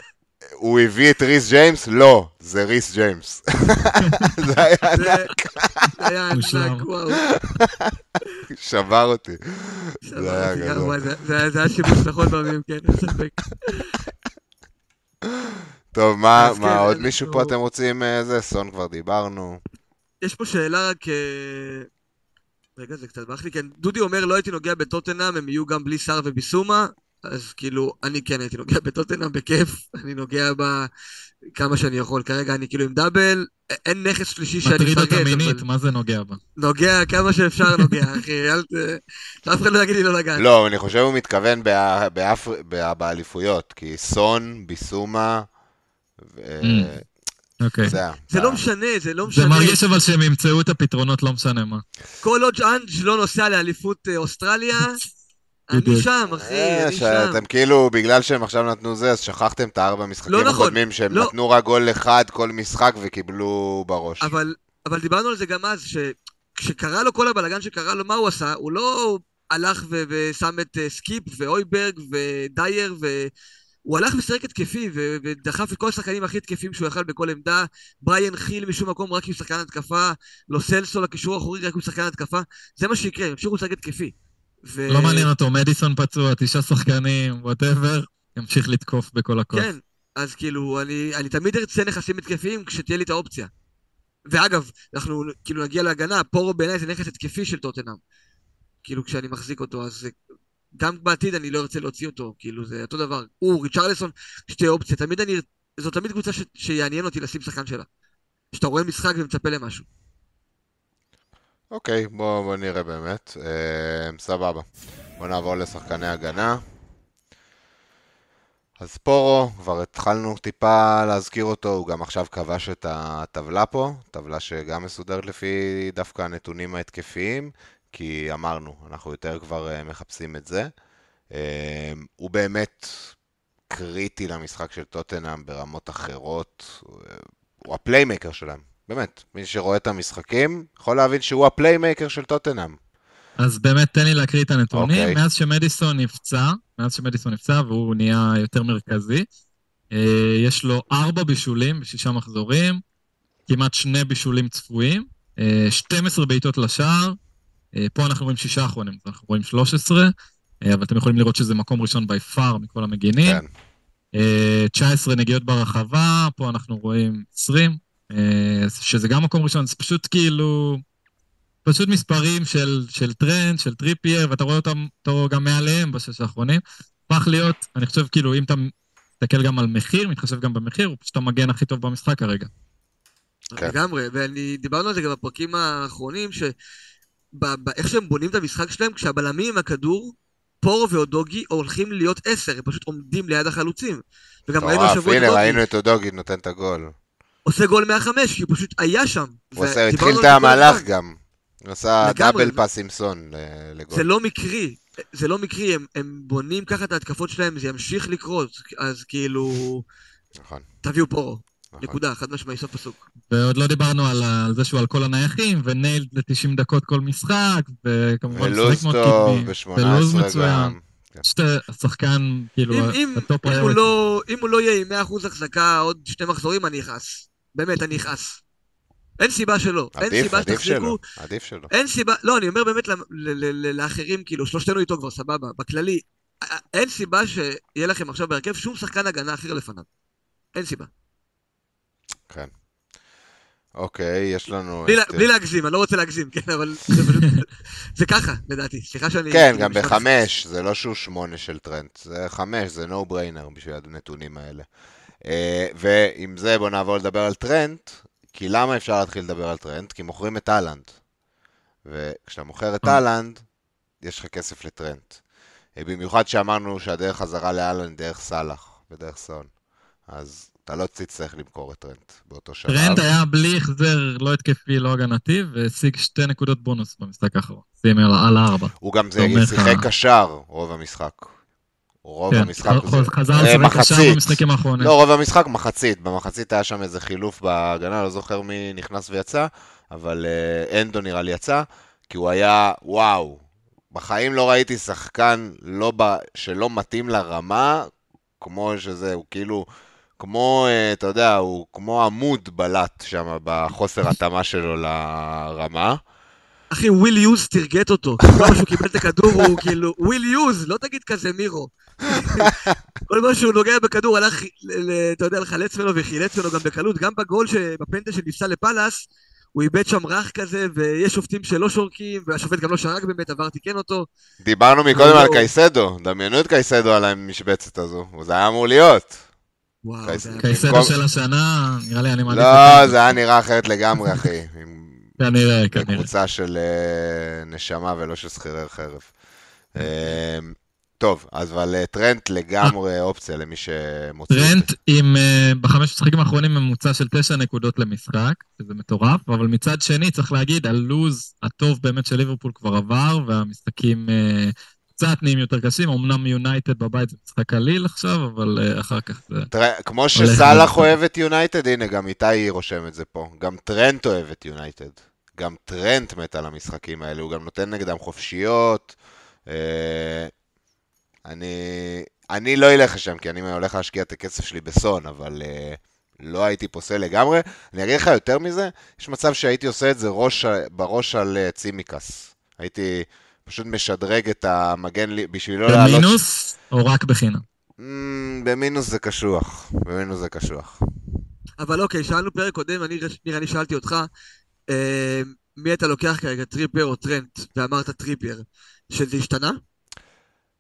אה, הוא הביא את ריס ג'יימס? לא, זה ריס ג'יימס. *laughs* זה היה זה זה היה. ענק, וואו. שבר אותי. שברתי היה גדול. זה- זה זה היה שימוש נכון במים, כן, אין ספק. טוב, מה כן, עוד אנחנו- מישהו פה אתם רוצים? אה, זה, סון כבר דיברנו. יש פה שאלה רק... אה, רגע, זה קצת ברח לי, כן. דודי אומר, לא הייתי נוגע בטוטנאם, הם יהיו גם בלי סער וביסומה, אז כאילו, אני כן הייתי נוגע בטוטנאם בכיף, אני נוגע בה כמה שאני יכול. כרגע אני כאילו עם דאבל, אין נכס שלישי שאני מטריד אותה מפרגן, מינית, אבל מה זה נוגע בה? נוגע כמה שאפשר נוגע, אחי, אל ת... שאף אחד לא יגיד לי לא לגעת. לא, אני חושב הוא מתכוון בא- באפר- בא- באליפויות, כי סון, ביסומה, ו- Mm. אוקיי. זה זה לא משנה, זה לא זה משנה. מרגיש אבל שהם ימצאו את הפתרונות, לא משנה מה. כל עוד אנג' לא נוסע לאליפות אה, אוסטרליה, *laughs* אני. שם, אחי, אה, אני שם. שאתם כאילו, בגלל שהם עכשיו נתנו זה, אז שכחתם את הארבע משחקים לא נכון, הקודמים, שהם לא. נתנו רק גול אחד כל משחק וקיבלו בראש. אבל, אבל דיברנו על זה גם אז, שכשקרה לו כל הבלאגן שקרה לו, מה הוא עשה? הוא לא הלך ו- ושם את אה, סקיפ ואויברג ודייר ו... הוא הלך ושיחק התקפי ו- ודחף את כל השחקנים הכי התקפים שהוא יכל בכל עמדה. בריאן חיל משום מקום רק עם שחקן התקפה, לו סלסו לקישור האחורי רק עם שחקן התקפה. זה מה שיקרה, הם ימשיכו לשחק התקפי. ו... לא מעניין אותו, מדיסון פצוע, תשעה שחקנים, whatever, ימשיך לתקוף בכל הכוח. כן, אז כאילו, אני, אני תמיד ארצה נכסים התקפיים כשתהיה לי את האופציה. ואגב, אנחנו כאילו נגיע להגנה, פורו בעיניי זה נכס התקפי של טוטנאם. כאילו, כשאני מחזיק אותו, אז גם בעתיד אני לא ארצה להוציא אותו, כאילו, זה אותו דבר. הוא, ריצ'רלסון, שתהיה אופציה, תמיד אני... זו תמיד קבוצה ש... שיעניין אותי לשים שחקן שלה. שאתה רואה משחק ומצפה למשהו. אוקיי, בואו בוא נראה באמת. אה, סבבה. בואו נעבור לשחקני הגנה. אז פורו, כבר התחלנו טיפה להזכיר אותו, הוא גם עכשיו כבש את הטבלה פה, טבלה שגם מסודרת לפי דווקא הנתונים ההתקפיים, כי אמרנו, אנחנו יותר כבר אה, מחפשים את זה. אה, הוא באמת קריטי למשחק של טוטנאם ברמות אחרות, הוא- הוא ה playmaker שלהם, באמת. מי שרואה את המשחקים יכול להבין שהוא ה playmaker של טוטנאם. אז באמת תן לי להקריא את הנתונים. אוקיי. מאז שמדיסון נפצע, מאז שמדיסון נפצע והוא נהיה יותר מרכזי, אה, יש לו ארבע בישולים בשישה מחזורים, כמעט שני בישולים צפויים, אה, 12 בעיטות לשער, אה, פה אנחנו רואים שישה אחרונים, אנחנו רואים 13, אה, אבל אתם יכולים לראות שזה מקום ראשון by far מכל המגינים. כן. אה, 19 נגיעות ברחבה, פה אנחנו רואים 20, אה, שזה גם מקום ראשון, זה פשוט כאילו, פשוט מספרים של, של טרנט, של טריפייר, ואתה רואה אותם אותו גם מעליהם בשש האחרונים. הפך להיות, אני חושב כאילו, אם אתה מסתכל גם על מחיר, מתחשב גם במחיר, הוא פשוט המגן הכי טוב במשחק כרגע. כן. לגמרי, ואני, דיברנו על זה גם בפרקים האחרונים, שאיך שהם בונים את המשחק שלהם, כשהבלמים עם הכדור, פורו ואודוגי הולכים להיות עשר, הם פשוט עומדים ליד החלוצים. וגם ראינו השבוע את הנה אודוגי, ראינו את אודוגי נותן את הגול. עושה גול מהחמש, כי הוא פשוט היה שם. הוא עושה- התחיל על את המהלך. גם. הוא עשה. דאבל פס עם סון לגול. זה לא מקרי, זה לא מקרי, הם, הם בונים ככה את ההתקפות שלהם, זה ימשיך לקרות, אז כאילו, נכון, תביאו פורו, נכון. נקודה, חד משמעי, סוף פסוק. ועוד לא דיברנו על, זה שהוא על כל הנייחים, וניילד ל-90 דקות כל משחק, וכמובן ולוז משחק מאוד טוב, קדמי, ולוז ב-18 מצוין. גם. פשוט השחקן, כאילו, אם, ה top אם, הוא priority. לא, אם הוא לא יהיה עם 100% החזקה עוד שני מחזורים, אני אכעס. באמת, אני אכעס. אין סיבה שלא. אין עדיף, סיבה עדיף שתחזיקו. שלו, עדיף שלו. אין סיבה, לא, אני אומר באמת ל- ל- ל- לאחרים, כאילו, שלושתנו איתו כבר סבבה, בכללי, אין סיבה שיהיה לכם עכשיו בהרכב שום שחקן הגנה אחר לפניו. אין סיבה. כן. אוקיי, יש לנו... בלי, את- בלי להגזים, אני לא רוצה להגזים, כן, אבל זה פשוט... *laughs* זה ככה, לדעתי. סליחה שאני... כן, גם בחמש, זה לא שהוא שמונה של טרנט, זה חמש, זה no-brainer בשביל הנתונים האלה. אה, ועם זה בוא נעבור לדבר על טרנט, כי למה אפשר להתחיל לדבר על טרנט? כי מוכרים את האלנד. וכשאתה מוכר את אה. האלנד, יש לך כסף לטרנט. אה, במיוחד שאמרנו שהדרך חזרה להאלנד דרך סאלח ודרך סון. אז אתה לא תצטרך למכור את טרנט באותו שלב. טרנט היה בלי החזר לא התקפי, לא הגנתי, והשיג שתי נקודות בונוס במשחק האחרון. שים על הארבע. הוא גם שיחק קשר רוב המשחק. רוב כן, המשחק זה... חזר אה, לשחק קשר מחצית. במשחקים האחרונים. לא, רוב המשחק מחצית. במחצית היה שם איזה חילוף בהגנה, לא זוכר מי נכנס ויצא, אבל אה, אנדו נראה לי יצא, כי הוא היה, וואו, בחיים לא ראיתי שחקן לא ב... שלא מתאים לרמה, כמו שזה, הוא כאילו, כמו, אה, אתה יודע, הוא כמו עמוד בלט שם בחוסר התאמה שלו לרמה. אחי, וויל יוז תרגט אותו. כל פעם שהוא קיבל את הכדור הוא כאילו, וויל יוז, לא תגיד כזה מירו. כל פעם שהוא נוגע בכדור הלך, אתה יודע, לחלץ ממנו וחילץ ממנו גם בקלות. גם בגול, ש- בפנדל שנפסל לפאלאס, הוא איבד שם רך כזה, ויש שופטים שלא שורקים, והשופט גם לא שרק באמת, עבר תיקן אותו. דיברנו מקודם לא. על קייסדו, דמיינו את קייסדו על המשבצת הזו, זה היה אמור להיות. וואו, קייסדו של השנה, נראה לי אני מעדיף... לא, את זה היה נראה אחרת לגמרי, אחי. עם כנראה, כנראה. קבוצה של אה, נשמה ולא של שכירי חרב. אה, טוב, אז אבל אה, טרנט לגמרי אופציה למי זה. טרנט עם, אה, בחמש משחקים האחרונים ממוצע של תשע נקודות למשחק, שזה מטורף, אבל מצד שני צריך להגיד, הלוז הטוב באמת של ליברפול כבר עבר, והמשחקים אה, קצת נהיים יותר קשים, אמנם יונייטד בבית זה משחק קליל עכשיו, אבל אה, אחר כך זה... תראה, כמו שסאלח. אוהב את יונייטד, הנה, גם איתי רושם את זה פה. גם טרנט אוהב את יונייטד. גם טרנט מת על המשחקים האלה, הוא גם נותן נגדם חופשיות. אה, אני, אני לא אלך לשם, כי אני הולך להשקיע את הכסף שלי בסון, אבל אה, לא הייתי פוסל לגמרי. אני אגיד לך יותר מזה, יש מצב שהייתי עושה את זה ראש, בראש על אה, צימקס. הייתי פשוט משדרג את המגן בשביל לא לעלות... במינוס או רק בחינם? Mm, במינוס זה קשוח, במינוס זה קשוח. אבל אוקיי, שאלנו פרק קודם, אני נראה לי שאלתי אותך, מי אתה לוקח כרגע, טריפר או טרנט, ואמרת טריפר, שזה השתנה?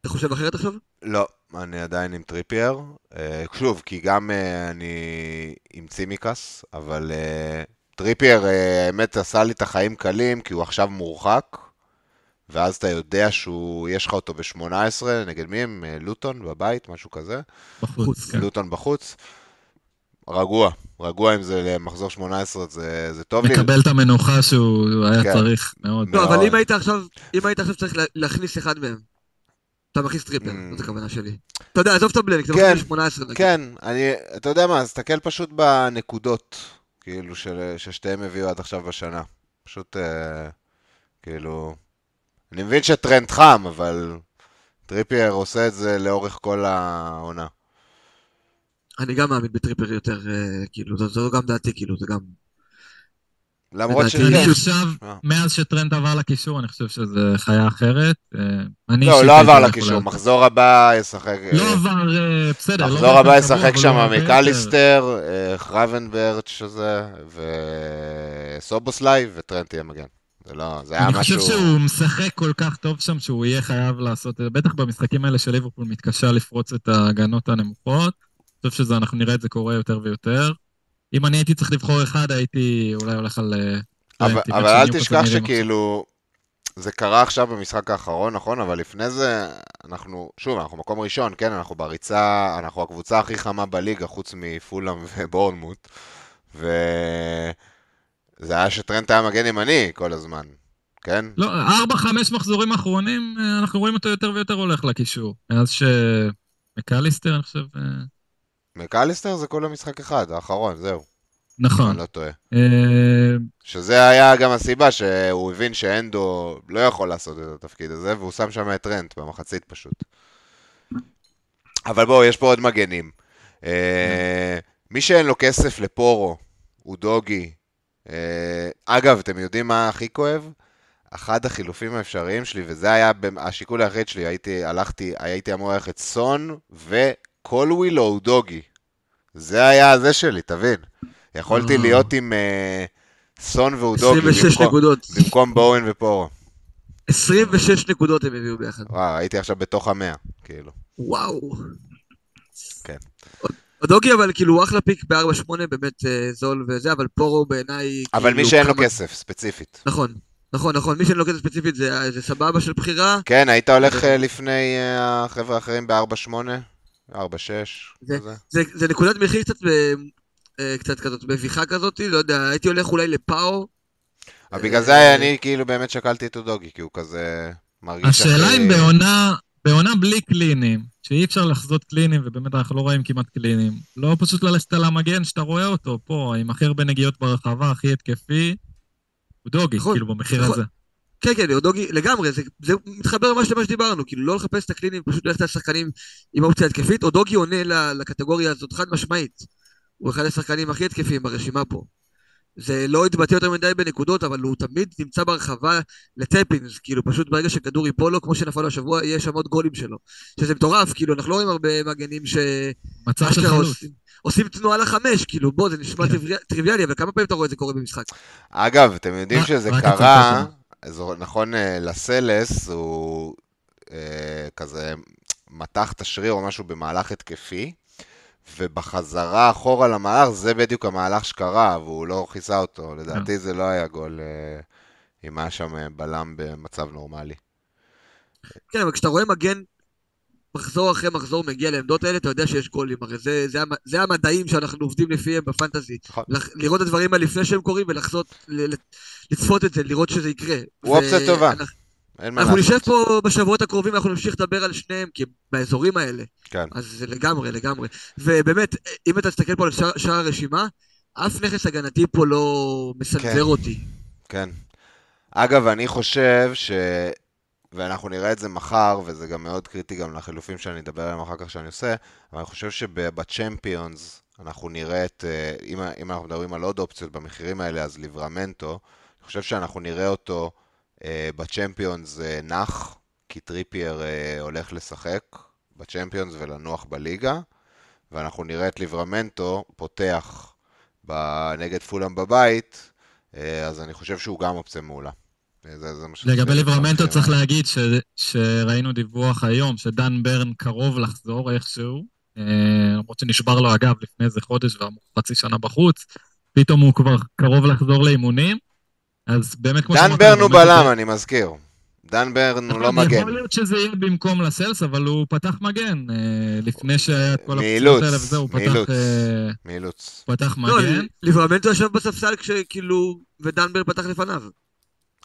אתה חושב אחרת עכשיו? לא, אני עדיין עם טריפייר. אה, שוב, כי גם אה, אני עם צימקס, אבל אה, טריפייר, אה, האמת, עשה לי את החיים קלים, כי הוא עכשיו מורחק, ואז אתה יודע שהוא, יש לך אותו ב-18, נגד מי הם? אה, לוטון בבית, משהו כזה? בחוץ, חוץ, כן. לוטון בחוץ. רגוע, רגוע אם זה למחזור 18, זה, זה טוב לי. מקבל את המנוחה שהוא היה כן. צריך מאוד. לא, אבל. אם היית עכשיו, אם היית עכשיו צריך לה- להכניס אחד מהם, אתה מכניס טריפר, Mm. זאת הכוונה שלי. אתה יודע, עזוב את ה blank, זה כן, מכניס 18 נגיד. כן, אני, אתה יודע מה, אז תסתכל פשוט בנקודות, כאילו, ששתיהם הביאו עד עכשיו בשנה. פשוט, אה, כאילו, אני מבין שטרנט חם, אבל טריפייר עושה את זה לאורך כל העונה. אני גם מאמין בטריפר יותר, אה, כאילו, זו- זו גם דעתי, כאילו, זה גם... למרות שזה... אני אה. מאז שטרנט עבר לקישור, אני חושב שזה חיה אחרת. אה, אני לא, לא עבר לקישור, מחזור הבא ישחק... לא עבר, אה, בסדר. לא מחזור הבא ישחק שם. מקליסטר, אה, חרבנברט שזה, וסובוסליי, וטרנט יהיה מגן. זה לא, זה היה אני משהו... חושב שהוא משחק כל כך טוב שם, שהוא יהיה חייב לעשות את זה. בטח במשחקים האלה של ליברפול מתקשה לפרוץ את ההגנות הנמוכות. אני חושב שאנחנו נראה את זה קורה יותר ויותר. אם אני הייתי צריך לבחור אחד, הייתי אולי הולך על... אה, אבל, אבל אל תשכח שכאילו, זה קרה עכשיו במשחק האחרון, נכון? אבל לפני זה, אנחנו, שוב, אנחנו מקום ראשון, כן? אנחנו בריצה, אנחנו הקבוצה הכי חמה בליגה, חוץ מפולאם ובורנמוט. וזה היה שטרנט היה מגן ימני כל הזמן, כן? לא, ארבע, חמש מחזורים אחרונים, אה, אנחנו רואים אותו יותר ויותר הולך לקישור. מאז שמקליסטר, אני חושב... מקליסטר זה כל המשחק אחד, האחרון, זהו. נכון. אני לא טועה. אה, שזה היה גם הסיבה שהוא הבין שאנדו לא יכול לעשות את התפקיד הזה, והוא שם שם את טרנט במחצית פשוט. אבל בואו, יש פה עוד מגנים. אה, מי שאין לו כסף לפורו, הוא דוגי. אה, אגב, אתם יודעים מה הכי כואב? אחד החילופים האפשריים שלי, וזה היה השיקול היחיד שלי, הייתי, הלכתי, הייתי אמור ללכת סון וקולוויל או דוגי. זה היה זה שלי, תבין. יכולתי אה. להיות עם אה, סון ואודוגי 26 במקום, נקודות. במקום בואוין ופורו. 26 נקודות הם הביאו ביחד. וואו, הייתי עכשיו בתוך המאה, כאילו. וואו. כן. דוגי אבל כאילו הוא אחלה פיק ב-4-8 באמת אה, זול וזה, אבל פורו בעיניי... אבל מי כאילו שאין לו כמה- כסף, ספציפית. נכון, נכון, נכון, מי שאין לו כסף ספציפית זה זה סבבה של בחירה. כן, היית הולך אה, לפני החבר'ה האחרים ב-4-8? 4-6? זה- כזה? זה, זה נקודת מחיר קצת, אה, קצת כזאת מביכה כזאת, לא יודע, הייתי הולך אולי לפאו. אבל בגלל אה, זה אני כאילו באמת שקלתי את אודוגי, כי הוא כזה מרגיש השאלה אם בעונה, בעונה בלי קלינים, שאי אפשר לחזות קלינים, ובאמת אנחנו לא רואים כמעט קלינים, לא פשוט ללכת על המגן שאתה רואה אותו פה, עם הכי הרבה נגיעות ברחבה, הכי התקפי, הוא דוגי, נכון, כאילו, במחיר נכון. הזה. כן, כן, דוגי, לגמרי, זה, זה מתחבר ממש למה שדיברנו, כאילו לא לחפש את הקלינים, פשוט ללכת על שחקנים עם אופציה התקפית, או דוגי עונה לקטגוריה הזאת חד משמעית. הוא אחד השחקנים הכי התקפיים ברשימה פה. זה לא התבטא יותר מדי בנקודות, אבל הוא תמיד נמצא ברחבה לטפינס, כאילו פשוט ברגע שכדור ייפול לו, כמו שנפל לו השבוע, יש שם עוד גולים שלו. שזה מטורף, כאילו, אנחנו לא רואים הרבה מגנים ש... מצב של חלוץ. עושים- עושים תנועה לחמש, כאילו, בוא, זה נשמע כן. טריוויאלי- אבל כמה פעמים אתה רואה את זה קורה במשחק? אגב, אתם יודעים שזה קרה, אז נכון, אה, לסלס הוא אה, כזה מתח את השריר או משהו במהלך התקפי, ובחזרה אחורה למהלך, זה בדיוק המהלך שקרה, והוא לא כיסה אותו. לדעתי זה לא היה גול אה, אם היה שם אה, בלם במצב נורמלי. כן, אבל כשאתה רואה מגן מחזור אחרי מחזור מגיע לעמדות האלה, אתה יודע שיש גולים, הרי זה, זה, זה המדעים שאנחנו עובדים לפיהם בפנטזי. נכון. לח, לראות את הדברים האלה לפני שהם קורים ולחזות, ל, לצפות את זה, לראות שזה יקרה. הוא אופציה טובה. אנחנו, נשב. פה בשבועות הקרובים, אנחנו נמשיך לדבר על שניהם, כי באזורים האלה. כן. אז זה לגמרי, לגמרי. ובאמת, אם אתה תסתכל פה על שאר, שאר הרשימה, אף נכס הגנתי פה לא מסנזר כן. אותי. כן. אגב, אני חושב ש... ואנחנו נראה את זה מחר, וזה גם מאוד קריטי גם לחילופים שאני אדבר עליהם אחר כך שאני עושה, אבל אני חושב שבצ'מפיונס אנחנו נראה את, אה, אם, אם אנחנו מדברים על עוד אופציות במחירים האלה, אז ליברמנטו, אני חושב שאנחנו נראה אותו אה, בצ'מפיונס אה, נח, כי טריפייר הולך לשחק בצ'מפיונס ולנוח בליגה, ואנחנו נראה את ליברמנטו פותח נגד פולאם בבית, אז אני חושב שהוא גם אופציה מעולה. אה, זה, זה שאני לגבי ליברמנטו צריך. להגיד ש, שראינו דיווח היום שדן ברן קרוב לחזור איכשהו, אה, למרות שנשבר לו אגב לפני איזה חודש ואמור חצי שנה בחוץ, פתאום הוא כבר קרוב לחזור לאימונים, אז באמת כמו דן ברן הוא בלם, אני מזכיר. דן ברן הוא לא מגן. יכול להיות שזה יהיה במקום לסלס, אבל הוא פתח מגן. אה, לפני שהיה את כל הפציעות האלה וזה, הוא פתח, מאילוץ. אה, מאילוץ. פתח לא, מגן. ליברמנטו ישב בספסל כשכאילו, ודנבר פתח לפניו.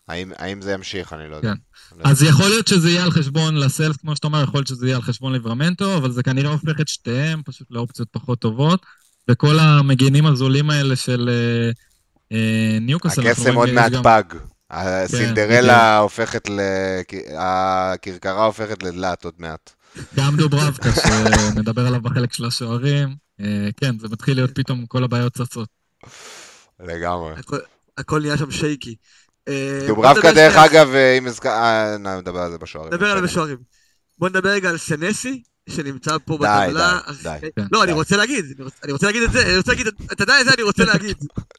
האם, האם זה ימשיך? אני לא יודע. כן. לא אז יודע. יכול להיות שזה יהיה על חשבון לסלס, כמו שאתה אומר, יכול להיות שזה יהיה על חשבון ליברמנטו, אבל זה כנראה הופך את שתיהם פשוט לאופציות פחות טובות. וכל המגינים הזולים האלה של אה, אה, ניוקאסל, אנחנו הקסם עוד מעט גם- פג. הסינדרלה הופכת ל... הכרכרה הופכת לדלת עוד מעט. גם דוברבקה, שנדבר עליו בחלק של השוערים. אה, כן, זה מתחיל להיות פתאום כל הבעיות צצות. לגמרי. הכל נהיה שם שייקי. אה, דוברבקה, דרך אגב, אם הזכר... אה, נדבר על זה בשוערים. נדבר על זה בשוערים. בוא נדבר רגע על סנסי, שנמצא פה בטבלה. די, די, די. לא, אני רוצה להגיד, אני רוצה להגיד את זה, אני רוצה להגיד, אתה יודע איזה אני רוצה להגיד.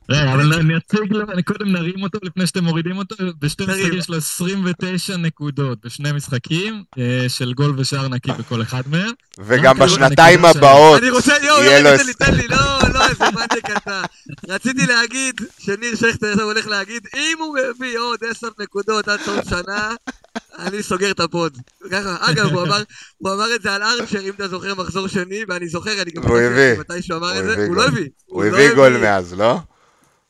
רגע, אבל אני אציג לו, אני קודם נרים אותו לפני שאתם מורידים אותו, בשתי משחקים יש לו 29 נקודות בשני משחקים, אה, של גול ושער נקי בכל אחד מהם. וגם בשנתיים הבאות אני רוצה, יואו, יואו, תן לי, תן לי, לא, לא, איזה מניאק אתה. רציתי להגיד, שניר שכטר הולך להגיד, אם הוא מביא עוד 10 נקודות עד סוף שנה, אני סוגר את ה pod. ככה, אגב, הוא אמר, הוא אמר את זה על ארצ'ר, אם אתה זוכר, מחזור שני, ואני זוכר, אני גם הביא. מתי שהוא אמר את זה, הוא לא הביא. הוא הביא גול מאז, לא?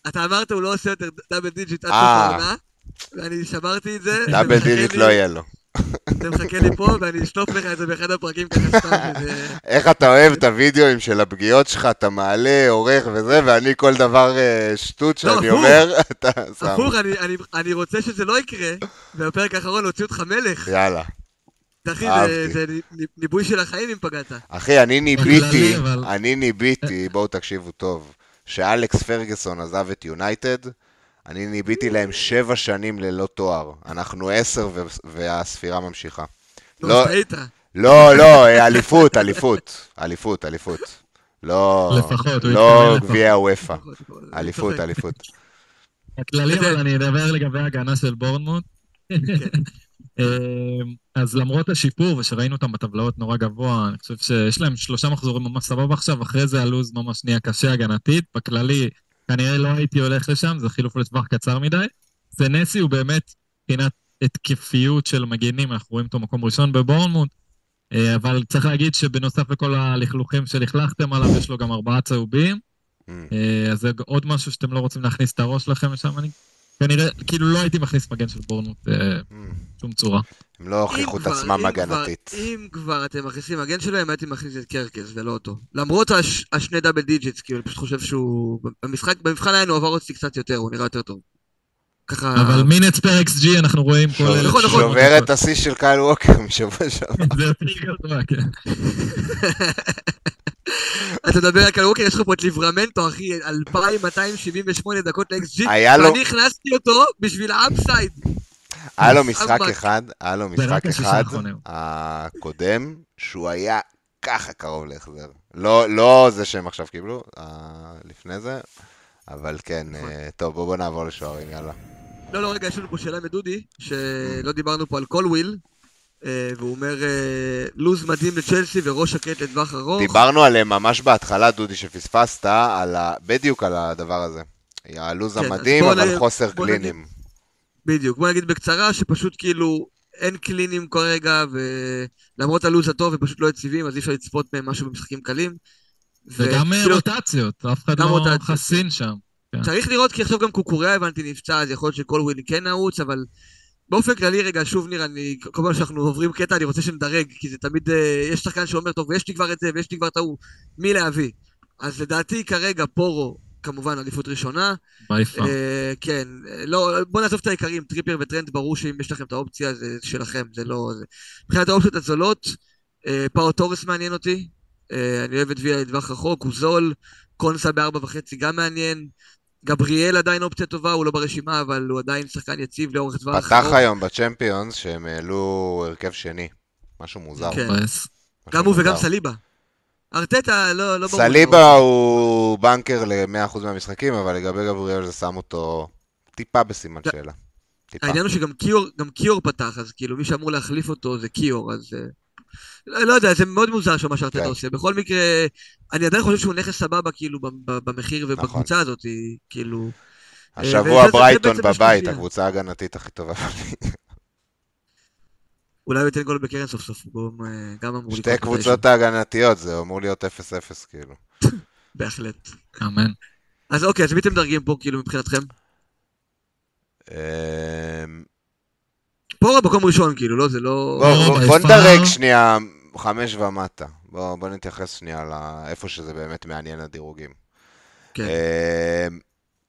אתה אמרת, הוא לא עושה יותר double digit עד סוף אה. העונה, ואני שמרתי את זה. double digit לא יהיה לו. אתה מחכה לי פה, ואני אשלוף לך את זה באחד הפרקים ככה סתם. *laughs* איך אתה אוהב את הוידאוים של הפגיעות שלך, אתה מעלה, עורך וזה, ואני כל דבר אה, שטות לא, שאני אומר, *laughs* אתה שם. הפוך, אני רוצה שזה לא יקרה, ובפרק האחרון להוציא אותך מלך. יאללה. אחי, זה ניבוי של החיים אם פגעת. אחי, אני ניביתי, אני ניביתי, בואו תקשיבו טוב, שאלכס פרגוסון עזב את יונייטד, אני ניביתי להם שבע שנים ללא תואר. אנחנו עשר והספירה ממשיכה. לא, לא, לא, אליפות, אליפות, אליפות, אליפות. לא, לא גביע הוופא. אליפות, אליפות. הכללי, אבל אני אדבר לגבי הגנה של בורנמוט. כן. אמ, אז למרות השיפור, ושראינו אותם בטבלאות נורא גבוה, אני חושב שיש להם שלושה מחזורים ממש סבבה עכשיו, אחרי זה הלו"ז ממש נהיה קשה הגנתית. בכללי, כנראה לא הייתי הולך לשם, זה חילוף לטווח קצר מדי. סנסי הוא באמת, מבחינת התקפיות של מגינים, אנחנו רואים אותו מקום ראשון בבורנמוט, אה, אבל צריך להגיד שבנוסף לכל הלכלוכים שלכלכתם עליו, יש לו גם ארבעה צהובים. Mm. אה, אז זה עוד משהו שאתם לא רוצים להכניס את הראש שלכם לשם, אני כנראה, כאילו לא הייתי מכניס מגן של בורנמוט בשום אה, צורה. הם לא הוכיחו את עצמם הגנתית. אם כבר אתם מכניסים מגן שלהם, הייתי מכניס את קרקז ולא אותו. למרות הש, השני double digits, כאילו, אני פשוט חושב שהוא... במשחק, במבחן העין הוא עבר אותי קצת יותר, הוא נראה יותר טוב. ככה... אבל mins per xG אנחנו רואים כל אלה. נכון, נכון. שובר את השיא של קייל ווקר משבוע *laughs* שעבר. זה כן. *laughs* אתה מדבר רק על ווקר, יש לך פה את ליברמנטו, אחי, 2,278 דקות ל- xG, ואני הכנסתי אותו בשביל ה upside. היה לו משחק אחד, היה לו משחק אחד, הקודם, שהוא היה ככה קרוב להחזר. לא, לא זה שהם עכשיו קיבלו, לפני זה, אבל כן, נכון. אה, טוב, בואו נעבור לשוערים, יאללה. לא, לא, רגע, יש לנו פה שאלה מדודי, שלא דיברנו פה על כל וויל, אה, והוא אומר, אה, לוז מדהים לצ'לסי וראש שקט לטווח ארוך. דיברנו עליהם ממש בהתחלה, דודי, שפספסת, על ה... בדיוק על הדבר הזה. הלוז כן, המדהים, אבל נגיד, חוסר קלינים. נגיד, בדיוק, בוא נגיד בקצרה, שפשוט כאילו אין קלינים כרגע, ולמרות הלוז הטוב הם פשוט לא יציבים, אז אי אפשר לצפות מהם משהו במשחקים קלים. וגם ו... רוטציות, אף אחד לא רוטציות. חסין שם. כן. צריך לראות, כי עכשיו גם קוקוריה הבנתי נפצע, אז יכול להיות שקולוויל כן נעוץ, אבל באופן כללי, רגע, שוב ניר, אני, כל פעם שאנחנו עוברים קטע, אני רוצה שנדרג, כי זה תמיד, אה, יש שחקן שאומר, טוב, ויש לי כבר את זה, ויש לי כבר את ההוא, מי להביא? אז לדעתי, כרגע, פורו, כמובן, עדיפות ראשונה. ביפה. אה, כן, לא, בוא נעזוב את העיקרים, טריפר וטרנט, ברור שאם יש לכם את האופציה, זה שלכם, זה לא... זה... מבחינת האופציות הזולות, אה, פאו טורס מעניין אותי, אה, אני אוהב את ויה לטווח רחוק, הוא זול, קונסה בארבע וחצי גם מעניין. גבריאל עדיין אופציה טובה, הוא לא ברשימה, אבל הוא עדיין שחקן יציב לאורך טווח. פתח היום בצ'מפיונס שהם העלו הרכב שני. משהו מוזר. כן. גם הוא וגם סליבה. ארטטה לא, לא ברור. סליבה הוא banker ל-100% מהמשחקים, אבל לגבי גבריאל זה שם אותו טיפה בסימן שאלה. העניין הוא שגם קיור, קיור פתח, אז כאילו מי שאמור להחליף אותו זה קיור, אז... אה, לא, לא יודע, זה מאוד מוזר שמה שארטטה כן. עושה. בכל מקרה, אני עדיין חושב שהוא נכס סבבה, כאילו, במחיר ובקבוצה נכון. הזאת, כאילו... השבוע ברייטון בבית, הקבוצה ההגנתית הכי טובה. אולי הוא ייתן גול בקרן סוף סוף, אה, גם אמור שתי קבוצות ההגנתיות, זה אמור להיות 0-0 כאילו. *laughs* בהחלט. אמן. אז אוקיי, אז מי אתם מדרגים פה כאילו מבחינתכם? אמ, פה במקום ראשון כאילו, לא, זה לא... בוא נדרג שנייה חמש ומטה. בוא, בוא נתייחס שנייה לאיפה שזה באמת מעניין הדירוגים. כן. אמ,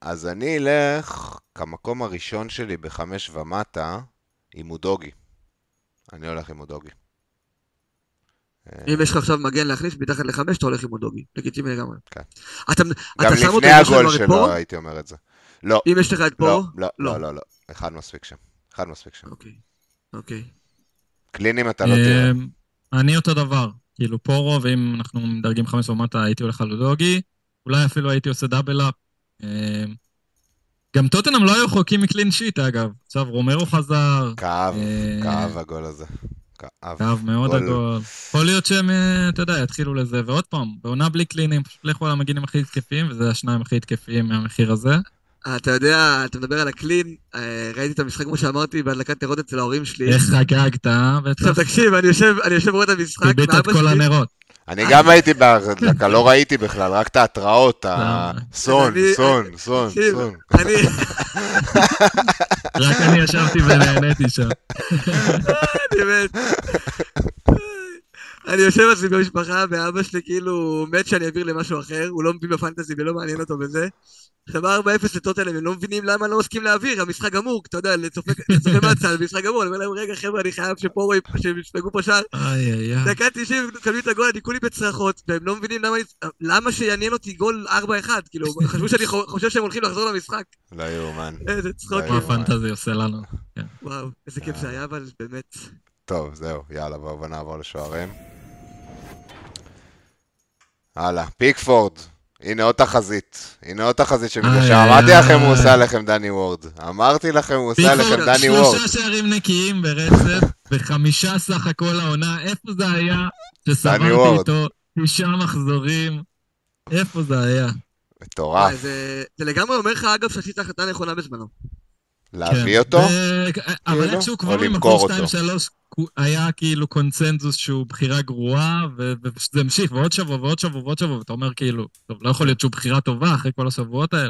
אז אני אלך כמקום הראשון שלי בחמש ומטה עם אודוגי. אני הולך עם אודוגי. אם יש לך עכשיו מגן להכניס מתחת לחמש, אתה הולך עם אודוגי. לגיטימי לגמרי. כן. אתה גם אתה לפני הגול שלו? הייתי אומר את זה. לא, אם יש לך את לא, פורו? לא, לא. לא, לא, לא. אחד מספיק שם. אחד מספיק שם. אוקיי. אוקיי. קלינים אתה לא תראה. אמ, אני אותו דבר, כאילו פורו, ואם אנחנו מדרגים חמש ומטה הייתי הולך על לודוגי, אולי אפילו הייתי עושה דאבל אפ. אמ, גם טוטנאם לא היו רחוקים מקלין שיט אגב. עכשיו רומרו חזר, כאב, אה, כאב הגול הזה. כאב. כאב מאוד גול. הגול. יכול להיות שהם, אה, אתה יודע, יתחילו לזה, ועוד פעם, בעונה בלי קלינים, פשוט לכו על המגינים הכי התקפיים, וזה השניים הכי התקפיים מהמחיר הזה. אתה יודע, אתה מדבר על הקלין, אה, ראיתי את המשחק, כמו שאמרתי, בהדלקת נרות אצל ההורים שלי. איך חגגת, אה? עכשיו. תקשיב, אני יושב, אני יושב ורואה את המשחק, קיבית את כל הנרות. אני גם הייתי בהדלקה, לא ראיתי בכלל, רק את ההתראות, הסון, סון, סון, סון. אני, *laughs* רק אני ישבתי ונהניתי שם. אני מת. אני יושב אצלי במשפחה, ואבא שלי כאילו מת שאני אעביר למשהו אחר, הוא לא מבין בפנטזי ולא מעניין אותו בזה. עכשיו 4-0 לטוטלם, הם לא מבינים למה אני לא מסכים להעביר, המשחק גמור, אתה יודע, לצופה מהצד, המשחק גמור, אני אומר להם, רגע חבר'ה, אני חייב שפורו, שהם יספגו פה שער. דקה 90, מקבלים את הגול, אני כולי בצרחות, והם לא מבינים למה, שיעניין אותי גול 4-1, כאילו, חשבו שאני חו- חושב שהם הולכים לחזור למשחק. לא יאומן. איזה צחוקים, מה הפנטזי עושה לנו. וואו, איזה כיף זה היה, אבל באמת. טוב, זהו, יאללה, בואו נעבור לשוערים. הלאה, פיקפורד. הנה עוד תחזית. הנה עוד תחזית שמתגשם. איי, אמרתי. לכם, הוא עושה עליכם דני וורד. אמרתי לכם, הוא עושה פיקפורד, עליכם דני וורד. שלושה שערים נקיים ברצף, וחמישה סך הכל העונה, איפה זה היה שסברתי וורד. איתו תשעה מחזורים? איפה זה היה? מטורף. זה לגמרי אומר לך, אגב, שעשית החלטה נכונה בזמנו. להביא כן. אותו? ו- אבל כאילו? איכשהו או כבר למכור ממקום אותו? 2-3 היה כאילו קונצנזוס שהוא בחירה גרועה, ו- וזה המשיך, ועוד שבוע ועוד שבוע ועוד שבוע, ואתה אומר כאילו, טוב, לא יכול להיות שהוא בחירה טובה אחרי כל השבועות האלה.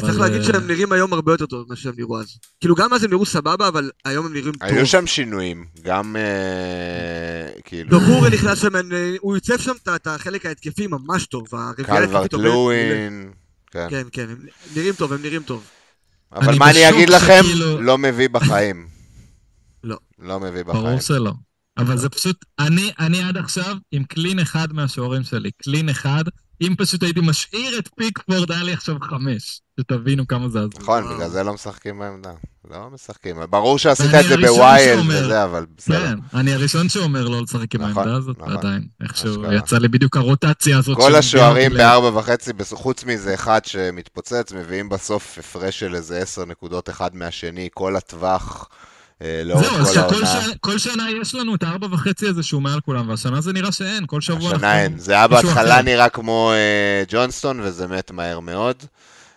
צריך אבל, להגיד אה, שהם נראים היום הרבה יותר טוב ממה שהם נראו אז. כאילו, גם אז הם נראו סבבה, אבל היום הם נראים טוב. היו שם שינויים. גם, אה, כאילו, דובורי נכנס שם, אה, הוא ייצב שם את- החלק ההתקפי ממש טוב. קלוורט. לואין. כן, כן, הם נראים טוב, הם נראים טוב. אבל אני מה אני אגיד לכם? שכאילו- לא מביא בחיים. *coughs* לא. לא מביא בחיים. ברור שלא. אבל זה פשוט, אני, אני עד עכשיו עם קלין אחד מהשוערים שלי, קלין אחד, אם פשוט הייתי משאיר את פיקפורד, היה לי עכשיו חמש, שתבינו כמה זה הזוי. נכון. בגלל זה לא משחקים בעמדה. לא משחקים. ברור שעשית את זה בוויילד וזה, אבל בסדר. כן, אני הראשון שאומר לא לשחק עם נכון, העמדה הזאת, נכון. ועדיין, איכשהו. יצא לי בדיוק הרוטציה הזאת. כל השוערים בארבע וחצי, חוץ מזה אחד שמתפוצץ, מביאים בסוף הפרש של איזה עשר נקודות אחד מהשני, כל הטווח, אה, לאורך זהו, אז כל שכל העונה. ש- כל שנה יש לנו את הארבע וחצי הזה שהוא מעל כולם, והשנה זה נראה שאין, כל שבוע השנה אין. זה היה בהתחלה. נראה כמו אה, ג'ונסטון, וזה מת מהר מאוד.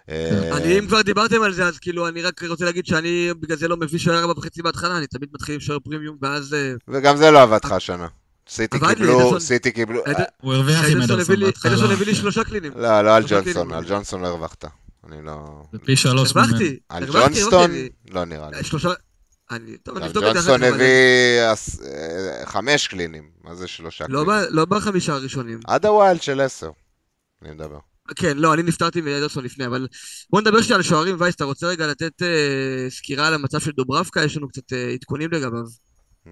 אה, אני, אם כבר דיברתם על זה, אז כאילו, אני רק רוצה להגיד שאני בגלל זה לא מביא שוער ארבע וחצי בהתחלה, אני תמיד מתחיל עם שוער פרימיום, ואז... וגם זה לא עבד לך השנה. סיטי קיבלו, סיטי קיבלו... הוא הרוויח עם אדרסון בהתחלה. אדרסון הביא לי כן. שלושה קלינים. לא, לא על ג'ונסטון. על ג'ונסטון לא הרווחת. אני לא... זה פי שלוש ממנו. הרווחתי. על ג'ונסטון? לא נראה לי. אני... טוב, אני אבדוק את זה אחר ג'ונסטון כך, אבל- הביא אה, חמש קלינים. מה זה שלושה לא קלינים? לא בחמישה הראשונים. עד ה wild של עשר. אני מדבר. כן, לא, אני נפטרתי מאדרסון לפני, אבל בוא נדבר שנייה על שוערים, וייס, אתה רוצה רגע לתת אה, סקירה על המצב של דוברבקה? יש לנו קצת אה, עדכונים לגביו.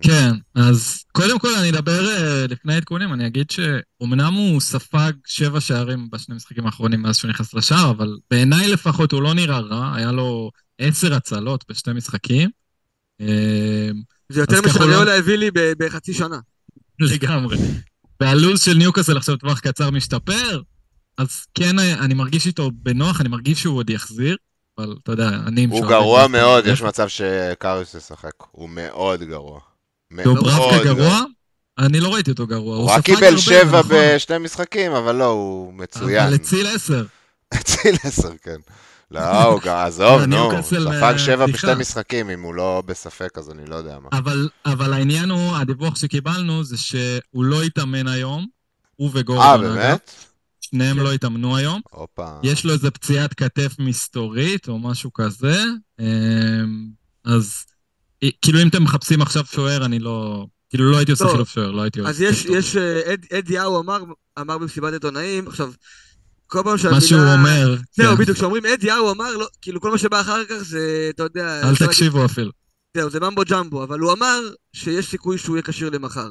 כן, אז קודם כל אני אדבר אה, לפני העדכונים, אני אגיד שאומנם הוא ספג שבע שערים בשני המשחקים האחרונים מאז שהוא נכנס לשער, אבל בעיניי לפחות הוא לא נראה רע, היה לו עשר הצלות בשני משחקים. אה, זה יותר משרניולה לא- הביא לי בחצי שנה. לגמרי. והלו"ז של ניוקאסל עכשיו טווח קצר משתפר, אז כן, אני מרגיש איתו בנוח, אני מרגיש שהוא עוד יחזיר, אבל אתה יודע, אני... הוא גרוע מאוד, יש מצב שקריוס ישחק. הוא מאוד גרוע. דוברבקה גרוע? אני לא ראיתי אותו גרוע. הוא רק קיבל שבע נכון. בשני משחקים, אבל לא, הוא מצוין. אבל הציל עשר. *laughs* הציל עשר, כן. לא, הוא גם, עזוב, *laughs* נו, ספג אה, שבע. בשני משחקים, אם הוא לא בספק, אז אני לא יודע מה. אבל, אבל העניין הוא, הדיווח שקיבלנו זה שהוא לא התאמן היום, הוא אה, וגורדון, אגב. באמת? שניהם כן. לא התאמנו היום. הופה. יש לו איזה פציעת כתף מסתורית או משהו כזה, אמ, אז אה, כאילו אם אתם מחפשים עכשיו שוער, אני לא... כאילו לא הייתי עושה. חילוף שוער, לא הייתי... אז עושה יש, טוב. יש, אה, אד- אד יאו אמר, אמר במסיבת עיתונאים, עכשיו, כל פעם מה שהמילה... שהוא אומר, זהו, כן. בדיוק, כשאומרים אדי האו אמר, לא, כאילו כל מה שבא אחר כך זה, אתה יודע... אל תקשיבו אפילו. זהו, זה ממבו ג'מבו, אבל הוא אמר שיש סיכוי שהוא יהיה כשיר למחר.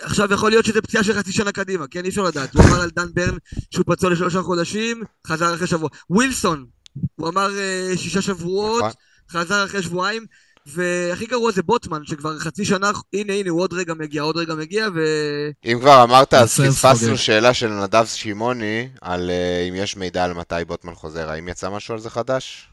עכשיו יכול להיות שזה פציעה של חצי שנה קדימה, כן? אי אפשר לדעת. הוא אמר על דן ברן שהוא פצוע לשלושה חודשים, חזר אחרי שבוע. ווילסון, הוא אמר אה, שישה שבועות, נכון. חזר אחרי שבועיים, והכי גרוע זה בוטמן, שכבר חצי שנה, הנה הנה, הוא עוד רגע מגיע, עוד רגע מגיע, ו... אם כבר אמרת, אז פספסנו. שאלה של נדב שמעוני, על אה, אם יש מידע על מתי בוטמן חוזר. האם יצא משהו על זה חדש?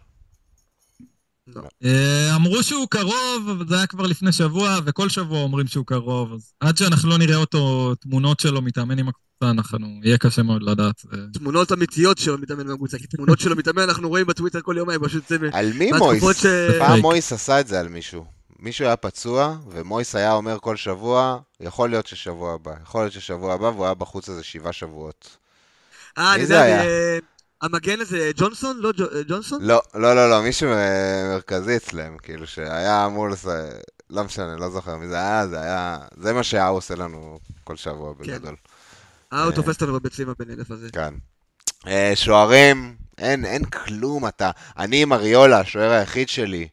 אה, אמרו שהוא קרוב, אבל זה היה כבר לפני שבוע, וכל שבוע אומרים שהוא קרוב, אז עד שאנחנו לא נראה אותו, תמונות שלו מתאמן עם הקבוצה, אנחנו, יהיה קשה מאוד לדעת. אה, תמונות אמיתיות שלו מתאמן בקבוצה, כי תמונות שלו מתאמן אנחנו רואים בטוויטר כל יומיים, פשוט זה... על מי מויס? פעם. מויס עשה את זה על מישהו. מישהו היה פצוע, ומויס היה אומר כל שבוע, יכול להיות ששבוע הבא, יכול להיות ששבוע הבא, והוא היה בחוץ איזה שבעה שבועות. אה, אני יודע? אה, המגן הזה, ג'ונסון? לא ג'ו- אה, ג'ונסון? לא, לא, לא, לא, מישהו אה, מרכזי אצלם, כאילו שהיה אמור לס... לא משנה, לא זוכר מי זה היה, זה היה... זה מה שהאו עושה לנו כל שבוע כן. אה, הוא תופס אותנו בביצים הבן אלף הזה. כן. אה, שוערים, אין, אין כלום, אתה... אני עם אריולה, השוער היחיד שלי,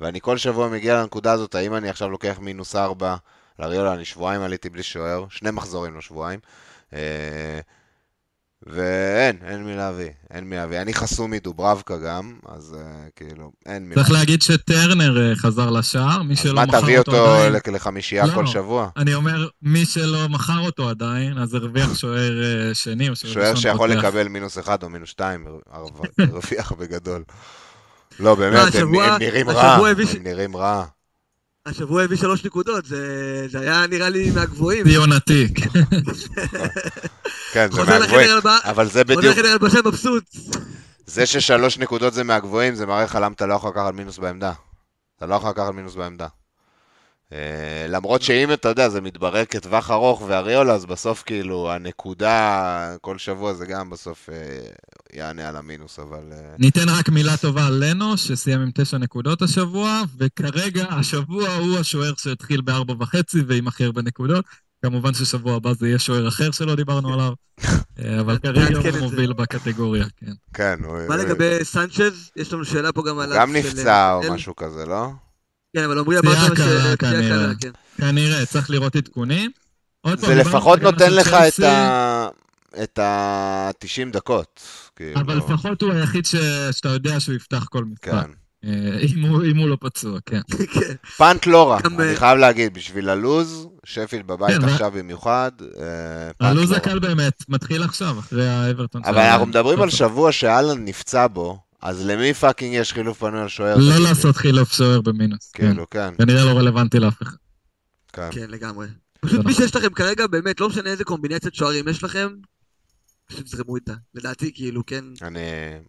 ואני כל שבוע מגיע לנקודה הזאת, האם אני עכשיו לוקח מינוס ארבע, לאריולה אני שבועיים עליתי בלי שוער, שני מחזורים לא שבועיים. ואין, אין מי להביא, אין מי להביא. אני חסום מדוברבקה גם, אז אה, כאילו, אין מי צריך להביא. להגיד שטרנר אה, חזר לשער, מי אז שלא מה, מכר תביא אותו אותו עדיין. לק- לחמישייה לא. כל שבוע? אני אומר, מי שלא מכר אותו עדיין, אז הרוויח שוער אה, שני או שוער שוער שיכול פותח. לקבל מינוס אחד או מינוס שתיים, הרוויח בגדול. לא, באמת, לא, הם- הם נראים רע, הם נראים רע. השבוע הביא שלוש נקודות, זה זה היה נראה לי מהגבוהים. ציון עתיק. *laughs* כן, זה חוזר מהגבוהים. אבל זה חוזר בדיוק, לחדר הלבשה מבסוט. זה ששלוש נקודות זה מהגבוהים, זה מראה לך למה אתה לא יכול לקחת מינוס בעמדה. אתה לא יכול לקחת מינוס בעמדה. אה, למרות שאם אתה יודע, זה מתברר כטווח ארוך ואריולה, אז בסוף כאילו הנקודה כל שבוע זה גם בסוף אה, יענה על המינוס, אבל... אה, ניתן רק מילה טובה על לנו, שסיים עם תשע נקודות השבוע, וכרגע השבוע הוא השוער שהתחיל בארבע וחצי ועם הכי הרבה נקודות. כמובן ששבוע הבא זה יהיה שוער אחר שלא דיברנו עליו, *laughs* אה, אבל כרגע הוא. מוביל בקטגוריה, כן. כן, הוא... מה לגבי סנצ'ז? יש לנו שאלה פה גם עליו. גם נפצע או משהו כזה, לא? כן, אבל עמרי אמרת שפציעה כנראה. כן. כנראה, צריך לראות עדכונים. זה לפחות על נותן לך את ה... את ה-90 דקות. כאילו. אבל לפחות הוא היחיד ש- שאתה יודע שהוא יפתח כל משחק. כן. אה, אם הוא- אם הוא לא פצוע, כן. כן. פאנט לא רע, אני אה, חייב להגיד, בשביל הלוז, שפילד בבית כן, עכשיו במיוחד, אה, הלו"ז לא רע. הקל באמת, מתחיל עכשיו, אחרי האברטון. אבל אנחנו מדברים על של- שבוע שאלן נפצע בו, אז למי פאקינג יש חילוף פנוי על שוער? לא? לעשות חילוף שוער במינוס. כן. כאילו, כן, כנראה לא רלוונטי לאף אחד. כן. כן, לגמרי. פשוט מי שיש לכם כרגע, באמת, לא משנה איזה קומבינציית שוערים יש לכם, פשוט זרמו איתה. לדעתי, כאילו, כן. אני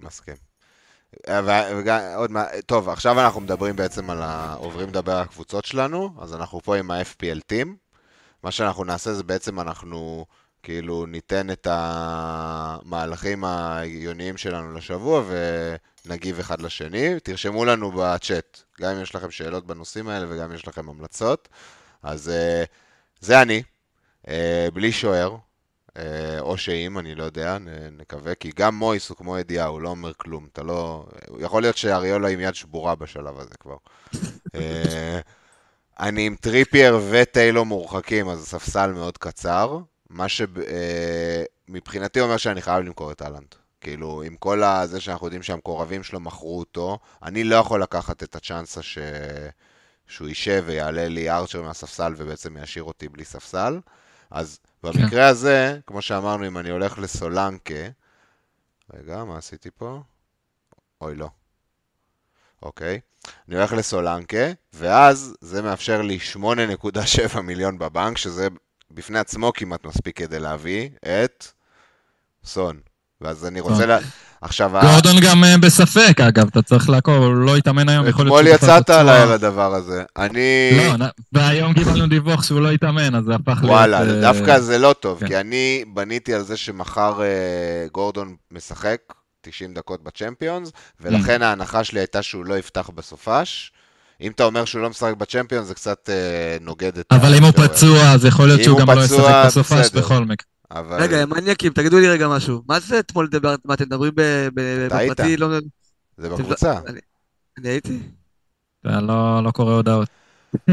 מסכים. ו- וגם, עוד מה, טוב, עכשיו אנחנו מדברים בעצם על ה... עוברים לדבר על הקבוצות שלנו, אז אנחנו פה עם ה-FPL טים. מה שאנחנו נעשה זה בעצם אנחנו כאילו ניתן את המהלכים ההגיוניים שלנו לשבוע ונגיב אחד לשני. תרשמו לנו בצ'אט, גם אם יש לכם שאלות בנושאים האלה וגם אם יש לכם המלצות. אז אה, זה אני, אה, בלי שוער, או שאם, אני לא יודע, נקווה, כי גם מויס הוא כמו ידיעה, הוא לא אומר כלום, אתה לא... יכול להיות שאריולה עם יד שבורה בשלב הזה כבר. *laughs* אה, אני עם טריפייר וטיילו מורחקים, אז ספסל מאוד קצר, מה שמבחינתי אומר שאני חייב למכור את אהלנד. כאילו, עם כל זה שאנחנו יודעים שהמקורבים שלו מכרו אותו, אני לא יכול לקחת את הצ'אנסה ש... שהוא יישב ויעלה לי ארצ'ר מהספסל ובעצם ישאיר אותי בלי ספסל. אז במקרה הזה, כמו שאמרנו, אם אני הולך לסולנקה... רגע, מה עשיתי פה? אוי, לא. אוקיי. אני הולך לסולנקה, ואז זה מאפשר לי 8.7 מיליון בבנק, שזה בפני עצמו כמעט מספיק כדי להביא את סון. ואז אני רוצה. לה... עכשיו, ה- גורדון גם אה, בספק, אגב, אתה צריך לעקוב, הוא לא התאמן היום, יכול להיות אתמול יצאת. עליי על הדבר הזה. אני... לא, והיום קיבלנו דיווח שהוא לא התאמן, אז זה הפך להיות... וואלה, אה, דווקא זה לא טוב, כן. כי אני בניתי על זה שמחר אה, גורדון משחק 90 דקות בצ'מפיונס, ולכן ההנחה שלי הייתה שהוא לא יפתח בסופש. אם אתה אומר שהוא לא משחק בצ'מפיונס, זה קצת אה, נוגד את אבל אם הוא. פצוע, אז יכול להיות שהוא הוא גם לא ישחק בסופש. בכל מקרה. אבל... רגע, מניאקים, תגידו לי רגע משהו. מה זה אתמול דבר, מה אתם מדברים. בפרטי? לא- זה בקבוצה. אני- אני הייתי? אתה לא לא קורא הודעות.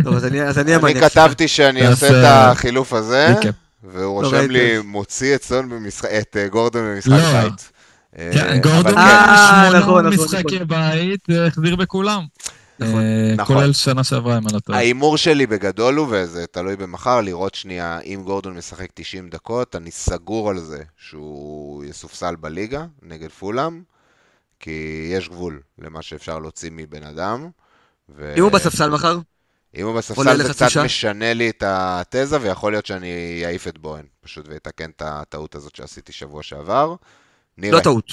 טוב, אז אני אז אני אני המניאק. כתבתי שאני עושה את החילוף הזה, ריקאפ. והוא לא רושם. לי, מוציא את סון במשחק, את אה, גורדון במשחק לא. בית. אה, כן, אבל גורדון כן, אה, נכון, שמונה נכון, משחקי נכון. בית, אה, החזיר בכולם. נכון, אה, נכון. כולל שנה שעברה, אם אני לא טועה. ההימור שלי בגדול הוא, וזה תלוי במחר, לראות שנייה, אם גורדון משחק 90 דקות, אני סגור על זה שהוא יסופסל בליגה נגד פולאם, כי יש גבול למה שאפשר להוציא מבן אדם. ו- אם הוא בספסל מחר? אם הוא בספסל זה קצת? משנה לי את התזה, ויכול להיות שאני אעיף את בוהן, פשוט ואתקן את הטעות הזאת שעשיתי שבוע שעבר. נראה. לא טעות.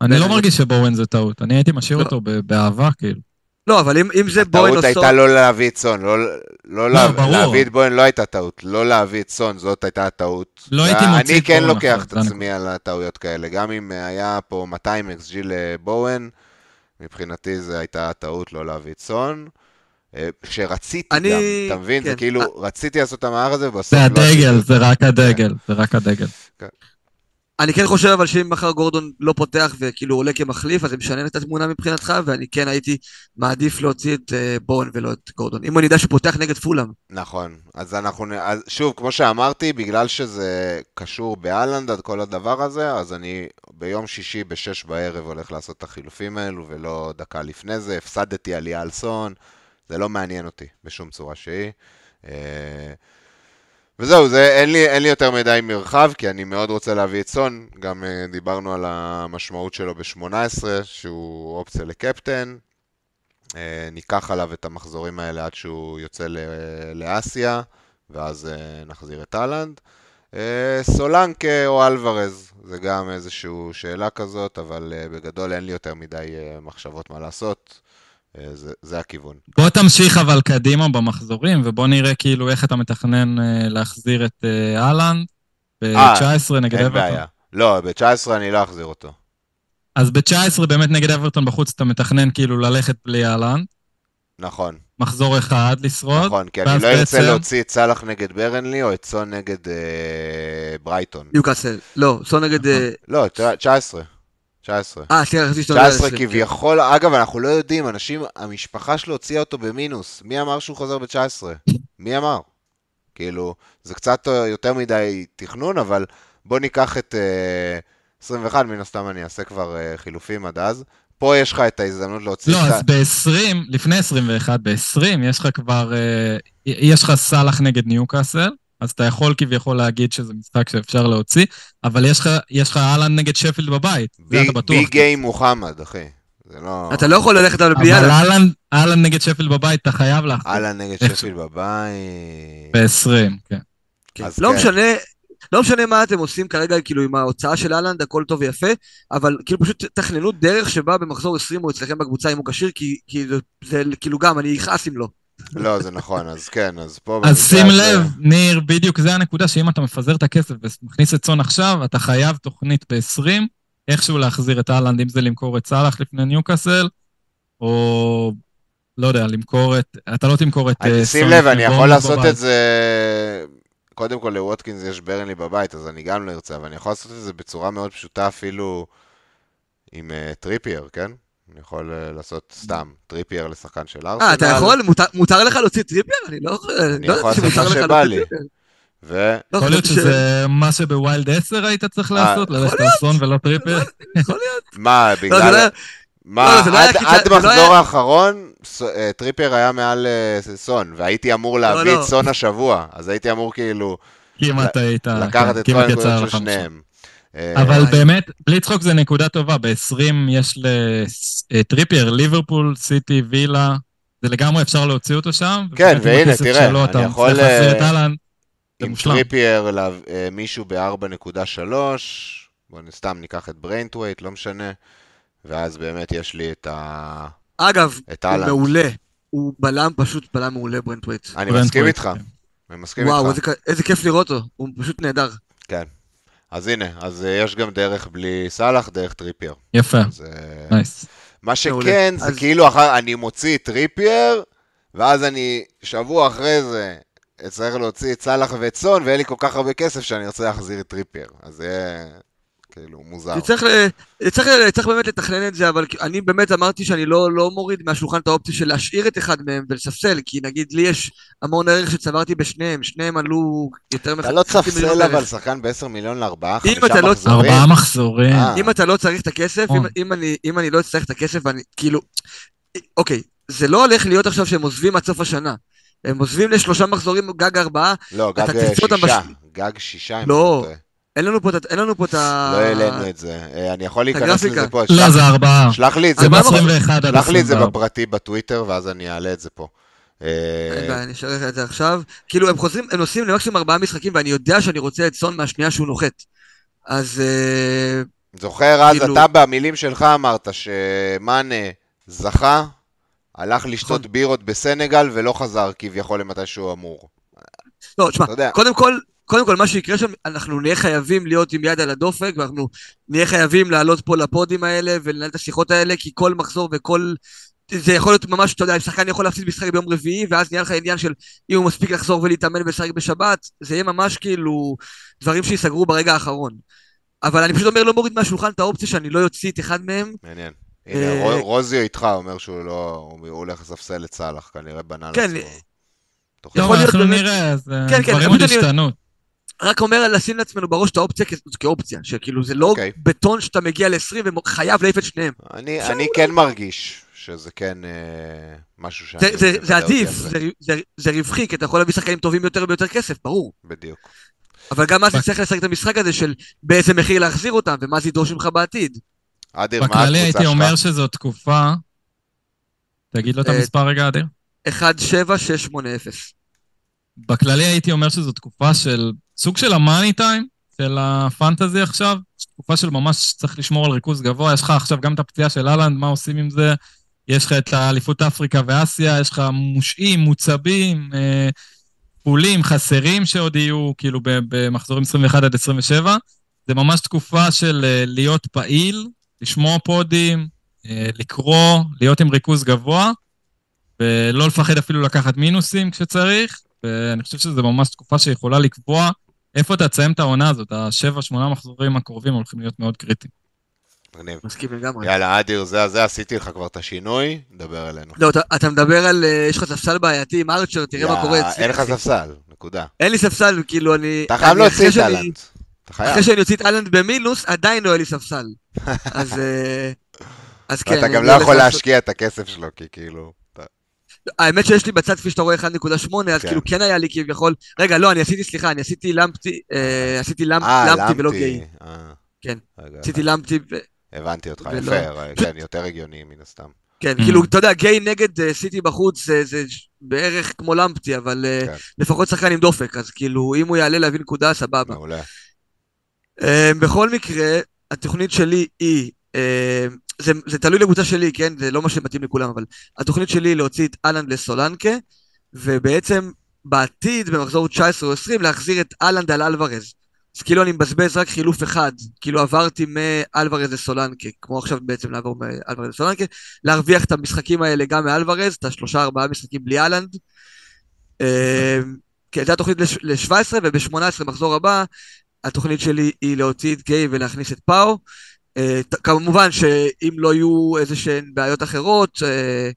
אני לא מרגיש שבורן זה טעות, אני הייתי משאיר לא. אותו באהבה, כאילו. לא, אבל אם אם זה בוהן או הטעות סון... הייתה לא להביא את סון, לא, לא, לה, ברור. להביא את בוהן לא הייתה טעות, לא להביא את סון, זאת הייתה הטעות. לא הייתי מוציא את כן בוהן לוקח את זה עצמי על הטעויות כאלה, גם אם היה פה 200 XG לבוהן, מבחינתי זו הייתה טעות לא להביא את סון. אה, שרציתי אני- גם, אתה מבין? זה כן. כאילו, אה. רציתי לעשות את המהלך הזה, ובסוף זה לא הדגל, עשיתי זה. רק הדגל, זה רק הדגל. אני כן חושב אבל שאם מחר גורדון לא פותח וכאילו עולה כמחליף, אז זה משנה את התמונה מבחינתך, ואני כן הייתי מעדיף להוציא את אה, בוהן ולא את גורדון. אם אני יודע שהוא פותח נגד פולאם. נכון, אז אנחנו, אז שוב, כמו שאמרתי, בגלל שזה קשור באלנד, עד כל הדבר הזה, אז אני ביום שישי בשש בערב הולך לעשות את החילופים האלו, ולא דקה לפני זה, הפסדתי על סון, זה לא מעניין אותי בשום צורה שהיא. וזהו, זה, אין, לי, אין לי יותר מדי מרחב, כי אני מאוד רוצה להביא את סון, גם אה, דיברנו על המשמעות שלו ב-18, שהוא אופציה לקפטן. אה, ניקח עליו את המחזורים האלה עד שהוא יוצא ל- לאסיה, ואז אה, נחזיר את אהלנד. אה, סולנקה או אלוורז, זה גם איזושהי שאלה כזאת, אבל בגדול אין לי יותר מדי מחשבות מה לעשות. אה, זה, זה הכיוון. בוא תמשיך אבל קדימה במחזורים, ובוא נראה כאילו איך אתה מתכנן אה, להחזיר את אה, אהלנד ב-19 נגד אין אברטון. בעיה. לא, ב-19 אני לא אחזיר אותו. אז ב-19 באמת נגד אברטון בחוץ אתה מתכנן כאילו ללכת בלי אהלנד, נכון, מחזור אחד לשרוד, נכון, כי אני לא ארצה להוציא את סאלח נגד ברנלי או את סון נגד אה, ברייטון. ניוקאסל. לא, סון נגד... אה, לא, תשע- 19. 19. אה, סליחה, רציתי שאתה אומר 19 עשרים, כן. כביכול, אגב, אנחנו לא יודעים, אנשים, המשפחה שלו הוציאה אותו במינוס. מי אמר שהוא חוזר ב-19? *laughs* מי אמר? כאילו, זה קצת יותר מדי תכנון, אבל בוא ניקח את uh, 21, מן הסתם אני אעשה כבר uh, חילופים עד אז. פה יש לך את ההזדמנות להוציא לא, את אז ב-20, לפני 21, ב-20 יש לך כבר, אה, יש לך סאלח נגד ניוקאסל, אז אתה יכול כביכול להגיד שזה משחק שאפשר להוציא, אבל יש לך, לך אהלן נגד שפילד בבית, זה אתה בטוח. ביג גיים מוחמד, אחי. זה לא... אתה לא יכול ללכת עליו בלי אבל יאללה. אהלן, אהלן נגד שפילד בבית, אתה חייב להחזיר. אהלן נגד איך- שפיל בבית. ב-20, כן. לא כן. משנה, לא משנה מה אתם עושים כרגע, כאילו עם ההוצאה של אהלנד, הכל טוב ויפה, אבל כאילו פשוט תכננו דרך שבה במחזור 20 הוא אצלכם בקבוצה אם הוא כשיר, כי כי זה- זה כאילו גם, אני אכעס אם לא. לא, זה נכון, אז כן, אז פה... אז שים הזה- לב, ניר, בדיוק זה הנקודה, שאם אתה מפזר את הכסף ומכניס את צאן עכשיו, אתה חייב תוכנית ב-20, איכשהו להחזיר את אהלנד, אם זה למכור את סאלח לפני ניוקאסל, או לא יודע, למכור את... אתה לא תמכור את... אה, שים לב, אני יכול לעשות בבית. את זה... קודם כל לווטקינס יש ברנלי בבית, אז אני גם לא ארצה, אבל אני יכול לעשות את זה בצורה מאוד פשוטה אפילו עם אה, טריפייר, כן? אני יכול אה, לעשות סתם טריפייר לשחקן של ארסנל. אה, אתה יכול? מותר- מותר לך להוציא טריפייר? אני לא אני לא יכול לעשות מה שבא להוציא לי. טריפייר. ו... לא, יכול להיות שזה מה שב wild 10 היית צריך לעשות, יכול ללכת על סון ולא טריפר? יכול להיות. *laughs* מה, לא, בגלל... לא מה, עד, מחזור האחרון, אה, טריפייר היה מעל אה, סון, והייתי אמור להביא לא. את סון השבוע, אז הייתי אמור כאילו כמעט היית... לקחת כן, את כל הנקודות של. שניהם. אה, אבל. באמת, בלי צחוק זה נקודה טובה, ב-20 יש לטריפייר, ליברפול, סיטי, וילה, זה לגמרי אפשר להוציא אותו שם. כן, והנה, תראה, שלו אני יכול, אה, עם. טריפייר אה, מישהו ב-4.3, בואו סתם ניקח את בריינטווייט, לא משנה, ואז באמת יש לי את ה... אגב, את הוא. מעולה. הוא בלם, פשוט בלם מעולה, ברנטווייט. אני ברנט מסכים ווייט, איתך, כן. אני מסכים וואו, איתך. איזה כ- איזה כיף לראות אותו. הוא פשוט נהדר. כן. אז הנה, אז אה, יש גם דרך בלי סאלח, דרך טריפייר. יפה, אז, אה, nice. מה. שכן, זה אז- כאילו אחר, אני מוציא טריפייר, ואז אני שבוע אחרי זה אצטרך להוציא את סאלח ואת סון, ואין לי כל כך הרבה כסף שאני רוצה להחזיר את טריפייר. אז זה כאילו מוזר. צריך, צריך, צריך באמת לתכנן את זה, אבל אני באמת אמרתי שאני לא, לא מוריד מהשולחן את האופציה של להשאיר את אחד מהם ולספסל, כי נגיד לי יש המון ערך שצברתי בשניהם, שניהם עלו יותר אתה לא מחצי מיליון תספסל אבל ערך. שחקן ב-10 מיליון לארבעה, אם חמישה אתה לא- מחזורים. ארבעה מחזורים. אה. אם אתה לא צריך את הכסף, אם, נכון. אם, אני, אם אני לא אצטרך את הכסף, אני כאילו... אוקיי, זה לא הולך להיות עכשיו שהם עוזבים עד סוף השנה. הם עוזבים לשלושה מחזורים, גג ארבעה, לא, אתה גג שישה. בש- גג שישה, אם לא. אני טועה. אין לנו פה את ה- אין לנו פה את ה... לא העלינו את זה. אה, אני יכול להיכנס. לזה פה. לא, זה ארבעה. שלח לי את זה זה ארבעה בפרטי. ב-21 עד שלח לי את זה 24. בפרטי בטוויטר, ואז אני אעלה את זה פה. אין אה, בעיה, אני אשאר לך את זה עכשיו. כאילו, הם חוזרים, הם נוסעים למקסימום ארבעה משחקים, ואני יודע שאני רוצה את סון מהשנייה שהוא נוחת. אז... אה, זוכר אז, כאילו- אתה במילים שלך אמרת שמאנה זכה, הלך לשתות נכון. בירות בסנגל ולא חזר כביכול למתי שהוא אמור. לא, תשמע. קודם כל, קודם כל, מה שיקרה שם, אנחנו נהיה חייבים להיות עם יד על הדופק, ואנחנו נהיה חייבים לעלות פה לפודים האלה ולנהל את השיחות האלה, כי כל מחזור וכל... זה יכול להיות ממש, אתה יודע, אם שחקן יכול להפסיד משחק ביום רביעי, ואז נהיה לך עניין של אם הוא מספיק לחזור ולהתאמן ולשחק בשבת, זה יהיה ממש כאילו דברים שייסגרו ברגע האחרון. אבל אני פשוט אומר, לא מוריד מהשולחן את האופציה שאני לא אוציא את אחד מהם. מעניין. אה, הנה, רו- רוזיו איתך אומר שהוא לא, הוא הולך לספסל את סאלח, כנראה בנה כן, לעצמו. תוכנית. יכול טוב, להיות אנחנו באמת- נראה, אז אה, כן, כן, דברים עוד השתנו. רק אומר לשים לעצמנו בראש את האופציה כאופציה, שכאילו זה לא אוקיי. בטון שאתה מגיע ל-20 וחייב להעיף את שניהם. אני, אני כן מרגיש שזה כן אה, משהו שאני... זה, זה, זה עדיף, זה. זה, זה, זה רווחי, כי אתה יכול להביא שחקנים טובים יותר ביותר כסף, ברור. בדיוק. אבל גם אז תצטרך לשחק את המשחק הזה של באיזה מחיר להחזיר אותם, ומה זה ידרוש ממך בעתיד. אדיר, מה בכללי הקבוצה הייתי שלך? אומר שזו תקופה... תגיד לו את אה, המספר רגע, אדיר. 17680. בכללי הייתי אומר שזו תקופה של סוג של המאני טיים, של הפנטזי עכשיו. תקופה של ממש צריך לשמור על ריכוז גבוה. יש לך עכשיו גם את הפציעה של אהלנד, מה עושים עם זה? יש לך את האליפות אפריקה ואסיה, יש לך מושעים, מוצבים, אה, פולים, חסרים שעוד יהיו, כאילו, במחזורים 21 עד 27. זה ממש תקופה של אה, להיות פעיל, לשמוע פודים, אה, לקרוא, להיות עם ריכוז גבוה, ולא לפחד אפילו לקחת מינוסים כשצריך, ואני חושב שזו ממש תקופה שיכולה לקבוע איפה אתה תסיים את העונה הזאת. השבע, שמונה מחזורים הקרובים הולכים להיות מאוד קריטיים. מגניב. מסכים לגמרי. יאללה, אדיר, זה, זה, עשיתי לך כבר את השינוי, דבר אלינו. לא, אתה, אתה מדבר על, אה, יש לך ספסל בעייתי עם ארצ'ר, תראה מה קורה יא, אצלי. אין לך. ספסל, נקודה. אין לי ספסל, כאילו אני... אתה חייב אני- להוציא את אהלנד. אתה. אחרי שאני אוציא את אהלנד במינוס, עדיין לא יהיה לי ספסל. אז... אה, אז כן. ואתה גם לא הולך יכול להשקיע את הכסף שלו, כי כאילו... האמת שיש לי בצד, כפי שאתה רואה, 1.8, אז כן. כאילו כן היה לי כביכול... רגע, לא, אני עשיתי, סליחה, אני עשיתי למפטי, אה, עשיתי למפ- אה, למפטי ולא גיי. למפתי. אה, כן. רגע, עשיתי למפטי, ו- הבנתי אותך, ולא- יפה, כן, יותר הגיוני מן הסתם. כן, Mm. כאילו, אתה יודע, גיי נגד אה, סיטי בחוץ זה- זה בערך כמו למפטי, אבל אה, כן. לפחות שחקן עם דופק, אז כאילו, אם הוא יעלה להביא נקודה, סבבה. מעולה. אה, בכל מקרה, התוכנית שלי היא, זה, זה תלוי לקבוצה שלי, כן? זה לא מה שמתאים לכולם, אבל התוכנית שלי היא להוציא את אהלנד לסולנקה, ובעצם בעתיד, במחזור 19 או 20, להחזיר את אהלנד על אלוורז. אז כאילו אני מבזבז רק חילוף אחד, כאילו עברתי מאלוורז לסולנקה, כמו עכשיו בעצם לעבור מאלוורז לסולנקה, להרוויח את המשחקים האלה גם מאלוורז, את השלושה ארבעה משחקים בלי אהלנד. אה, כן, זו התוכנית ל-17, וב-18 מחזור הבא, התוכנית שלי היא להוציא את גיי ולהכניס את פאו. אה, כמובן שאם לא יהיו איזה שהן בעיות אחרות, אה,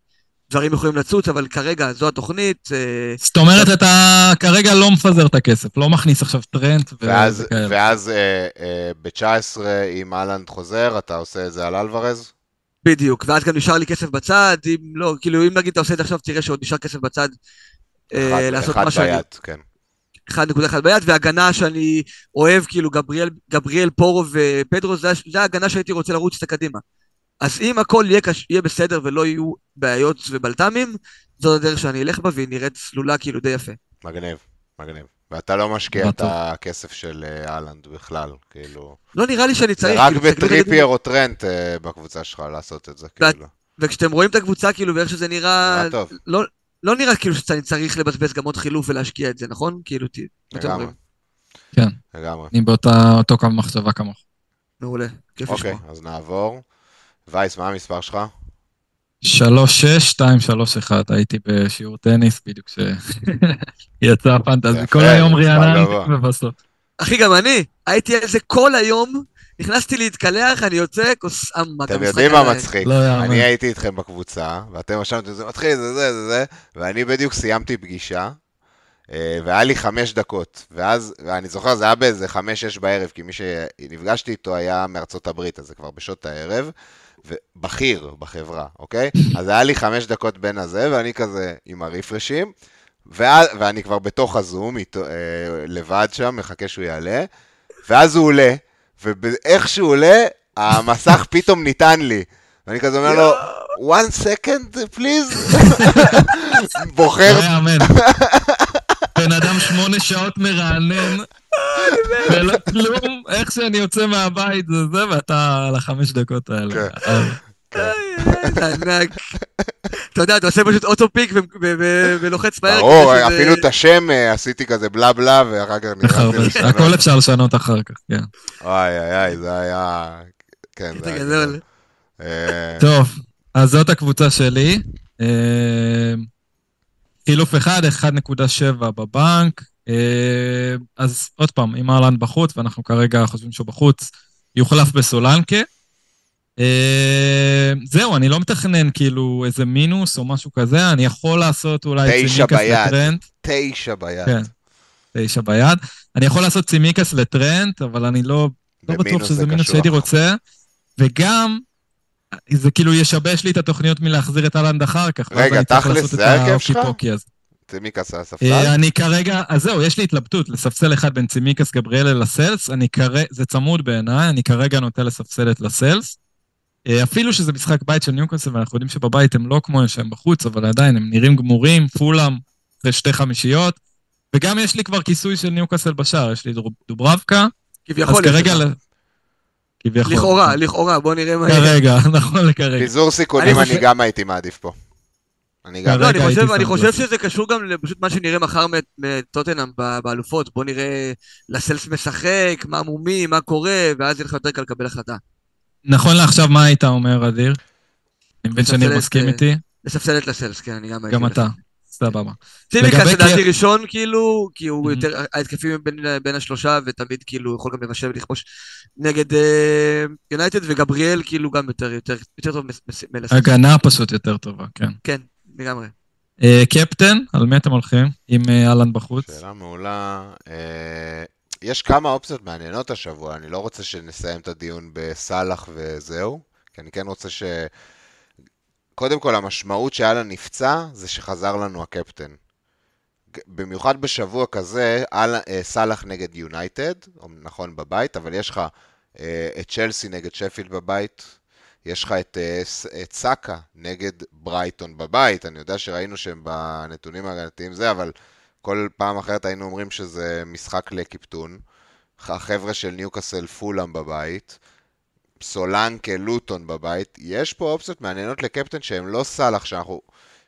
דברים יכולים לצוץ, אבל כרגע זו התוכנית. אה, זאת אומרת, אתה כרגע לא מפזר את הכסף, לא מכניס עכשיו טרנד ואז. ואז אה, אה, ב-19, אם אהלנד חוזר, אתה עושה את זה על אלוורז? בדיוק, ואז גם נשאר לי כסף בצד, אם לא, כאילו אם נגיד אתה עושה את זה עכשיו, תראה שעוד נשאר כסף בצד. אחד, לעשות אחד מה שאני... ביד, כן. 1.1 ביד, והגנה שאני אוהב, כאילו גבריאל, גבריאל פורו ופדרו, זה, זה ההגנה שהייתי רוצה לרוץ איתה קדימה. אז אם הכל יהיה, קש... יהיה בסדר ולא יהיו בעיות ובלת"מים, זאת הדרך שאני אלך בה והיא נראית צלולה כאילו די יפה. מגניב, מגניב. ואתה לא משקיע את. הכסף של אה, אהלנד בכלל, כאילו... לא נראה לי שאני זה צריך, רק כאילו, בטריפייר או טרנט אה, בקבוצה שלך לעשות את זה, כאילו. וכשאתם רואים את הקבוצה כאילו ואיך שזה נראה, נראה טוב. לא, נראה כאילו שאני צריך לבזבז גם עוד חילוף ולהשקיע את זה, נכון? כאילו, לגמרי. אומרים. כן, לגמרי. אני באותו קו מחשבה כמוך. מעולה, כיף אוקיי, לשמוע. אז נעבור. וייס, מה המספר שלך? שלוש, שש, שתיים, שלוש, אחד. הייתי בשיעור טניס בדיוק כשיצא *laughs* הפנטזי. כל היום גבוה. ובסוף. אחי, גם אני, הייתי על זה כל היום, נכנסתי להתקלח, אני יוצא, כוס אמק. אתם יודעים מה. מצחיק? לא. אני הייתי איתכם בקבוצה, ואתם רשמתם, זה מתחיל, זה זה, זה זה, ואני בדיוק סיימתי פגישה, אה, והיה לי חמש דקות, ואז, ואני זוכר, זה היה באיזה חמש-שש בערב, כי מי שנפגשתי איתו היה מארצות הברית, אז זה כבר בשעות הערב, ובכיר בחברה, אוקיי? *laughs* אז היה לי חמש דקות בין הזה, ואני כזה עם הרפרשים, ואז, ואני כבר בתוך הזום, איתו, אה, לבד שם, מחכה שהוא יעלה, ואז הוא עולה, ואיך שהוא עולה, המסך *laughs* פתאום ניתן לי. ואני כזה אומר לו, one second please? *laughs* בוחר, לא יאמן. בן אדם שמונה שעות מרענן, ולא כלום, איך שאני יוצא מהבית זה זה, ואתה על החמש דקות האלה. כן. ענק. אתה יודע, אתה עושה פשוט אוטופיק ולוחץ מהר. ברור, אפילו את השם אה, עשיתי כזה בלה בלה, ואחר כך נכנסתי. לשנות. הכל אפשר לשנות אחר כך, כן. וואי, איי, איי, זה היה... כן, זה היה גדול. אה, טוב, אז זאת הקבוצה שלי. אה, חילוף אחד, 1.7 בבנק. אז עוד פעם, אם אהלן בחוץ, ואנחנו כרגע חושבים שהוא בחוץ, יוחלף בסולנקה. אה, זהו, אני לא מתכנן כאילו איזה מינוס או משהו כזה, אני יכול לעשות אולי צימיקס ביד. לטרנד. תשע ביד. כן, תשע ביד. אני יכול לעשות צימיקס לטרנט, אבל אני לא לא בטוח שזה זה מינוס. שהייתי רוצה, וגם, זה כאילו ישבש לי את התוכניות מלהחזיר את אהלנד אחר כך. רגע, תכלס, זה ההרכב האוקי שלך? צימיקס על הספסל? אה, אני כרגע, אז זהו, יש לי התלבטות, לספסל אחד בין צימיקס גבריאלה לסלס, אני כרגע, זה צמוד בעיניי, אני כרגע נוטה לספסל את לסלס. אה, אפילו שזה משחק בית של ניוקאסל, ואנחנו יודעים שבבית הם לא כמו שהם בחוץ, אבל עדיין הם נראים גמורים, פולאם, אחרי שתי חמישיות, וגם יש לי כבר כיסוי של ניוקאסל בשער, יש לי דוב- דוברבקה, אז כביכול. יש כרגע... ל- כביכול. לכאורה, לכאורה, בוא נראה מה... כרגע, *laughs* נכון לכרגע. פיזור סיכונים אני גם הייתי מעדיף פה. אני גם... לא, אני חושב, אני חושב. שזה קשור גם לפשוט מה שנראה מחר מטוטנאם ב- באלופות. בוא נראה לסלס משחק, מה מומי, מה קורה, ואז יהיה לך יותר קל לקבל החלטה. נכון לעכשיו, מה היית אומר, אדיר? אני מבין את, מסכים אה, איתי, לספסל את לסלס, כן, אני גם. גם אתה. סבבה. צימקס לדעתי ראשון, כאילו, כי הוא Mhm. יותר, ההתקפים בין, בין השלושה, ותמיד כאילו יכול גם לבשל ולכבוש נגד אה, יונייטד, וגבריאל כאילו גם יותר, יותר, יותר טוב מלסלס. הגנה פשוט יותר טובה, כן. כן, לגמרי. אה, קפטן, על מי אתם הולכים? עם אה, אהלן בחוץ? שאלה מעולה. יש כמה אופציות מעניינות השבוע, אני לא רוצה שנסיים את הדיון בסאלח וזהו, כי אני כן רוצה ש... קודם כל, המשמעות שהיה לה נפצע, זה שחזר לנו הקפטן. במיוחד בשבוע כזה, אה, סאלח נגד יונייטד, נכון בבית, אבל יש לך אה, את צ'לסי נגד שפילד בבית, יש לך את, אה, את סאקה נגד ברייטון בבית, אני יודע שראינו שהם בנתונים ההגנתיים זה, אבל כל פעם אחרת היינו אומרים שזה משחק לקיפטון. החבר'ה של ניוקאסל פולאם בבית, סולנקה לוטון בבית, יש פה אופציות מעניינות לקפטן שהם לא סאלח, שאנחנו...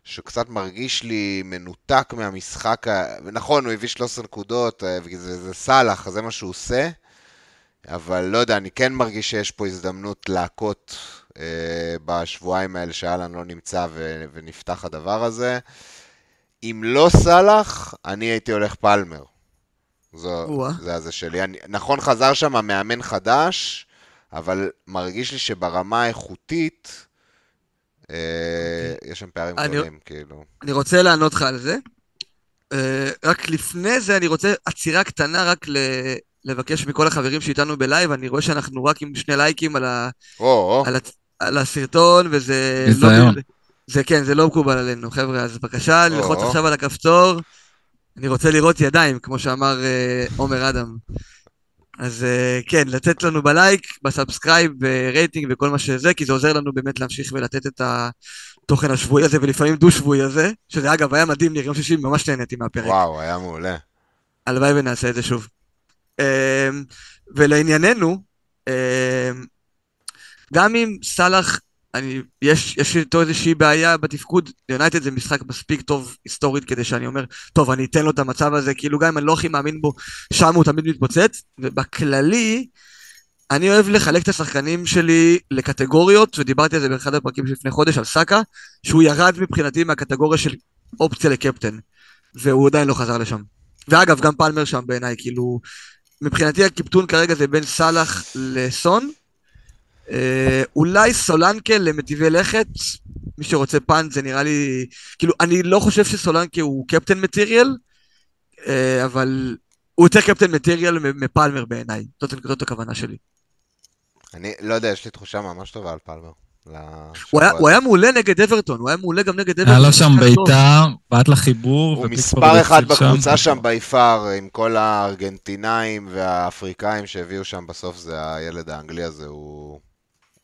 שקצת מרגיש לי מנותק מהמשחק, ה... נכון, הוא הביא 13 נקודות, אה, וזה זה סאלח, זה מה שהוא עושה, אבל לא יודע, אני כן מרגיש שיש פה הזדמנות להכות אה, בשבועיים האלה שאלן לא נמצא ו... ונפתח הדבר הזה. אם לא סאלח, אני הייתי הולך פלמר. זו. זה הזה שלי. אני, נכון, חזר שם מאמן חדש, אבל מרגיש לי שברמה האיכותית, אה, יש שם פערים אני- גדולים, כאילו. אני רוצה לענות לך על זה. אה, רק לפני זה אני רוצה עצירה קטנה רק ל- לבקש מכל החברים שאיתנו בלייב, אני רואה שאנחנו רק עם שני לייקים על, ה, או, או, על, הצ- על הסרטון, וזה לא... זה כן, זה לא מקובל עלינו, חבר'ה, אז בבקשה. ללחוץ עכשיו על הכפתור. אני רוצה לראות ידיים, כמו שאמר אה, עומר אדם. אז אה, כן, לתת לנו בלייק, ב subscribe, ברייטינג וכל מה שזה, כי זה עוזר לנו באמת להמשיך ולתת את התוכן השבועי הזה, ולפעמים דו-שבועי הזה, שזה אגב היה מדהים לי, יום שישי ממש נהניתי מהפרק. וואו, היה מעולה. הלוואי ונעשה את זה שוב. אמ, ולענייננו, אמ, גם אם סאלח, אני, יש, יש איתו איזושהי בעיה בתפקוד, יונייטד זה משחק מספיק טוב היסטורית כדי שאני אומר, טוב, אני אתן לו את המצב הזה, כאילו גם אם אני לא הכי מאמין בו, שם הוא תמיד מתפוצץ, ובכללי, אני אוהב לחלק את השחקנים שלי לקטגוריות, ודיברתי על זה באחד הפרקים שלפני חודש על סאקה, שהוא ירד מבחינתי מהקטגוריה של אופציה לקפטן, והוא עדיין לא חזר לשם. ואגב, גם פלמר שם בעיניי, כאילו, מבחינתי הקיפטון כרגע זה בין סאלח לסון. אה, אולי סולנקה למטיבי לכת, מי שרוצה פאנט זה נראה לי, כאילו, אני לא חושב שסולנקה הוא קפטן מטריאל, אה, אבל הוא יותר קפטן מטריאל מפלמר בעיניי, זאת, זאת הכוונה שלי. אני לא יודע, יש לי תחושה ממש טובה על פלמר. הוא היה, הוא היה מעולה נגד אברטון, הוא היה מעולה גם נגד אברטון. היה לו שם בעיטה, בעט לחיבור. הוא מספר אחד בקבוצה שם ביפר, עם כל הארגנטינאים והאפריקאים שהביאו שם, בסוף זה הילד האנגלי הזה, הוא...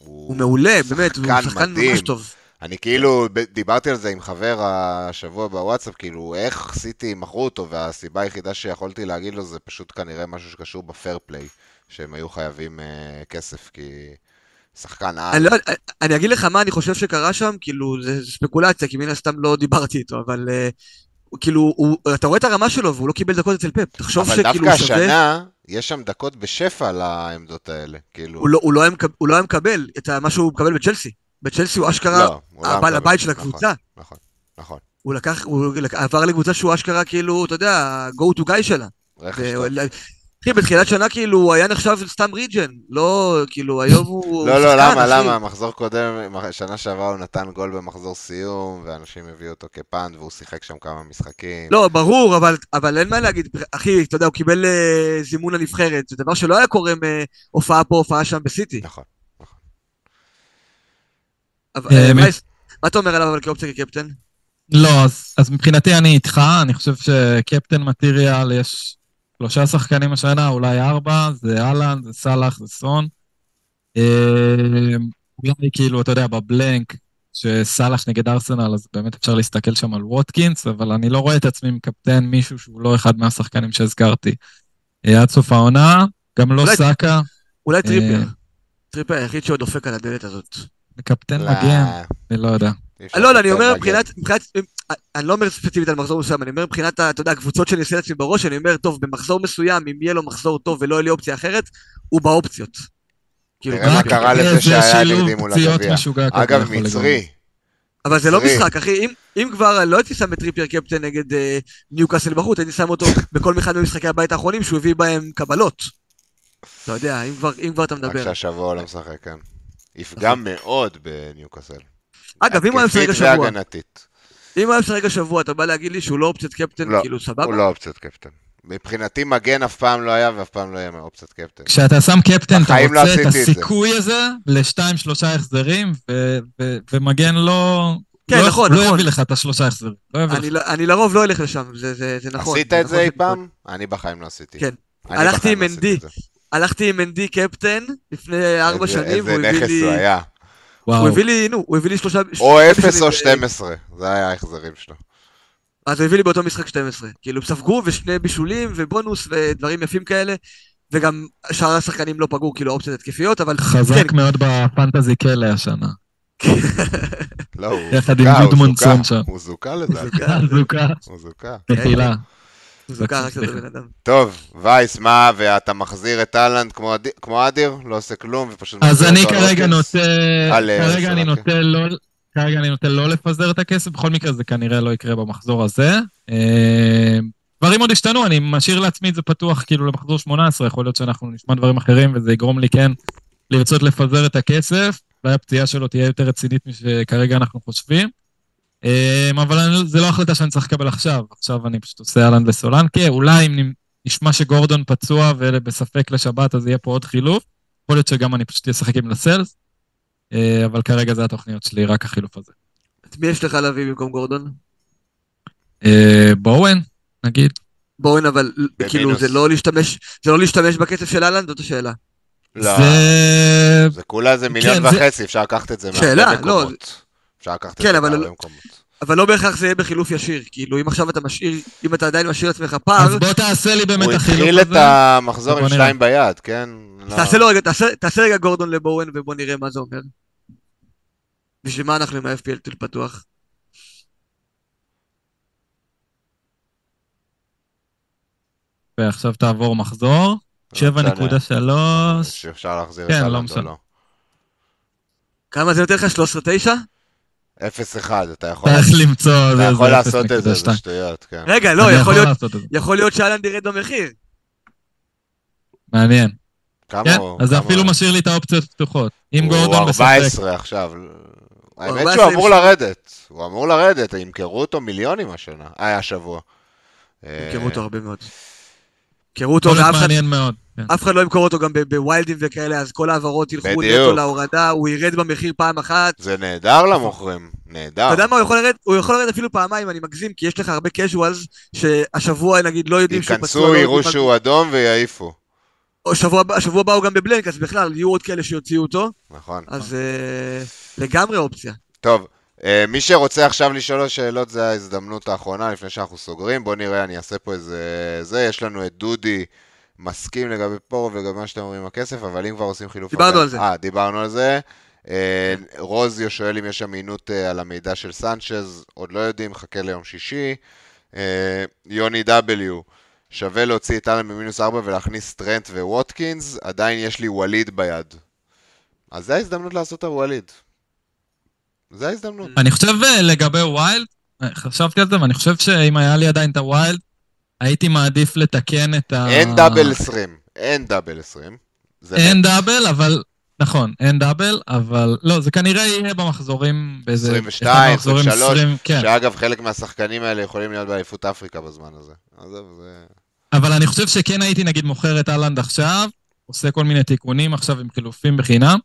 הוא מעולה, באמת, הוא שחקן ממש טוב. אני כאילו, דיברתי על זה עם חבר השבוע בוואטסאפ, כאילו, איך סיטי מכרו אותו, והסיבה היחידה שיכולתי להגיד לו זה פשוט כנראה משהו שקשור בפייר פליי, שהם היו חייבים uh, כסף, כי שחקן על. אני, לא, אני אגיד לך מה אני חושב שקרה שם, כאילו, זה ספקולציה, כי מן הסתם לא דיברתי איתו, אבל uh, כאילו, הוא, אתה רואה את הרמה שלו והוא לא קיבל דקות אצל פפ, תחשוב שכאילו שווה... אבל דווקא השנה, יש שם דקות בשפע לעמדות האלה, כאילו... הוא לא, הוא לא, היה, הוא לא היה מקבל את מה שהוא מקבל בצ'לסי. בצ'לסי הוא אשכרה לא, הבעל הבית של הקבוצה. נכון, נכון, נכון. הוא לקח, הוא עבר לקבוצה שהוא אשכרה כאילו, אתה יודע, ה-go to guy שלה. רכש טוב. אחי, בתחילת שנה כאילו הוא היה נחשב סתם ריג'ן, לא, כאילו היום הוא... לא, לא, למה, למה? מחזור קודם, שנה שעברה הוא נתן גול במחזור סיום, ואנשים הביאו אותו כפאנד, והוא שיחק שם כמה משחקים. לא, ברור, אבל, אבל אין מה להגיד, אחי, אתה יודע, הוא קיבל uh, זימון לנבחרת, זה דבר שלא היה קורה מהופעה פה, הופעה שם בסיטי. נכון, נכון. אבל, uh, מה, אתה אומר עליו אבל כאופציה כקפטן? לא, אז, אז מבחינתי אני איתך, אני חושב שקפטן מטריאל יש... שלושה שחקנים השנה, אולי ארבע, זה אהלן, זה סאלח, זה סון. אה, אולי כאילו, אתה יודע, בבלנק, שסאלח נגד ארסנל, אז באמת אפשר להסתכל שם על ווטקינס, אבל אני לא רואה את עצמי מקפטן מישהו שהוא לא אחד מהשחקנים שהזכרתי. אה, עד סוף העונה, גם לא סאקה. אולי אה, טריפר. טריפר היחיד שעוד דופק על הדלת הזאת. מקפטן מגן, אני לא יודע. לא, לא, אני אומר מבחינת, אני לא אומר ספציפית על מחזור מסוים, אני אומר מבחינת, אתה יודע, הקבוצות שאני עושה לעצמי בראש, אני אומר, טוב, במחזור מסוים, אם יהיה לו מחזור טוב ולא יהיה לי אופציה אחרת, הוא באופציות. כאילו, תראה מה קרה לזה שהיה נגדי מול הגביע. אגב, מצרי. אבל זה לא משחק, אחי, אם כבר לא הייתי שם את טריפייר קפטן נגד אה, ניוקאסל בחוץ, הייתי שם אותו *laughs* בכל אחד ממשחקי הבית האחרונים שהוא הביא בהם קבלות. אתה יודע, אם כבר אתה מדבר. רק שהשבוע לא משחק, כן. יפגע מאוד בניוקאסל. אגב, אם הוא היה משחק השבוע... אם הוא היה משחק השבוע, אתה בא להגיד לי שהוא לא אופציית קפטן, לא, כאילו סבבה? הוא לא אופציית קפטן. מבחינתי מגן אף פעם לא היה ואף פעם לא יהיה מאופציית קפטן. כשאתה שם קפטן, אתה לא רוצה את הסיכוי הזה לשתיים, שלושה החזרים, ומגן לא... כן, לא, נכון, לא נכון. לא יביא לך את השלושה החזרים. לא אני, לא, אני לרוב לא אלך לשם, זה, זה, זה נכון. עשית את זה אי פעם? אני בחיים לא עשיתי. כן. הלכתי עם אנדי, הלכתי עם אנדי קפטן לפני ארבע שנים, איזה נכס הוא היה. הוא הביא לי, נו, הוא הביא לי שלושה... או 0 או 12, זה היה ההחזרים שלו. אז הוא הביא לי באותו משחק 12. כאילו, ספגו ושני בישולים ובונוס ודברים יפים כאלה, וגם שאר השחקנים לא פגעו, כאילו, אופציות התקפיות, אבל... חזק כן. מאוד בפנטזי כלא השנה. לא, הוא עם גודמונסון שם. הוא זוכה לדעתי. זוכה. הוא זוכה. מחילה. טוב, וייס, מה, ואתה מחזיר את אהלנד כמו אדיר? לא עושה כלום ופשוט... אז אני כרגע נוטה... כרגע אני נוטה לא... כרגע אני נוטה לא לפזר את הכסף, בכל מקרה זה כנראה לא יקרה במחזור הזה. אה, דברים עוד השתנו, אני משאיר לעצמי את זה פתוח כאילו למחזור 18, יכול להיות שאנחנו נשמע דברים אחרים וזה יגרום לי כן לרצות לפזר את הכסף, אולי הפציעה שלו תהיה יותר רצינית משכרגע אנחנו חושבים. אמ, אבל זה לא החלטה שאני צריך לקבל עכשיו, עכשיו אני פשוט עושה אהלן וסולנקה, אולי אם נשמע שגורדון פצוע ובספק לשבת אז יהיה פה עוד חילוף, יכול להיות שגם אני פשוט אשחק עם לסלס, אה, אבל כרגע זה התוכניות שלי, רק החילוף הזה. את מי יש לך להביא במקום גורדון? אה, בואוין, נגיד. בואוין, אבל כאילו זה לא להשתמש, זה לא להשתמש בכסף של אהלן, זאת השאלה. לא, זה כולה זה מיליון כן, וחצי, אפשר לקחת את זה מהרבה לא, מקומות. אפשר לקחת את כן, זה בהרבה מקומות. אבל לא בהכרח זה יהיה בחילוף ישיר, כאילו אם עכשיו אתה משאיר, אם אתה עדיין משאיר לעצמך פער... אז בוא תעשה לי באמת החילוף הזה. הוא התחיל את המחזור עם שתיים ביד, כן? לא. תעשה לו רגע, תעשה רגע גורדון לבואן ובוא נראה מה זה אומר. בשביל מה אנחנו עם ה-FPL טיל פתוח? ועכשיו תעבור מחזור. 7.3. שאפשר להחזיר כן, את לא משנה. לא. כמה זה נותן לך? 13-9? 0-1, אתה יכול צריך למצוא... אתה יכול לעשות את זה, 0.2. זה שטויות, כן. רגע, לא, יכול להיות-. יכול להיות שאלנד ירד במחיר. מעניין. כמה כן, הוא? אז זה אפילו הוא? משאיר לי את האופציות פתוחות. אם הוא גורדון משחק... 14 עכשיו. האמת 14 שהוא אמור לרדת. הוא אמור לרדת, ימכרו אותו מיליונים השנה. אה, השבוע. ימכרו אותו הרבה מאוד. ימכרו אותו, ואף אחד- מעניין מאוד. כן. אף אחד לא ימכור אותו גם ב- בווילדים וכאלה, אז כל ההעברות ילכו. נטו להורדה, הוא ירד במחיר פעם אחת. זה נהדר למוכרים, נהדר. אתה יודע מה, הוא יכול לרדת, הוא יכול לרדת אפילו פעמיים, אני מגזים, כי יש לך הרבה casuals שהשבוע נגיד לא יודעים שהוא פצוע. ייכנסו, לא יראו שהוא אדום ויעיפו. השבוע הבא הוא גם בבלנק, אז בכלל, יהיו עוד כאלה שיוציאו אותו, נכון. אז אה, לגמרי אופציה. טוב, אה, מי שרוצה עכשיו לשאול שאלות, זה ההזדמנות האחרונה לפני שאנחנו סוגרים. בואו נראה, אני אעשה פה איזה... זה, יש לנו את דודי מסכים לגבי פה ולגבי מה שאתם אומרים עם הכסף, אבל אם כבר עושים חילוף... דיברנו הגנה- על זה. אה, דיברנו על זה. אה, רוזיו שואל אם יש אמינות אה, על המידע של סנצ'ז, עוד לא יודעים, חכה ליום שישי. אה, יוני W, שווה להוציא את אהלנד במינוס 4 ולהכניס טרנט וווטקינס, עדיין יש לי wild ביד. אז זה ההזדמנות לעשות את ה wild. זה ההזדמנות. אני חושב לגבי wild, חשבתי על זה, ואני חושב שאם היה לי עדיין את ה wild, הייתי מעדיף לתקן את ה... אין double 20, אין double 20. זה אין מת. double, אבל... נכון, אין double, אבל... לא, זה כנראה יהיה במחזורים באיזה... 22, אחד מהמחזורים 23, 20, כן. שאגב, חלק מהשחקנים האלה יכולים להיות באליפות אפריקה בזמן הזה. עזוב, זה... אבל אני חושב שכן הייתי נגיד מוכר את אהלנד עכשיו, עושה כל מיני תיקונים עכשיו עם חילופים בחינם,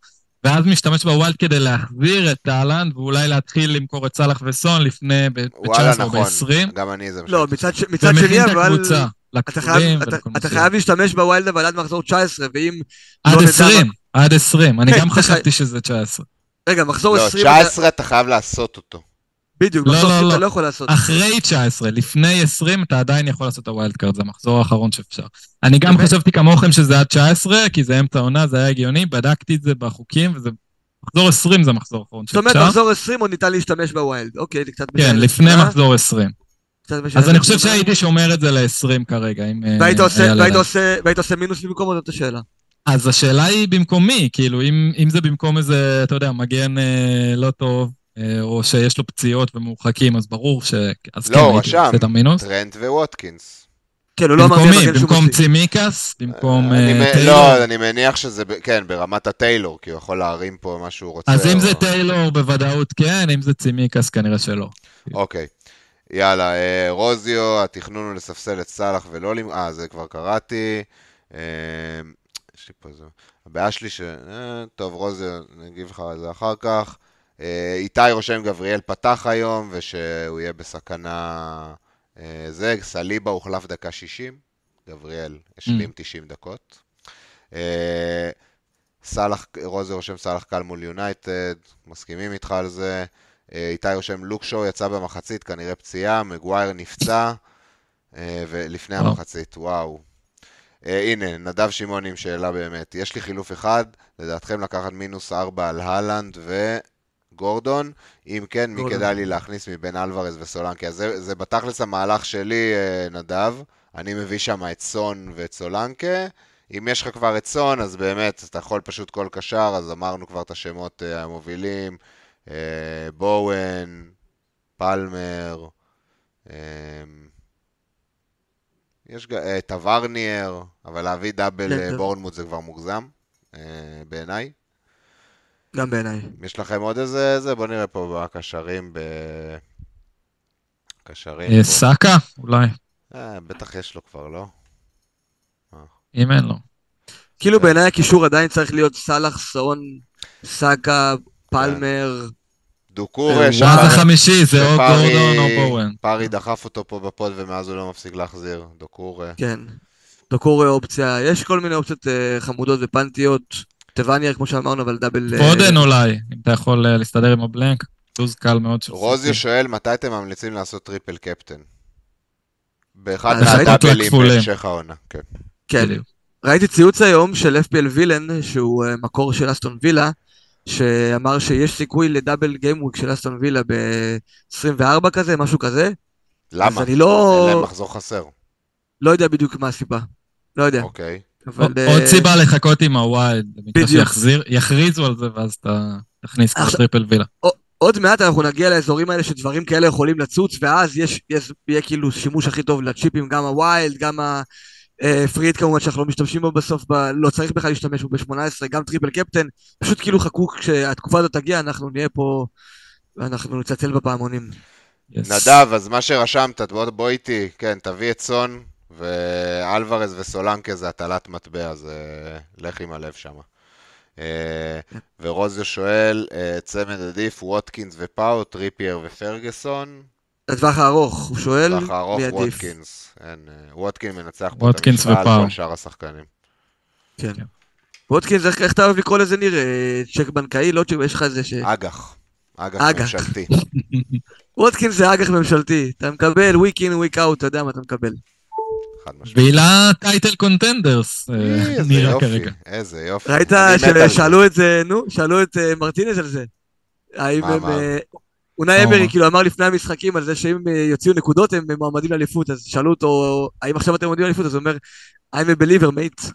ואז משתמש ב wild כדי להחזיר את אהלנד, ואולי להתחיל למכור את סאלח וסון לפני ב- וואלה, ב-19 או נכון. ב-20, גם אני זה לא, מצד. ש- מצד שני, אבל... אתה חייב, אתה, אתה להשתמש ב wild אבל עד מחזור 19, ואם... עד לא נדע 20, עד 20, אני כן, גם חשבתי שזה 19. רגע, מחזור לא, 20... 19 אתה חייב לעשות אותו. בדיוק, לא, לא, 20 אתה לא. לא יכול לעשות. אחרי 19, לפני 20, אתה עדיין יכול לעשות את ה wild card, זה המחזור האחרון שאפשר. אני גם באמת? חשבתי כמוכם שזה עד 19, כי זה אמצע עונה, זה היה הגיוני, בדקתי את זה בחוקים, וזה... מחזור 20 זה המחזור האחרון זאת אומרת, שאפשר. מחזור 20 עוד ניתן להשתמש ב wild. אוקיי, זה קצת... כן, לפני מחזור 20. קצת משנה אז אני חושב. שהייתי שומר את זה ל-20 כרגע, אם... אה, והיית עושה- מינוס במקום זאת השאלה. אז השאלה היא במקום מי, כאילו, אם, אם זה במקום איזה, אתה יודע, מגן אה, לא טוב, או שיש לו פציעות ומורחקים, אז ברור ש... אז לא, כן, הוא הייתי רשם. עושה את המינוס. טרנט וווטקינס. כן, הוא לא אמר מי? במקום. צימיקאס? במקום אה, מ- טיילור? לא, אני מניח שזה, כן, ברמת הטיילור, כי הוא יכול להרים פה מה שהוא רוצה. אז אם או- זה טיילור בוודאות כן, אם זה צימיקס כנראה שלא. אוקיי. יאללה, אה, רוזיו, התכנון הוא לספסל את סאלח ולא למ... אה, זה כבר קראתי. אה, יש לי פה איזה... הבעיה שלי ש... אה, טוב, רוזיו, נגיב לך על זה אחר כך. אה, איתי רושם גבריאל פתח היום, ושהוא יהיה בסכנה... אה, זה, סליבה הוחלף דקה 60, גבריאל השלים 90 דקות. אה, סאלח, רוזיו רושם סאלח קל מול יונייטד, מסכימים איתך על זה. איתי רושם לוקשו יצא במחצית, כנראה פציעה, מגווייר נפצע, ולפני. המחצית, וואו. הנה, נדב שמעוני עם שאלה באמת. יש לי חילוף אחד, לדעתכם לקחת מינוס 4 על הלנד וגורדון? אם כן, מי גורדון. כדאי לי להכניס מבין אלוורז וסולנקי? אז זה, זה בתכלס המהלך שלי, אה, נדב. אני מביא שם את סון ואת סולנקה. אם יש לך כבר את סון, אז באמת, אתה יכול פשוט כל קשר, אז אמרנו כבר את השמות אה, המובילים. אה, בואן, פלמר, אה, יש גם טוורניאר, אבל להביא דאבל כן, בורנמוט זה כבר מוגזם, בעיניי. גם בעיניי. יש לכם עוד איזה, זה? בוא נראה פה בקשרים, ב... קשרים. אה. סאקה? אולי. אה, בטח יש לו כבר, לא? אם אין לו. כאילו בעיניי הקישור עדיין צריך להיות סאלח, סון, סאקה, פלמר. דוקור, אה, יש ואז שם- החמישי זה או שפארי- גורדון או בואן. פארי דחף אותו פה בפוד ומאז הוא לא מפסיק להחזיר. דוקור... אה, כן. דוקור אופציה, יש כל מיני אופציות אה, חמודות ופנטיות. טבניאר, כמו שאמרנו, אבל דאבל... אה, פודן אולי, אם אתה יכול אה, להסתדר עם הבלנק. לו"ז קל מאוד רוזיו. שואל מתי אתם ממליצים לעשות triple captain? באחד ראיתי מהדאבלים. בהמשך העונה, כן. כן. ראיתי ציוץ היום של FPL וילן, שהוא אה, מקור של אסטון וילה, שאמר שיש סיכוי ל double gameweek של אסטון וילה ב-24 כזה, משהו כזה. למה? אז אני לא... אין להם מחזור חסר. לא יודע בדיוק מה הסיבה. לא יודע. אוקיי. אבל... עוד אה, סיבה לחכות עם במקרה בדיוק. שיכריזו על זה, ואז אתה תכניס כבר עכשיו- triple וילה. עוד מעט אנחנו נגיע לאזורים האלה שדברים כאלה יכולים לצוץ, ואז יש, יש, יהיה כאילו שימוש הכי טוב לצ'יפים, גם ה wild, גם ה free hit כמובן שאנחנו לא משתמשים בו בסוף, ב, לא צריך בכלל להשתמש בו ב-18, גם triple captain, פשוט כאילו חכו כשהתקופה הזאת תגיע, אנחנו נהיה פה ואנחנו נצלצל בפעמונים. Yes. נדב, אז מה שרשמת, בוא, בוא איתי, כן, תביא את סון, ואלוורז וסולנקה זה הטלת מטבע, אז אה, לך עם הלב שם. אה, ורוזיו שואל, אה, צמד עדיף, ווטקינס ופאו, טריפייר ופרגוסון. לטווח הארוך, הוא שואל, הארוך מי עדיף? ווטקינס. אין, אה, ווטקין מנצח פה את ווטקינס ופאו. כל שאר השחקנים. כן. ווטקינס, איך אתה אוהב לקרוא לזה ניר? אה, צ'ק בנקאי? לא צ'ק, יש לך איזה ש... אג"ח. אג"ח אג"ח. ממשלתי. *laughs* ווטקינס זה אג"ח ממשלתי, אתה מקבל week in week out, אתה יודע מה אתה מקבל. חד משמעית. וילה title contenders, אה, איזה נראה יופי, כרגע. איזה יופי. ראית. ששאלו את זה, נו, שאלו את אה, מרטינז על זה. האם הם... אה, אונאי אמרי אמר? כאילו אמר לפני המשחקים על זה שאם אה, יוציאו נקודות הם מועמדים לאליפות, אז שאלו אותו, האם עכשיו אתם מועמדים לאליפות? אז הוא אומר, I'm a believer, mate.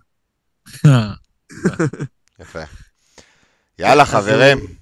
יפה. יאללה, חברים.